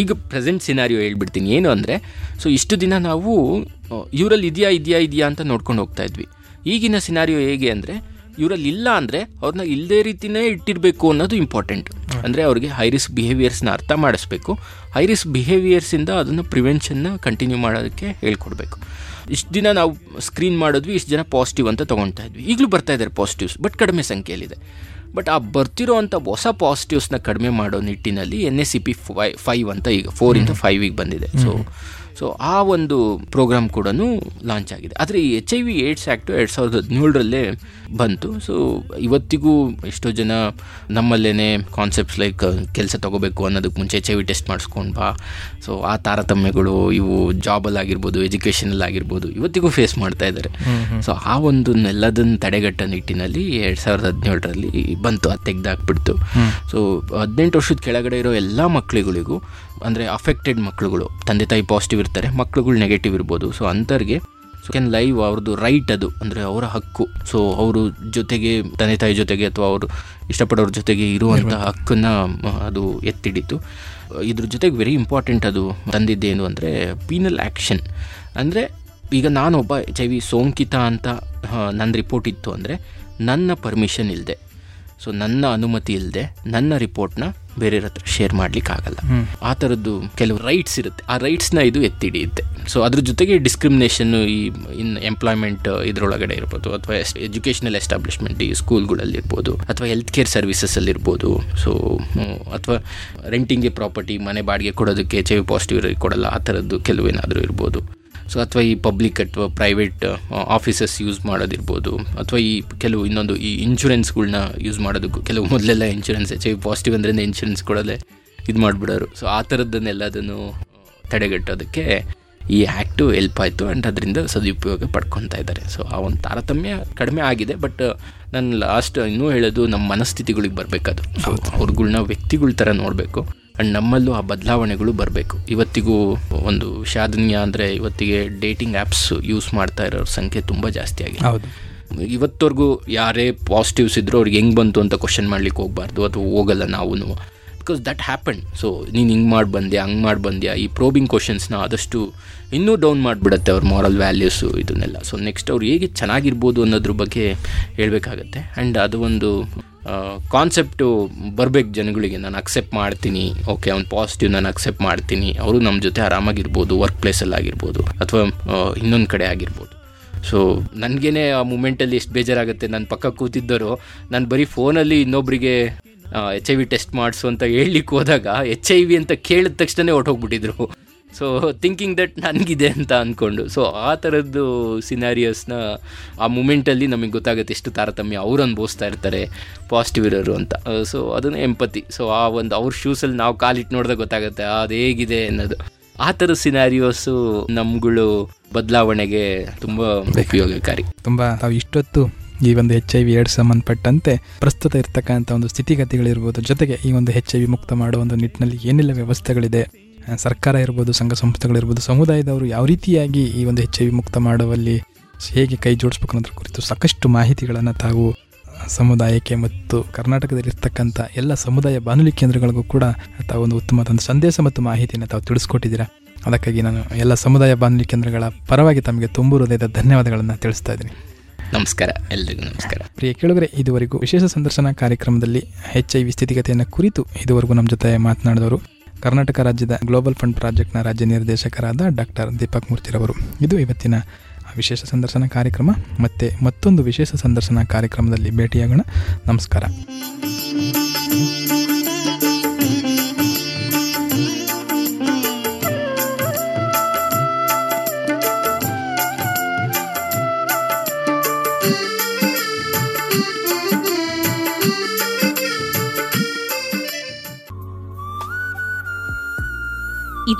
ಈಗ ಪ್ರೆಸೆಂಟ್ ಸಿನಾರಿಯೋ ಹೇಳ್ಬಿಡ್ತೀನಿ. ಏನು ಅಂದರೆ ಸೊ ಇಷ್ಟು ದಿನ ನಾವು ಇವರಲ್ಲಿ ಇದೆಯಾ ಇದೆಯಾ ಇದೆಯಾ ಅಂತ ನೋಡ್ಕೊಂಡು ಹೋಗ್ತಾ ಇದ್ವಿ. ಈಗಿನ ಸಿನಾರಿಯೋ ಹೇಗೆ ಅಂದರೆ ಇವರಲ್ಲಿ ಇಲ್ಲ ಅಂದರೆ ಅವ್ರನ್ನ ಇಲ್ಲದೇ ರೀತಿನೇ ಇಟ್ಟಿರಬೇಕು ಅನ್ನೋದು ಇಂಪಾರ್ಟೆಂಟ್ ಅಂದರೆ ಅವ್ರಿಗೆ ಹೈರಿಸ್ ಬಿಹೇವಿಯರ್ಸ್ನ ಅರ್ಥ ಮಾಡಿಸ್ಬೇಕು. ಹೈ ರಿಸ್ಕ್ ಬಿಹೇವಿಯರ್ಸಿಂದ ಅದನ್ನು ಪ್ರಿವೆನ್ಷನ್ನ ಕಂಟಿನ್ಯೂ ಮಾಡೋದಕ್ಕೆ ಹೇಳ್ಕೊಡ್ಬೇಕು. ಇಷ್ಟು ದಿನ ನಾವು ಸ್ಕ್ರೀನ್ ಮಾಡಿದ್ವಿ ಇಷ್ಟು ಜನ ಪಾಸಿಟಿವ್ ಅಂತ ತೊಗೊಳ್ತಾ ಇದ್ವಿ. ಈಗಲೂ ಬರ್ತಾ ಇದ್ದಾರೆ ಪಾಸಿಟಿವ್ಸ್ ಬಟ್ ಕಡಿಮೆ ಸಂಖ್ಯೆಯಲ್ಲಿದೆ. ಬಟ್ ಆ ಬರ್ತಿರೋ ಅಂಥ ಹೊಸ ಪಾಸಿಟಿವ್ಸ್ನ ಕಡಿಮೆ ಮಾಡೋ ನಿಟ್ಟಿನಲ್ಲಿ ಎನ್ ಎಸ್ ಸಿ ಪಿ ಫೈ ಫೈವ್ ಅಂತ ಈಗ ಫೋರಿಂದ ಫೈವಿಗೆ ಬಂದಿದೆ. ಸೊ ಸೊ ಆ ಒಂದು ಪ್ರೋಗ್ರಾಮ್ ಕೂಡ ಲಾಂಚ್ ಆಗಿದೆ. ಆದರೆ ಈ H I V AIDS act ಎರಡು ಸಾವಿರದ ಹದಿನೇಳರಲ್ಲೇ ಬಂತು. ಸೊ ಇವತ್ತಿಗೂ ಎಷ್ಟೋ ಜನ ನಮ್ಮಲ್ಲೇ ಕಾನ್ಸೆಪ್ಟ್ಸ್ ಲೈಕ್ ಕೆಲಸ ತಗೋಬೇಕು ಅನ್ನೋದಕ್ಕೆ ಮುಂಚೆ ಎಚ್ ಐ ವಿ ಟೆಸ್ಟ್ ಮಾಡಿಸ್ಕೊಂಡು ಬಾ. ಸೊ ಆ ತಾರತಮ್ಯಗಳು ಇವು ಜಾಬಲ್ಲಾಗಿರ್ಬೋದು ಎಜುಕೇಷನಲ್ಲಿ ಆಗಿರ್ಬೋದು ಇವತ್ತಿಗೂ ಫೇಸ್ ಮಾಡ್ತಾ ಇದ್ದಾರೆ ಸೊ ಆ ಒಂದು ಎಲ್ಲದನ್ನು ತಡೆಗಟ್ಟೋ ನಿಟ್ಟಿನಲ್ಲಿ ಎರಡು ಸಾವಿರದ ಹದಿನೇಳರಲ್ಲಿ ಬಂತು ಅದು ತೆಗೆದಾಕ್ಬಿಡ್ತು. ಸೊ ಹದಿನೆಂಟು ವರ್ಷದ ಕೆಳಗಡೆ ಇರೋ ಎಲ್ಲ ಮಕ್ಕಳುಗಳಿಗೂ ಅಂದರೆ ಅಫೆಕ್ಟೆಡ್ ಮಕ್ಕಳುಗಳು ತಂದೆ ತಾಯಿ ಪಾಸಿಟಿವ್ ಇರ್ತಾರೆ ಮಕ್ಕಳುಗಳು ನೆಗೆಟಿವ್ ಇರ್ಬೋದು. ಸೊ ಅಂಥವ್ರಿಗೆ ಸೊ ಕ್ಯಾನ್ ಲೈವ್ ಅವ್ರದ್ದು ರೈಟ್ ಅದು ಅಂದರೆ ಅವರ ಹಕ್ಕು. ಸೊ ಅವರು ಜೊತೆಗೆ ತಂದೆ ತಾಯಿ ಜೊತೆಗೆ ಅಥವಾ ಅವರು ಇಷ್ಟಪಡೋರ ಜೊತೆಗೆ ಇರುವಂಥ ಹಕ್ಕನ್ನು ಅದು ಎತ್ತಿಡಿತು ಇದ್ರ ಜೊತೆಗೆ ವೆರಿ ಇಂಪಾರ್ಟೆಂಟ್ ಅದು ತಂದಿದ್ದೇನು ಅಂದರೆ ಪೀನಲ್ ಆ್ಯಕ್ಷನ್ ಅಂದರೆ ಈಗ ನಾನೊಬ್ಬ ಎಚ್ ಐ ವಿ ಸೋಂಕಿತ ಅಂತ ನನ್ನ ರಿಪೋರ್ಟ್ ಇತ್ತು ಅಂದರೆ ನನ್ನ ಪರ್ಮಿಷನ್ ಇಲ್ಲದೆ ಸೊ ನನ್ನ ಅನುಮತಿ ಇಲ್ಲದೆ ನನ್ನ ರಿಪೋರ್ಟ್ನ ಬೇರೆಯವ್ರ ಹತ್ರ ಶೇರ್ ಮಾಡ್ಲಿಕ್ಕಾಗಲ್ಲ. ಆ ಥರದ್ದು ಕೆಲವು ರೈಟ್ಸ್ ಇರುತ್ತೆ. ಆ ರೈಟ್ಸ್ನ ಇದು ಎತ್ತಿಡಿಯುತ್ತೆ. ಸೊ ಅದ್ರ ಜೊತೆಗೆ ಡಿಸ್ಕ್ರಿಮಿನೇಷನ್ ಈ ಇನ್ ಎಂಪ್ಲಾಯ್ಮೆಂಟ್ ಇದರೊಳಗಡೆ ಇರ್ಬೋದು ಅಥವಾ ಎಜುಕೇಷನಲ್ ಎಸ್ಟಾಬ್ಲಿಷ್ಮೆಂಟ್ ಈ ಸ್ಕೂಲ್ಗಳಲ್ಲಿ ಇರ್ಬೋದು ಅಥವಾ ಹೆಲ್ತ್ ಕೇರ್ ಸರ್ವಿಸಸಲ್ಲಿ ಇರ್ಬೋದು. ಸೊ ಅಥವಾ ರೆಂಟಿಂಗ್ಗೆ ಪ್ರಾಪರ್ಟಿ ಮನೆ ಬಾಡಿಗೆ ಕೊಡೋದಕ್ಕೆ ಎಚ್ ಐ ವಿ ಪಾಸಿಟಿವ್ ಕೊಡಲ್ಲ. ಆ ಥರದ್ದು ಕೆಲವು ಏನಾದರೂ ಇರ್ಬೋದು. ಸೊ ಅಥವಾ ಈ ಪಬ್ಲಿಕ್ ಅಥವಾ ಪ್ರೈವೇಟ್ ಆಫೀಸಸ್ ಯೂಸ್ ಮಾಡೋದಿರ್ಬೋದು. ಅಥವಾ ಈ ಕೆಲವು ಇನ್ನೊಂದು ಈ ಇನ್ಶೂರೆನ್ಸ್ಗಳನ್ನ ಯೂಸ್ ಮಾಡೋದಕ್ಕೂ ಕೆಲವು ಮೊದಲೆಲ್ಲ ಇನ್ಶೂರೆನ್ಸ್ ಎಚ್ ಐ ಪಾಸಿಟಿವ್ ಅಂದ್ರೆ ಇನ್ಶೂರೆನ್ಸ್ ಕೊಡೋದೇ ಇದು ಮಾಡಿಬಿಡೋರು. ಸೊ ಆ ಥರದ್ದನ್ನೆಲ್ಲದನ್ನು ತಡೆಗಟ್ಟೋದಕ್ಕೆ ಈ ಆ್ಯಕ್ಟು ಹೆಲ್ಪ್ ಆಯಿತು ಆ್ಯಂಡ್ ಅದರಿಂದ ಸದುಪಯೋಗ ಪಡ್ಕೊತಾ ಇದ್ದಾರೆ. ಸೊ ಆ ಒಂದು ತಾರತಮ್ಯ ಕಡಿಮೆ ಆಗಿದೆ ಬಟ್ ನಾನು ಲಾಸ್ಟ್ ಇನ್ನೂ ಹೇಳೋದು ನಮ್ಮ ಮನಸ್ಥಿತಿಗಳಿಗೆ ಬರಬೇಕದು ಸೊ ಅವ್ರುಗಳ್ನ ವ್ಯಕ್ತಿಗಳ ಥರ ನೋಡಬೇಕು. ಆ್ಯಂಡ್ ನಮ್ಮಲ್ಲೂ ಆ ಬದಲಾವಣೆಗಳು ಬರಬೇಕು. ಇವತ್ತಿಗೂ ಒಂದು ವಿಷಾದನೀಯ ಅಂದರೆ ಇವತ್ತಿಗೆ ಡೇಟಿಂಗ್ ಆ್ಯಪ್ಸ್ ಯೂಸ್ ಮಾಡ್ತಾ ಇರೋರ ಸಂಖ್ಯೆ ತುಂಬ ಜಾಸ್ತಿ ಆಗಿದೆ. ಹೌದು. ಇವತ್ತವರೆಗೂ ಯಾರೇ ಪಾಸಿಟಿವ್ಸ್ ಇದ್ದರೂ ಅವ್ರಿಗೆ ಹೆಂಗೆ ಬಂತು ಅಂತ ಕ್ವಶನ್ ಮಾಡ್ಲಿಕ್ಕೆ ಹೋಗಬಾರ್ದು ಅಥವಾ ಹೋಗಲ್ಲ ನಾವು ಬಿಕಾಸ್ ದಟ್ ಹ್ಯಾಪನ್ ಸೊ ನೀನು ಹಿಂಗೆ ಮಾಡಿ ಬಂದ್ಯಾ ಹಂಗೆ ಮಾಡಿ ಬಂದ್ಯಾ ಈ ಪ್ರೋಬಿಂಗ್ ಕ್ವಶನ್ಸ್ನ ಆದಷ್ಟು ಇನ್ನೂ ಡೌನ್ ಮಾಡಿಬಿಡತ್ತೆ ಅವ್ರ ಮಾರಲ್ ವ್ಯಾಲ್ಯೂಸು ಇದನ್ನೆಲ್ಲ. ಸೊ ನೆಕ್ಸ್ಟ್ ಅವ್ರು ಹೇಗೆ ಚೆನ್ನಾಗಿರ್ಬೋದು ಅನ್ನೋದ್ರ ಬಗ್ಗೆ ಹೇಳಬೇಕಾಗತ್ತೆ. ಆ್ಯಂಡ್ ಅದು ಒಂದು ಕಾನ್ಸೆಪ್ಟು ಬರಬೇಕು ಜನಗಳಿಗೆ. ನಾನು ಅಕ್ಸೆಪ್ಟ್ ಮಾಡ್ತೀನಿ. ಓಕೆ ಅವ್ನು ಪಾಸಿಟಿವ್ ನಾನು ಅಕ್ಸೆಪ್ಟ್ ಮಾಡ್ತೀನಿ. ಅವರು ನಮ್ಮ ಜೊತೆ ಆರಾಮಾಗಿರ್ಬೋದು ವರ್ಕ್ ಪ್ಲೇಸಲ್ಲಿ ಆಗಿರ್ಬೋದು, ಅಥವಾ ಇನ್ನೊಂದು ಕಡೆ ಆಗಿರ್ಬೋದು. ಸೊ ನನಗೇನೆ ಆ ಮೂಮೆಂಟಲ್ಲಿ ಎಷ್ಟು ಬೇಜಾರಾಗುತ್ತೆ. ನನ್ನ ಪಕ್ಕ ಕೂತಿದ್ದರು, ನಾನು ಬರೀ ಫೋನಲ್ಲಿ ಇನ್ನೊಬ್ಬರಿಗೆ ಎಚ್ ಐ ವಿ ಟೆಸ್ಟ್ ಮಾಡಿಸು ಅಂತ ಹೇಳಲಿಕ್ಕೆ ಹೋದಾಗ ಎಚ್ ಐ ವಿ ಅಂತ ಕೇಳಿದ ತಕ್ಷಣ ಹೊಟ್ಟೋಗ್ಬಿಟ್ಟಿದ್ರು ಸೊ ಥಿಂಕಿಂಗ್ ದಟ್ ನನಗಿದೆ ಅಂತ ಅಂದ್ಕೊಂಡು ಸೊ ಆ ಥರದ್ದು ಸಿನಾರಿಯಸ್ನ ಆ ಮೂಮೆಂಟಲ್ಲಿ ನಮಗೆ ಗೊತ್ತಾಗುತ್ತೆ ಎಷ್ಟು ತಾರತಮ್ಯ ಅವ್ರು ಅನುಭವಿಸ್ತಾ ಇರ್ತಾರೆ ಪಾಸಿಟಿವ್ ಇರೋರು ಅಂತ. ಸೊ ಅದನ್ನು ಎಂಪತಿ ಸೊ ಆ ಒಂದು ಅವ್ರ ಶೂಸಲ್ಲಿ ನಾವು ಕಾಲಿಟ್ಟು ನೋಡಿದಾಗ ಗೊತ್ತಾಗುತ್ತೆ, ಅದು ಹೇಗಿದೆ ಅನ್ನೋದು. ಆ ಥರ ಸಿನಾರಿಯೋಸು ನಮ್ಗಳು ಬದಲಾವಣೆಗೆ ತುಂಬ ಉಪಯೋಗಕಾರಿ. ತುಂಬ ನಾವು ಇಷ್ಟೊತ್ತು ಈ ಒಂದು ಎಚ್ ಐ ವಿ ಎರಡು ಸಂಬಂಧಪಟ್ಟಂತೆ ಪ್ರಸ್ತುತ ಇರ್ತಕ್ಕಂಥ ಒಂದು ಸ್ಥಿತಿಗತಿಗಳಿರ್ಬೋದು ಜೊತೆಗೆ ಈ ಒಂದು ಎಚ್ ಐ ವಿ ಮುಕ್ತ ಮಾಡುವ ಒಂದು ನಿಟ್ಟಿನಲ್ಲಿ ಏನೆಲ್ಲ ವ್ಯವಸ್ಥೆಗಳಿದೆ ಸರ್ಕಾರ ಇರ್ಬೋದು ಸಂಘ ಸಂಸ್ಥೆಗಳಿರ್ಬೋದು ಸಮುದಾಯದವರು ಯಾವ ರೀತಿಯಾಗಿ ಈ ಒಂದು ಎಚ್ ಐ ವಿ ಮುಕ್ತ ಮಾಡುವಲ್ಲಿ ಹೇಗೆ ಕೈ ಜೋಡಿಸ್ಬೇಕು ಅನ್ನೋದ್ರ ಕುರಿತು ಸಾಕಷ್ಟು ಮಾಹಿತಿಗಳನ್ನು ತಾವು ಸಮುದಾಯಕ್ಕೆ ಮತ್ತು ಕರ್ನಾಟಕದಲ್ಲಿರ್ತಕ್ಕಂಥ ಎಲ್ಲ ಸಮುದಾಯ ಬಾನುಲಿ ಕೇಂದ್ರಗಳಿಗೂ ಕೂಡ ತಾವು ಒಂದು ಉತ್ತಮವಾದ ಸಂದೇಶ ಮತ್ತು ಮಾಹಿತಿಯನ್ನು ತಾವು ತಿಳಿಸ್ಕೊಟ್ಟಿದ್ದೀರಾ. ಅದಕ್ಕಾಗಿ ನಾನು ಎಲ್ಲ ಸಮುದಾಯ ಬಾನುಲಿ ಕೇಂದ್ರಗಳ ಪರವಾಗಿ ತಮಗೆ ತುಂಬು ಹೃದಯದ ಧನ್ಯವಾದಗಳನ್ನು ತಿಳಿಸ್ತಾ ಇದ್ದೀನಿ. ನಮಸ್ಕಾರ ಎಲ್ರಿಗೂ ನಮಸ್ಕಾರ. ಪ್ರಿಯ ಕೇಳುಗರೆ ಇದುವರೆಗೂ ವಿಶೇಷ ಸಂದರ್ಶನ ಕಾರ್ಯಕ್ರಮದಲ್ಲಿ ಎಚ್ ಐ ವಿ ಸ್ಥಿತಿಗತಿಯನ್ನು ಕುರಿತು ಇದುವರೆಗೂ ನಮ್ಮ ಜೊತೆ ಮಾತನಾಡಿದವರು ಕರ್ನಾಟಕ ರಾಜ್ಯದ ಗ್ಲೋಬಲ್ ಫಂಡ್ ಪ್ರಾಜೆಕ್ಟ್ನ ರಾಜ್ಯ ನಿರ್ದೇಶಕರಾದ ಡಾಕ್ಟರ್ ದೀಪಕ್ ಮೂರ್ತಿರವರು. ಇದು ಇವತ್ತಿನ ವಿಶೇಷ ಸಂದರ್ಶನ ಕಾರ್ಯಕ್ರಮ. ಮತ್ತೆ ಮತ್ತೊಂದು ವಿಶೇಷ ಸಂದರ್ಶನ ಕಾರ್ಯಕ್ರಮದಲ್ಲಿ ಭೇಟಿಯಾಗೋಣ. ನಮಸ್ಕಾರ.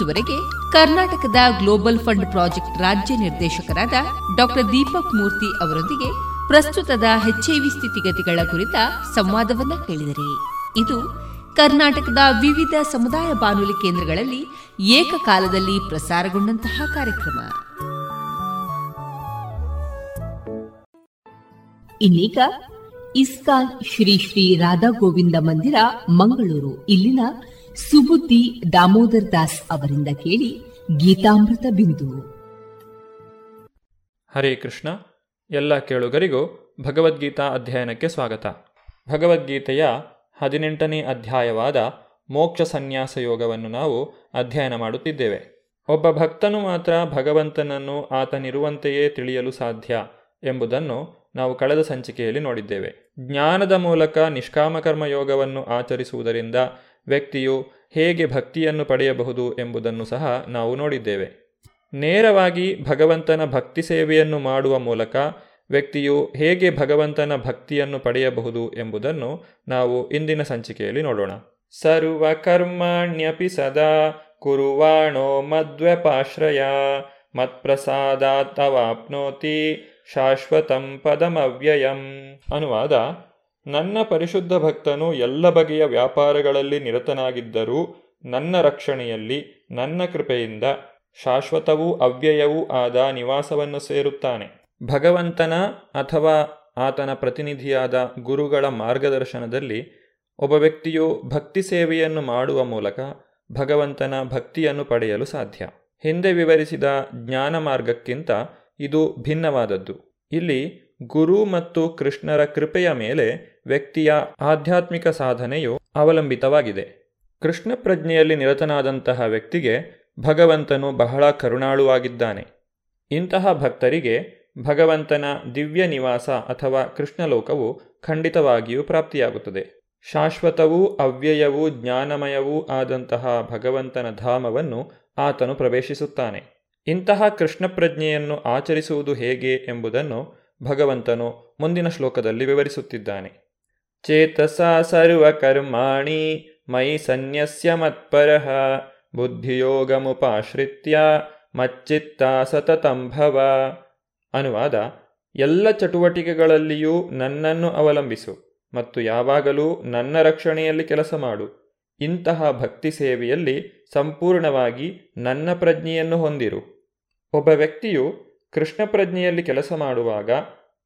ಇದುವರೆಗೆ ಕರ್ನಾಟಕದ ಗ್ಲೋಬಲ್ ಫಂಡ್ ಪ್ರಾಜೆಕ್ಟ್ ರಾಜ್ಯ ನಿರ್ದೇಶಕರಾದ ಡಾಕ್ಟರ್ ದೀಪಕ್ ಮೂರ್ತಿ ಅವರೊಂದಿಗೆ ಪ್ರಸ್ತುತದ ಹೆಚ್ಐವಿ ಸ್ಥಿತಿಗತಿಗಳ ಕುರಿತ ಸಂವಾದವನ್ನ ಕೇಳಿದರೆ. ಇದು ಕರ್ನಾಟಕದ ವಿವಿಧ ಸಮುದಾಯ ಬಾನುಲಿ ಕೇಂದ್ರಗಳಲ್ಲಿ ಏಕಕಾಲದಲ್ಲಿ ಪ್ರಸಾರಗೊಂಡಂತಹ ಕಾರ್ಯಕ್ರಮ. ಇನ್ನೀಗ ಇಸ್ಕಾನ್ ಶ್ರೀ ಶ್ರೀ ರಾಧಾ ಗೋವಿಂದ ಮಂದಿರ, ಮಂಗಳೂರು. ಇಲ್ಲಿನ ಸುಬುದ್ದಿ ದಾಮೋದರ್ ದಾಸ್ ಅವರಿಂದ ಕೇಳಿ ಗೀತಾಮೃತ ಬಿಂದು. ಹರೇ ಕೃಷ್ಣ, ಎಲ್ಲ ಕೇಳುಗರಿಗೂ ಭಗವದ್ಗೀತಾ ಅಧ್ಯಯನಕ್ಕೆ ಸ್ವಾಗತ. ಭಗವದ್ಗೀತೆಯ ಹದಿನೆಂಟನೇ ಅಧ್ಯಾಯವಾದ ಮೋಕ್ಷ ಸನ್ಯಾಸ ಯೋಗವನ್ನು ನಾವು ಅಧ್ಯಯನ ಮಾಡುತ್ತಿದ್ದೇವೆ. ಒಬ್ಬ ಭಕ್ತನು ಮಾತ್ರ ಭಗವಂತನನ್ನು ಆತನಿರುವಂತೆಯೇ ತಿಳಿಯಲು ಸಾಧ್ಯ ಎಂಬುದನ್ನು ನಾವು ಕಳೆದ ಸಂಚಿಕೆಯಲ್ಲಿ ನೋಡಿದ್ದೇವೆ. ಜ್ಞಾನದ ಮೂಲಕ ನಿಷ್ಕಾಮಕರ್ಮ ಯೋಗವನ್ನು ಆಚರಿಸುವುದರಿಂದ ವ್ಯಕ್ತಿಯು ಹೇಗೆ ಭಕ್ತಿಯನ್ನು ಪಡೆಯಬಹುದು ಎಂಬುದನ್ನು ಸಹ ನಾವು ನೋಡಿದ್ದೇವೆ. ನೇರವಾಗಿ ಭಗವಂತನ ಭಕ್ತಿ ಸೇವೆಯನ್ನು ಮಾಡುವ ಮೂಲಕ ವ್ಯಕ್ತಿಯು ಹೇಗೆ ಭಗವಂತನ ಭಕ್ತಿಯನ್ನು ಪಡೆಯಬಹುದು ಎಂಬುದನ್ನು ನಾವು ಇಂದಿನ ಸಂಚಿಕೆಯಲ್ಲಿ ನೋಡೋಣ. ಸರ್ವಕರ್ಮಾಣ್ಯಪಿ ಸದಾ ಕುರುವಾಣೋ ಮದ್ವ್ಯಪಾಶ್ರಯ ಮತ್ಪ್ರಸಾದಾತ್ತವಾಪ್ನೋತಿ ಶಾಶ್ವತಂ ಪದಮವ್ಯಯಂ ಅನುವಾದ ನನ್ನ ಪರಿಶುದ್ಧ ಭಕ್ತನು ಎಲ್ಲ ಬಗೆಯ ವ್ಯಾಪಾರಗಳಲ್ಲಿ ನಿರತನಾಗಿದ್ದರೂ ನನ್ನ ರಕ್ಷಣೆಯಲ್ಲಿ, ನನ್ನ ಕೃಪೆಯಿಂದ ಶಾಶ್ವತವೂ ಅವ್ಯಯವೂ ಆದ ನಿವಾಸವನ್ನು ಸೇರುತ್ತಾನೆ. ಭಗವಂತನ ಅಥವಾ ಆತನ ಪ್ರತಿನಿಧಿಯಾದ ಗುರುಗಳ ಮಾರ್ಗದರ್ಶನದಲ್ಲಿ ಒಬ್ಬ ವ್ಯಕ್ತಿಯು ಭಕ್ತಿ ಸೇವೆಯನ್ನು ಮಾಡುವ ಮೂಲಕ ಭಗವಂತನ ಭಕ್ತಿಯನ್ನು ಪಡೆಯಲು ಸಾಧ್ಯ. ಹಿಂದೆ ವಿವರಿಸಿದ ಜ್ಞಾನ ಮಾರ್ಗಕ್ಕಿಂತ ಇದು ಭಿನ್ನವಾದದ್ದು. ಇಲ್ಲಿ ಗುರು ಮತ್ತು ಕೃಷ್ಣರ ಕೃಪೆಯ ಮೇಲೆ ವ್ಯಕ್ತಿಯ ಆಧ್ಯಾತ್ಮಿಕ ಸಾಧನೆಯು ಅವಲಂಬಿತವಾಗಿದೆ. ಕೃಷ್ಣ ಪ್ರಜ್ಞೆಯಲ್ಲಿ ನಿರತನಾದಂತಹ ವ್ಯಕ್ತಿಗೆ ಭಗವಂತನು ಬಹಳ ಕರುಣಾಳುವಾಗಿದ್ದಾನೆ. ಇಂತಹ ಭಕ್ತರಿಗೆ ಭಗವಂತನ ದಿವ್ಯ ನಿವಾಸ ಅಥವಾ ಕೃಷ್ಣಲೋಕವು ಖಂಡಿತವಾಗಿಯೂ ಪ್ರಾಪ್ತಿಯಾಗುತ್ತದೆ. ಶಾಶ್ವತವೂ ಅವ್ಯಯವೂ ಜ್ಞಾನಮಯವೂ ಆದಂತಹ ಭಗವಂತನ ಧಾಮವನ್ನು ಆತನು ಪ್ರವೇಶಿಸುತ್ತಾನೆ. ಇಂತಹ ಕೃಷ್ಣ ಪ್ರಜ್ಞೆಯನ್ನು ಆಚರಿಸುವುದು ಹೇಗೆ ಎಂಬುದನ್ನು ಭಗವಂತನು ಮುಂದಿನ ಶ್ಲೋಕದಲ್ಲಿ ವಿವರಿಸುತ್ತಿದ್ದಾನೆ. ಚೇತಸ ಸರ್ವಕರ್ಮಾಣಿ ಮೈ ಸನ್ಯಸ್ಯ ಮತ್ಪರಃ ಬುದ್ಧಿಯೋಗಮುಪಾಶ್ರಿತ್ಯ ಮಚ್ಚಿತ್ತ ಸತತಂಭವ ಅನುವಾದ ಎಲ್ಲ ಚಟುವಟಿಕೆಗಳಲ್ಲಿಯೂ ನನ್ನನ್ನು ಅವಲಂಬಿಸು ಮತ್ತು ಯಾವಾಗಲೂ ನನ್ನ ರಕ್ಷಣೆಯಲ್ಲಿ ಕೆಲಸ ಮಾಡು. ಇಂತಹ ಭಕ್ತಿ ಸೇವೆಯಲ್ಲಿ ಸಂಪೂರ್ಣವಾಗಿ ನನ್ನ ಪ್ರಜ್ಞೆಯನ್ನು ಹೊಂದಿರು. ಒಬ್ಬ ವ್ಯಕ್ತಿಯು ಕೃಷ್ಣ ಪ್ರಜ್ಞೆಯಲ್ಲಿ ಕೆಲಸ ಮಾಡುವಾಗ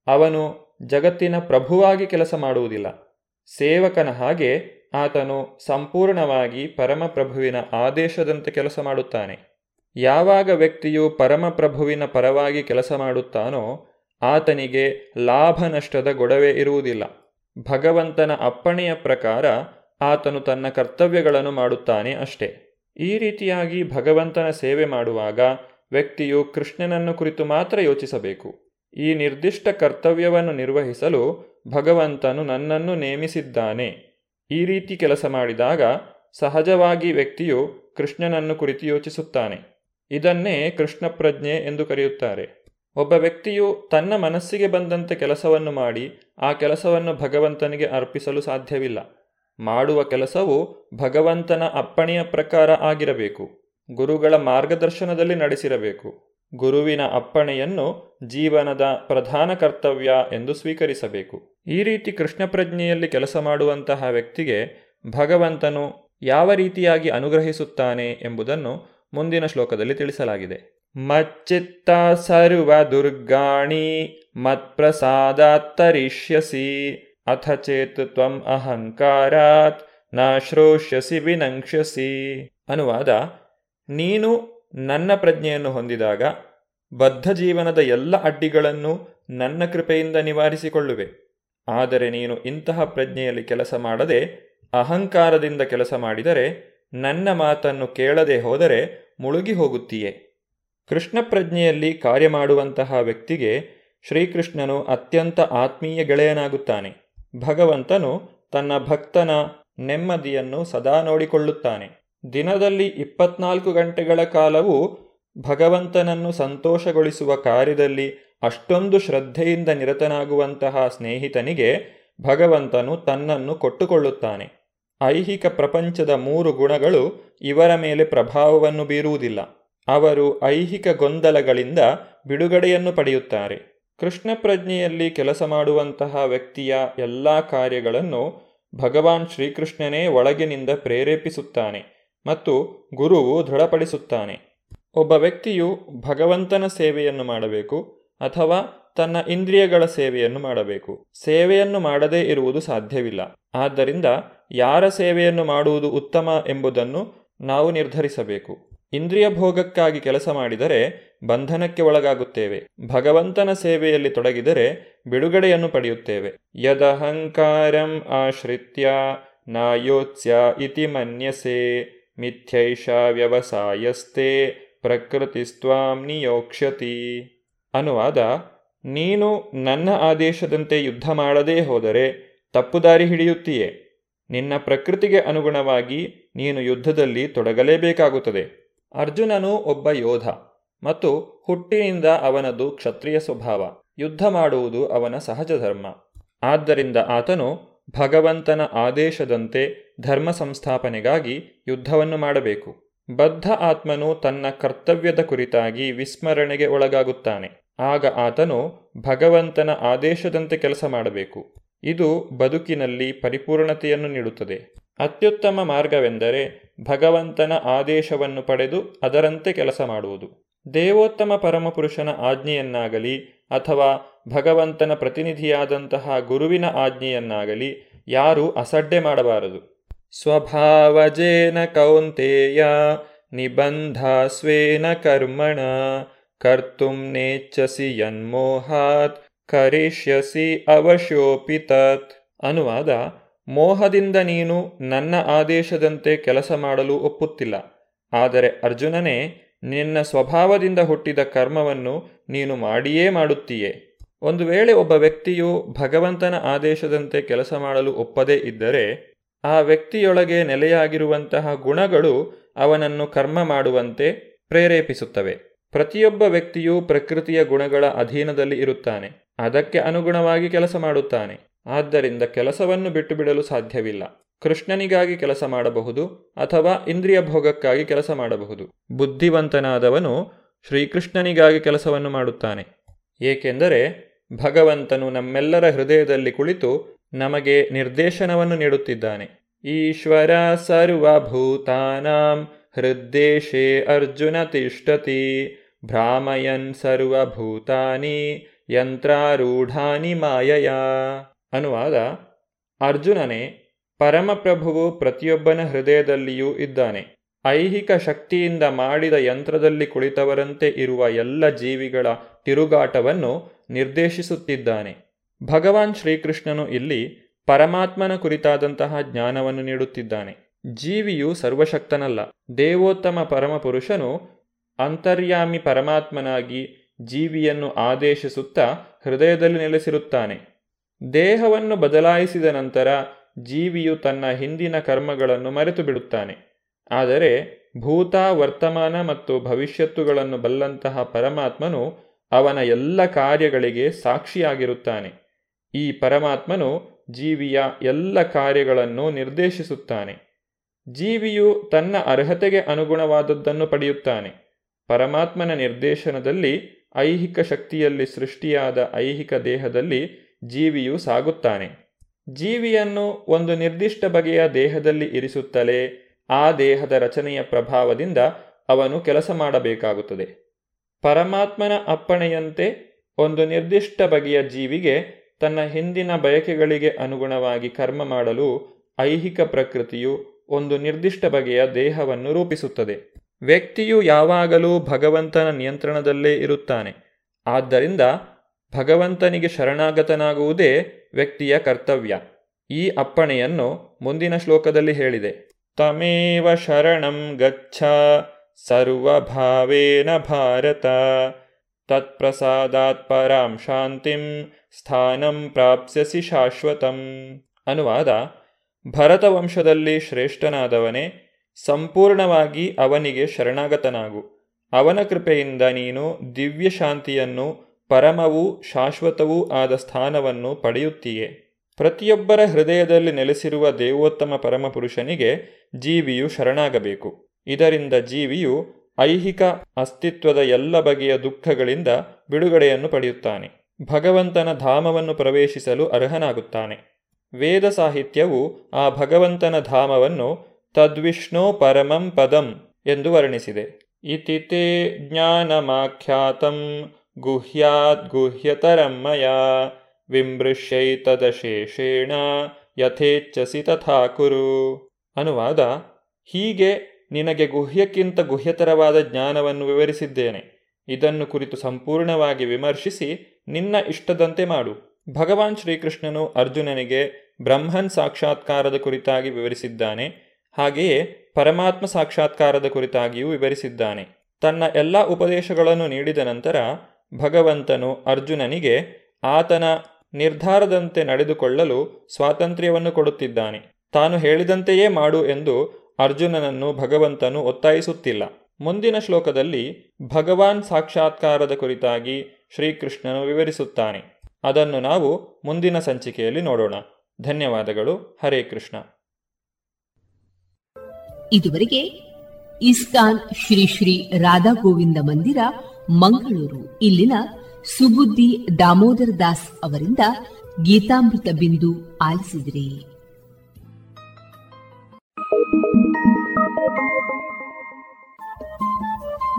ಅವನು ಜಗತ್ತಿನ ಪ್ರಭುವಾಗಿ ಕೆಲಸ ಮಾಡುವುದಿಲ್ಲ. ಸೇವಕನ ಹಾಗೆ ಆತನು ಸಂಪೂರ್ಣವಾಗಿ ಪರಮಪ್ರಭುವಿನ ಆದೇಶದಂತೆ ಕೆಲಸ ಮಾಡುತ್ತಾನೆ. ಯಾವಾಗ ವ್ಯಕ್ತಿಯು ಪರಮಪ್ರಭುವಿನ ಪರವಾಗಿ ಕೆಲಸ ಮಾಡುತ್ತಾನೋ ಆತನಿಗೆ ಲಾಭ ನಷ್ಟದ ಗೊಡವೆ ಇರುವುದಿಲ್ಲ. ಭಗವಂತನ ಅಪ್ಪಣೆಯ ಪ್ರಕಾರ ಆತನು ತನ್ನ ಕರ್ತವ್ಯಗಳನ್ನು ಮಾಡುತ್ತಾನೆ ಅಷ್ಟೇ. ಈ ರೀತಿಯಾಗಿ ಭಗವಂತನ ಸೇವೆ ಮಾಡುವಾಗ ವ್ಯಕ್ತಿಯು ಕೃಷ್ಣನನ್ನು ಕುರಿತು ಮಾತ್ರ ಯೋಚಿಸಬೇಕು. ಈ ನಿರ್ದಿಷ್ಟ ಕರ್ತವ್ಯವನ್ನು ನಿರ್ವಹಿಸಲು ಭಗವಂತನು ನನ್ನನ್ನು ನೇಮಿಸಿದ್ದಾನೆ. ಈ ರೀತಿ ಕೆಲಸ ಮಾಡಿದಾಗ ಸಹಜವಾಗಿ ವ್ಯಕ್ತಿಯು ಕೃಷ್ಣನನ್ನು ಕುರಿತು ಯೋಚಿಸುತ್ತಾನೆ. ಇದನ್ನೇ ಕೃಷ್ಣ ಪ್ರಜ್ಞೆ ಎಂದು ಕರೆಯುತ್ತಾರೆ. ಒಬ್ಬ ವ್ಯಕ್ತಿಯು ತನ್ನ ಮನಸ್ಸಿಗೆ ಬಂದಂತೆ ಕೆಲಸವನ್ನು ಮಾಡಿ ಆ ಕೆಲಸವನ್ನು ಭಗವಂತನಿಗೆ ಅರ್ಪಿಸಲು ಸಾಧ್ಯವಿಲ್ಲ. ಮಾಡುವ ಕೆಲಸವು ಭಗವಂತನ ಅಪ್ಪಣೆಯ ಪ್ರಕಾರ ಆಗಿರಬೇಕು. ಗುರುಗಳ ಮಾರ್ಗದರ್ಶನದಲ್ಲಿ ನಡೆಸಿರಬೇಕು. ಗುರುವಿನ ಅಪ್ಪಣೆಯನ್ನು ಜೀವನದ ಪ್ರಧಾನ ಕರ್ತವ್ಯ ಎಂದು ಸ್ವೀಕರಿಸಬೇಕು. ಈ ರೀತಿ ಕೃಷ್ಣ ಪ್ರಜ್ಞೆಯಲ್ಲಿ ಕೆಲಸ ಮಾಡುವಂತಹ ವ್ಯಕ್ತಿಗೆ ಭಗವಂತನು ಯಾವ ರೀತಿಯಾಗಿ ಅನುಗ್ರಹಿಸುತ್ತಾನೆ ಎಂಬುದನ್ನು ಮುಂದಿನ ಶ್ಲೋಕದಲ್ಲಿ ತಿಳಿಸಲಾಗಿದೆ. ಮಚ್ಚಿತ್ತ ಸರ್ವ ದುರ್ಗಾಣಿ ಮತ್ಪ್ರಸಾದಾತ್ತರಿಷ್ಯಸಿ, ಅಥ ಚೇತ್ ತ್ವಂ ಅಹಂಕಾರಾತ್ ನಾಶ್ರೋಷ್ಯಸಿ ವಿನಂಕ್ಷ್ಯಸಿ. ಅನುವಾದ, ನೀನು ನನ್ನ ಪ್ರಜ್ಞೆಯನ್ನು ಹೊಂದಿದಾಗ ಬದ್ಧ ಜೀವನದ ಎಲ್ಲ ಅಡ್ಡಿಗಳನ್ನು ನನ್ನ ಕೃಪೆಯಿಂದ ನಿವಾರಿಸಿಕೊಳ್ಳುವೆ. ಆದರೆ ನೀನು ಇಂತಹ ಪ್ರಜ್ಞೆಯಲ್ಲಿ ಕೆಲಸ ಮಾಡದೆ, ಅಹಂಕಾರದಿಂದ ಕೆಲಸ ಮಾಡಿದರೆ, ನನ್ನ ಮಾತನ್ನು ಕೇಳದೆ ಹೋದರೆ ಮುಳುಗಿ ಹೋಗುತ್ತೀಯೆ. ಕೃಷ್ಣ ಪ್ರಜ್ಞೆಯಲ್ಲಿ ಕಾರ್ಯ ಮಾಡುವಂತಹ ವ್ಯಕ್ತಿಗೆ ಶ್ರೀಕೃಷ್ಣನು ಅತ್ಯಂತ ಆತ್ಮೀಯ ಗೆಳೆಯನಾಗುತ್ತಾನೆ. ಭಗವಂತನು ತನ್ನ ಭಕ್ತನ ನೆಮ್ಮದಿಯನ್ನು ಸದಾ ನೋಡಿಕೊಳ್ಳುತ್ತಾನೆ. ದಿನದಲ್ಲಿ ಇಪ್ಪತ್ನಾಲ್ಕು ಗಂಟೆಗಳ ಕಾಲವೂ ಭಗವಂತನನ್ನು ಸಂತೋಷಗೊಳಿಸುವ ಕಾರ್ಯದಲ್ಲಿ ಅಷ್ಟೊಂದು ಶ್ರದ್ಧೆಯಿಂದ ನಿರತನಾಗುವಂತಹ ಸ್ನೇಹಿತನಿಗೆ ಭಗವಂತನು ತನ್ನನ್ನು ಕೊಟ್ಟುಕೊಳ್ಳುತ್ತಾನೆ. ಐಹಿಕ ಪ್ರಪಂಚದ ಮೂರು ಗುಣಗಳು ಇವರ ಮೇಲೆ ಪ್ರಭಾವವನ್ನು ಬೀರುವುದಿಲ್ಲ. ಅವರು ಐಹಿಕ ಗೊಂದಲಗಳಿಂದ ಬಿಡುಗಡೆಯನ್ನು ಪಡೆಯುತ್ತಾರೆ. ಕೃಷ್ಣ ಪ್ರಜ್ಞೆಯಲ್ಲಿ ಕೆಲಸ ಮಾಡುವಂತಹ ವ್ಯಕ್ತಿಯ ಎಲ್ಲ ಕಾರ್ಯಗಳನ್ನು ಭಗವಾನ್ ಶ್ರೀಕೃಷ್ಣನೇ ಒಳಗಿನಿಂದ ಪ್ರೇರೇಪಿಸುತ್ತಾನೆ. ಮತ್ತು ಗುರುವು ದೃಢಪಡಿಸುತ್ತಾನೆ. ಒಬ್ಬ ವ್ಯಕ್ತಿಯು ಭಗವಂತನ ಸೇವೆಯನ್ನು ಮಾಡಬೇಕು ಅಥವಾ ತನ್ನ ಇಂದ್ರಿಯಗಳ ಸೇವೆಯನ್ನು ಮಾಡಬೇಕು. ಸೇವೆಯನ್ನು ಮಾಡದೇ ಇರುವುದು ಸಾಧ್ಯವಿಲ್ಲ. ಆದ್ದರಿಂದ ಯಾರ ಸೇವೆಯನ್ನು ಮಾಡುವುದು ಉತ್ತಮ ಎಂಬುದನ್ನು ನಾವು ನಿರ್ಧರಿಸಬೇಕು. ಇಂದ್ರಿಯ ಭೋಗಕ್ಕಾಗಿ ಕೆಲಸ ಮಾಡಿದರೆ ಬಂಧನಕ್ಕೆ ಒಳಗಾಗುತ್ತೇವೆ. ಭಗವಂತನ ಸೇವೆಯಲ್ಲಿ ತೊಡಗಿದರೆ ಬಿಡುಗಡೆಯನ್ನು ಪಡೆಯುತ್ತೇವೆ. ಯದಹಂಕಾರಂ ಆಶ್ರಿತ್ಯ ನಾಯೋತ್ಸ್ಯ ಇತಿ ಮನ್ಯಸೆ. ಮಿಥ್ಯೈಷ ವ್ಯವಸಾಯಸ್ತೆ ಪ್ರಕೃತಿಸ್ತ್ವಾಂ ನಿಯೋಕ್ಷತಿ ಅನುವಾದ ನೀನು ನನ್ನ ಆದೇಶದಂತೆ ಯುದ್ಧ ಮಾಡದೇ ಹೋದರೆ ತಪ್ಪುದಾರಿ ಹಿಡಿಯುತ್ತೀಯೇ. ನಿನ್ನ ಪ್ರಕೃತಿಗೆ ಅನುಗುಣವಾಗಿ ನೀನು ಯುದ್ಧದಲ್ಲಿ ತೊಡಗಲೇಬೇಕಾಗುತ್ತದೆ. ಅರ್ಜುನನು ಒಬ್ಬ ಯೋಧ ಮತ್ತು ಹುಟ್ಟಿನಿಂದ ಅವನದು ಕ್ಷತ್ರಿಯ ಸ್ವಭಾವ. ಯುದ್ಧ ಮಾಡುವುದು ಅವನ ಸಹಜ ಧರ್ಮ ಆದ್ದರಿಂದ ಆತನು ಭಗವಂತನ ಆದೇಶದಂತೆ ಧರ್ಮ ಸಂಸ್ಥಾಪನೆಗಾಗಿ ಯುದ್ಧವನ್ನು ಮಾಡಬೇಕು. ಬದ್ಧ ಆತ್ಮನು ತನ್ನ ಕರ್ತವ್ಯದ ಕುರಿತಾಗಿ ವಿಸ್ಮರಣೆಗೆ ಒಳಗಾಗುತ್ತಾನೆ. ಆಗ ಆತನು ಭಗವಂತನ ಆದೇಶದಂತೆ ಕೆಲಸ ಮಾಡಬೇಕು. ಇದು ಬದುಕಿನಲ್ಲಿ ಪರಿಪೂರ್ಣತೆಯನ್ನು ನೀಡುತ್ತದೆ. ಅತ್ಯುತ್ತಮ ಮಾರ್ಗವೆಂದರೆ ಭಗವಂತನ ಆದೇಶವನ್ನು ಪಡೆದು ಅದರಂತೆ ಕೆಲಸ ಮಾಡುವುದು. ದೇವೋತ್ತಮ ಪರಮಪುರುಷನ ಆಜ್ಞೆಯನ್ನಾಗಲಿ ಅಥವಾ ಭಗವಂತನ ಪ್ರತಿನಿಧಿಯಾದಂತಹ ಗುರುವಿನ ಆಜ್ಞೆಯನ್ನಾಗಲಿ ಯಾರೂ ಅಸಡ್ಡೆ ಮಾಡಬಾರದು. ಸ್ವಭಾವಜೇನ ಕೌಂತೆಯ ನಿಬಂಧ ಸ್ವೇನ ಕರ್ಮಣ, ಕರ್ತುಂ ನೇಚ್ಛಸಿ ಯನ್ಮೋಹಾತ್, ಕರಿಷ್ಯಸಿ ಅವಶ್ಯೋಪಿತತ್ ಅನುವಾದ, ಮೋಹದಿಂದ ನೀನು ನನ್ನ ಆದೇಶದಂತೆ ಕೆಲಸ ಮಾಡಲು ಒಪ್ಪುತ್ತಿಲ್ಲ. ಆದರೆ ಅರ್ಜುನನೇ, ನಿನ್ನ ಸ್ವಭಾವದಿಂದ ಹುಟ್ಟಿದ ಕರ್ಮವನ್ನು ನೀನು ಮಾಡಿಯೇ ಮಾಡುತ್ತೀಯೇ. ಒಂದು ವೇಳೆ ಒಬ್ಬ ವ್ಯಕ್ತಿಯು ಭಗವಂತನ ಆದೇಶದಂತೆ ಕೆಲಸ ಮಾಡಲು ಒಪ್ಪದೇ ಇದ್ದರೆ ಆ ವ್ಯಕ್ತಿಯೊಳಗೆ ನೆಲೆಯಾಗಿರುವಂತಹ ಗುಣಗಳು ಅವನನ್ನು ಕರ್ಮ ಮಾಡುವಂತೆ ಪ್ರೇರೇಪಿಸುತ್ತವೆ. ಪ್ರತಿಯೊಬ್ಬ ವ್ಯಕ್ತಿಯು ಪ್ರಕೃತಿಯ ಗುಣಗಳ ಅಧೀನದಲ್ಲಿ ಇರುತ್ತಾನೆ. ಅದಕ್ಕೆ ಅನುಗುಣವಾಗಿ ಕೆಲಸ ಮಾಡುತ್ತಾನೆ. ಆದ್ದರಿಂದ ಕೆಲಸವನ್ನು ಬಿಟ್ಟು ಬಿಡಲು ಸಾಧ್ಯವಿಲ್ಲ. ಕೃಷ್ಣನಿಗಾಗಿ ಕೆಲಸ ಮಾಡಬಹುದು ಅಥವಾ ಇಂದ್ರಿಯ ಭೋಗಕ್ಕಾಗಿ ಕೆಲಸ ಮಾಡಬಹುದು. ಬುದ್ಧಿವಂತನಾದವನು ಶ್ರೀಕೃಷ್ಣನಿಗಾಗಿ ಕೆಲಸವನ್ನು ಮಾಡುತ್ತಾನೆ. ಏಕೆಂದರೆ ಭಗವಂತನು ನಮ್ಮೆಲ್ಲರ ಹೃದಯದಲ್ಲಿ ಕುಳಿತು ನಮಗೆ ನಿರ್ದೇಶನವನ್ನು ನೀಡುತ್ತಿದ್ದಾನೆ. ಈಶ್ವರ ಸರ್ವಭೂತಾನಾಂ ಹೃದ್ದೇಶೇ ಅರ್ಜುನ ತಿಷ್ಟತಿ ಭ್ರಾಮಯನ್ ಸರ್ವಭೂತಾನಿ ಯಂತ್ರಾರೂಢಾನಿ ಮಾಯಯ. ಅನುವಾದ ಅರ್ಜುನನೇ ಪರಮಪ್ರಭುವು ಪ್ರತಿಯೊಬ್ಬನ ಹೃದಯದಲ್ಲಿಯೂ ಇದ್ದಾನೆ. ಐಹಿಕ ಶಕ್ತಿಯಿಂದ ಮಾಡಿದ ಯಂತ್ರದಲ್ಲಿ ಕುಳಿತವರಂತೆ ಇರುವ ಎಲ್ಲ ಜೀವಿಗಳ ತಿರುಗಾಟವನ್ನು ನಿರ್ದೇಶಿಸುತ್ತಿದ್ದಾನೆ. ಭಗವಾನ್ ಶ್ರೀಕೃಷ್ಣನು ಇಲ್ಲಿ ಪರಮಾತ್ಮನ ಕುರಿತಾದಂತಹ ಜ್ಞಾನವನ್ನು ನೀಡುತ್ತಿದ್ದಾನೆ. ಜೀವಿಯು ಸರ್ವಶಕ್ತನಲ್ಲ. ದೇವೋತ್ತಮ ಪರಮಪುರುಷನು ಅಂತರ್ಯಾಮಿ ಪರಮಾತ್ಮನಾಗಿ ಜೀವಿಯನ್ನು ಆದೇಶಿಸುತ್ತಾ ಹೃದಯದಲ್ಲಿ ನೆಲೆಸಿರುತ್ತಾನೆ. ದೇಹವನ್ನು ಬದಲಾಯಿಸಿದ ನಂತರ ಜೀವಿಯು ತನ್ನ ಹಿಂದಿನ ಕರ್ಮಗಳನ್ನು ಮರೆತು ಬಿಡುತ್ತಾನೆ ಆದರೆ ಭೂತ, ವರ್ತಮಾನ ಮತ್ತು ಭವಿಷ್ಯತ್ತುಗಳನ್ನು ಬಲ್ಲಂತಹ ಪರಮಾತ್ಮನು ಅವನ ಎಲ್ಲ ಕಾರ್ಯಗಳಿಗೆ ಸಾಕ್ಷಿಯಾಗಿರುತ್ತಾನೆ. ಈ ಪರಮಾತ್ಮನು ಜೀವಿಯ ಎಲ್ಲ ಕಾರ್ಯಗಳನ್ನು ನಿರ್ದೇಶಿಸುತ್ತಾನೆ. ಜೀವಿಯು ತನ್ನ ಅರ್ಹತೆಗೆ ಅನುಗುಣವಾದದ್ದನ್ನು ಪಡೆಯುತ್ತಾನೆ. ಪರಮಾತ್ಮನ ನಿರ್ದೇಶನದಲ್ಲಿ, ಐಹಿಕ ಶಕ್ತಿಯಲ್ಲಿ ಸೃಷ್ಟಿಯಾದ ಐಹಿಕ ದೇಹದಲ್ಲಿ ಜೀವಿಯು ಸಾಗುತ್ತಾನೆ. ಜೀವಿಯನ್ನು ಒಂದು ನಿರ್ದಿಷ್ಟ ಬಗೆಯ ದೇಹದಲ್ಲಿ ಇರಿಸುತ್ತಲೇ ಆ ದೇಹದ ರಚನೆಯ ಪ್ರಭಾವದಿಂದ ಅವನು ಕೆಲಸ ಮಾಡಬೇಕಾಗುತ್ತದೆ. ಪರಮಾತ್ಮನ ಅಪ್ಪಣೆಯಂತೆ ಒಂದು ನಿರ್ದಿಷ್ಟ ಬಗೆಯ ಜೀವಿಗೆ ತನ್ನ ಹಿಂದಿನ ಬಯಕೆಗಳಿಗೆ ಅನುಗುಣವಾಗಿ ಕರ್ಮ ಮಾಡಲು ಐಹಿಕ ಪ್ರಕೃತಿಯು ಒಂದು ನಿರ್ದಿಷ್ಟ ಬಗೆಯ ದೇಹವನ್ನು ರೂಪಿಸುತ್ತದೆ. ವ್ಯಕ್ತಿಯು ಯಾವಾಗಲೂ ಭಗವಂತನ ನಿಯಂತ್ರಣದಲ್ಲೇ ಇರುತ್ತಾನೆ. ಆದ್ದರಿಂದ ಭಗವಂತನಿಗೆ ಶರಣಾಗತನಾಗುವುದೇ ವ್ಯಕ್ತಿಯ ಕರ್ತವ್ಯ. ಈ ಅಪ್ಪಣೆಯನ್ನು ಮುಂದಿನ ಶ್ಲೋಕದಲ್ಲಿ ಹೇಳಿದೆ. ತಮೇವ ಶರಣಂ ಗಚ್ಚ ಸರ್ವಭಾವೇನ ಭಾರತ ತತ್ಪ್ರಸಾದಾತ್ ಪರಾಂ ಶಾಂತಿಂ ಸ್ಥಾನಂ ಪ್ರಾಪ್ಸ್ಯಸಿ ಶಾಶ್ವತಂ. ಅನುವಾದ, ಭರತವಂಶದಲ್ಲಿ ಶ್ರೇಷ್ಠನಾದವನೇ, ಸಂಪೂರ್ಣವಾಗಿ ಅವನಿಗೆ ಶರಣಾಗತನಾಗು. ಅವನ ಕೃಪೆಯಿಂದ ನೀನು ದಿವ್ಯ ಶಾಂತಿಯನ್ನು ಪರಮವೂ ಶಾಶ್ವತವೂ ಆದ ಸ್ಥಾನವನ್ನು ಪಡೆಯುತ್ತೀಯೆ. ಪ್ರತಿಯೊಬ್ಬರ ಹೃದಯದಲ್ಲಿ ನೆಲೆಸಿರುವ ದೇವೋತ್ತಮ ಪರಮಪುರುಷನಿಗೆ ಜೀವಿಯು ಶರಣಾಗಬೇಕು. ಇದರಿಂದ ಜೀವಿಯು ಐಹಿಕ ಅಸ್ತಿತ್ವದ ಎಲ್ಲ ಬಗೆಯ ದುಃಖಗಳಿಂದ ಬಿಡುಗಡೆಯನ್ನು ಪಡೆಯುತ್ತಾನೆ. ಭಗವಂತನ ಧಾಮವನ್ನು ಪ್ರವೇಶಿಸಲು ಅರ್ಹನಾಗುತ್ತಾನೆ. ವೇದ ಸಾಹಿತ್ಯವು ಆ ಭಗವಂತನ ಧಾಮವನ್ನು ತದ್ವಿಷ್ಣೋ ಪರಮಂ ಪದಂ ಎಂದು ವರ್ಣಿಸಿದೆ. ಇತಿ ತೇ ಜ್ಞಾನಮಾಖ್ಯಾತಂ ಗುಹ್ಯಾತ್ ಗುಹ್ಯತರಂ ಮಯಾ ವಿಮೃಶ್ಯೈತದಶೇಷೇಣ ಯಥೇಚ್ಛಸಿ ತಥಾ ಕುರು ಅನುವಾದ ಹೀಗೆ ನಿನಗೆ ಗುಹ್ಯಕ್ಕಿಂತ ಗುಹ್ಯತರವಾದ ಜ್ಞಾನವನ್ನು ವಿವರಿಸಿದ್ದೇನೆ. ಇದನ್ನು ಕುರಿತು ಸಂಪೂರ್ಣವಾಗಿ ವಿಮರ್ಶಿಸಿ ನಿನ್ನ ಇಷ್ಟದಂತೆ ಮಾಡು. ಭಗವಾನ್ ಶ್ರೀಕೃಷ್ಣನು ಅರ್ಜುನನಿಗೆ ಬ್ರಹ್ಮನ್ ಸಾಕ್ಷಾತ್ಕಾರದ ಕುರಿತಾಗಿ ವಿವರಿಸಿದ್ದಾನೆ, ಹಾಗೆಯೇ ಪರಮಾತ್ಮ ಸಾಕ್ಷಾತ್ಕಾರದ ಕುರಿತಾಗಿಯೂ ವಿವರಿಸಿದ್ದಾನೆ. ತನ್ನ ಎಲ್ಲ ಉಪದೇಶಗಳನ್ನು ನೀಡಿದ ನಂತರ ಭಗವಂತನು ಅರ್ಜುನನಿಗೆ ಆತನ ನಿರ್ಧಾರದಂತೆ ನಡೆದುಕೊಳ್ಳಲು ಸ್ವಾತಂತ್ರ್ಯವನ್ನು ಕೊಡುತ್ತಿದ್ದಾನೆ. ತಾನು ಹೇಳಿದಂತೆಯೇ ಮಾಡು ಎಂದು ಅರ್ಜುನನನ್ನು ಭಗವಂತನು ಒತ್ತಾಯಿಸುತ್ತಿಲ್ಲ. ಮುಂದಿನ ಶ್ಲೋಕದಲ್ಲಿ ಭಗವಾನ್ ಸಾಕ್ಷಾತ್ಕಾರದ ಕುರಿತಾಗಿ ಶ್ರೀಕೃಷ್ಣನು ವಿವರಿಸುತ್ತಾನೆ. ಅದನ್ನು ನಾವು ಮುಂದಿನ ಸಂಚಿಕೆಯಲ್ಲಿ ನೋಡೋಣ. ಧನ್ಯವಾದಗಳು. ಹರೇ ಕೃಷ್ಣ. ಇದುವರೆಗೆ ಇಸ್ಕಾನ್ ಶ್ರೀ ಶ್ರೀ ರಾಧಾ ಗೋವಿಂದ ಮಂದಿರ, ಮಂಗಳೂರು. ಇಲ್ಲಿನ ಸುಬುದ್ದಿ ದಾಮೋದರ ದಾಸ್ ಅವರಿಂದ ಗೀತಾಮೃತ ಬಿಂದು ಆಲಿಸಿದ್ರಿ.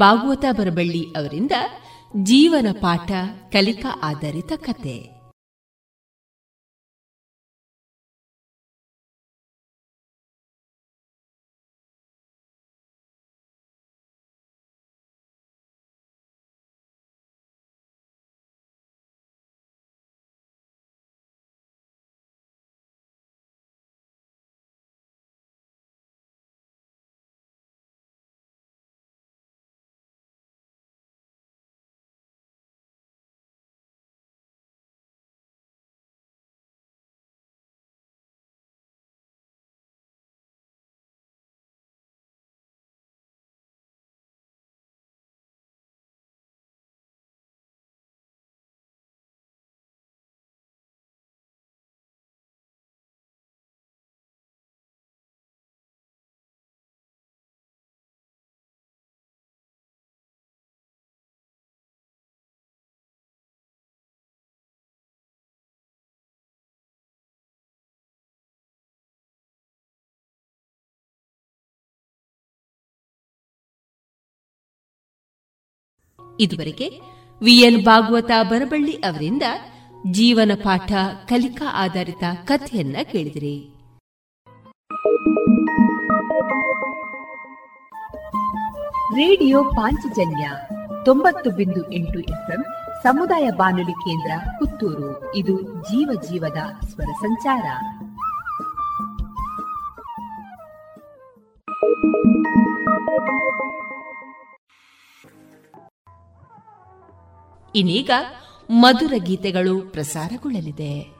ಭಾಗವತ ಬರಬಳ್ಳಿ ಅವರಿಂದ ಜೀವನ ಪಾಠ ಕಲಿಕಾ ಆಧಾರಿತ ಕತೆ. ಇದುವರೆಗೆ ವಿಎಲ್ ಭಾಗವತ ಬರಬಳ್ಳಿ ಅವರಿಂದ ಜೀವನ ಪಾಠ ಕಲಿಕಾ ಆಧಾರಿತ ಕಥೆಯನ್ನ ಕೇಳಿದಿರಿ. ರೇಡಿಯೋ ಪಾಂಚಜನ್ಯ ತೊಂಬತ್ತು ಬಿಂದು ಎಂಟು ಎಫ್ಎಂ ಸಮುದಾಯ ಬಾನುಲಿ ಕೇಂದ್ರ ಪುತ್ತೂರು. ಇದು ಜೀವ ಜೀವದ ಸ್ವರ ಸಂಚಾರ. ಇನ್ನೀಗ ಮಧುರ ಗೀತೆಗಳು ಪ್ರಸಾರಗೊಳ್ಳಲಿದೆ.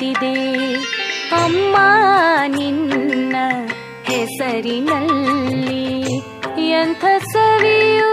ಕಾಣುತ್ತಿದೆ ಅಮ್ಮ ನಿನ್ನ ಹೆಸರಿನಲ್ಲಿ ಎಂಥ ಸವಿಯು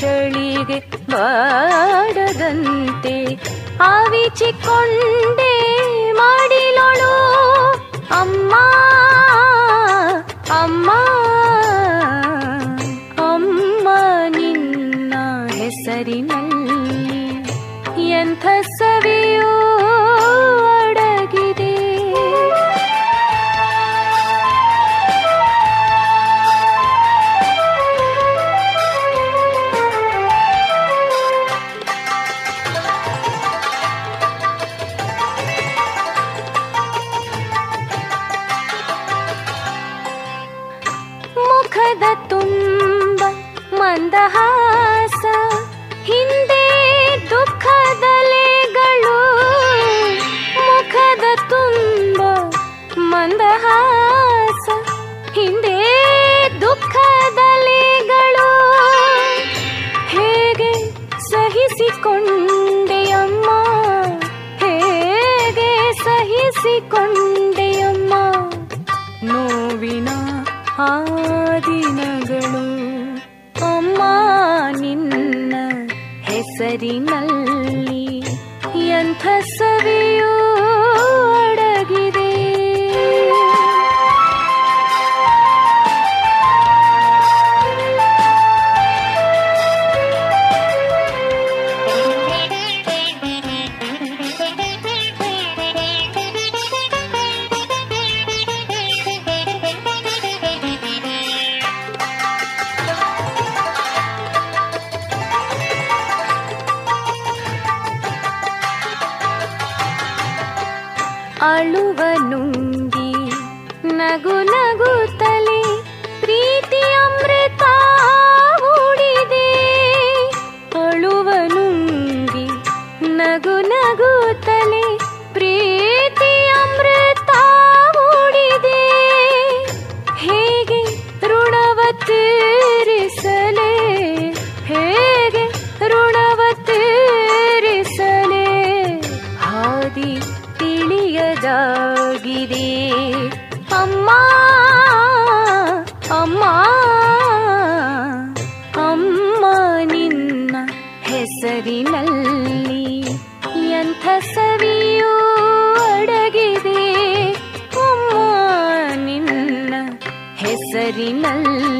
ಚಳಿಗೆ ಬಾಡದಂತೆ ಆವಿಚಿಕೊಂಡೆ ಹೆಸರಿನಲ್ಲಿ ಎಂಥ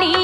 నీ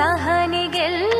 ಕಹನಿಗೆಲ್ಲ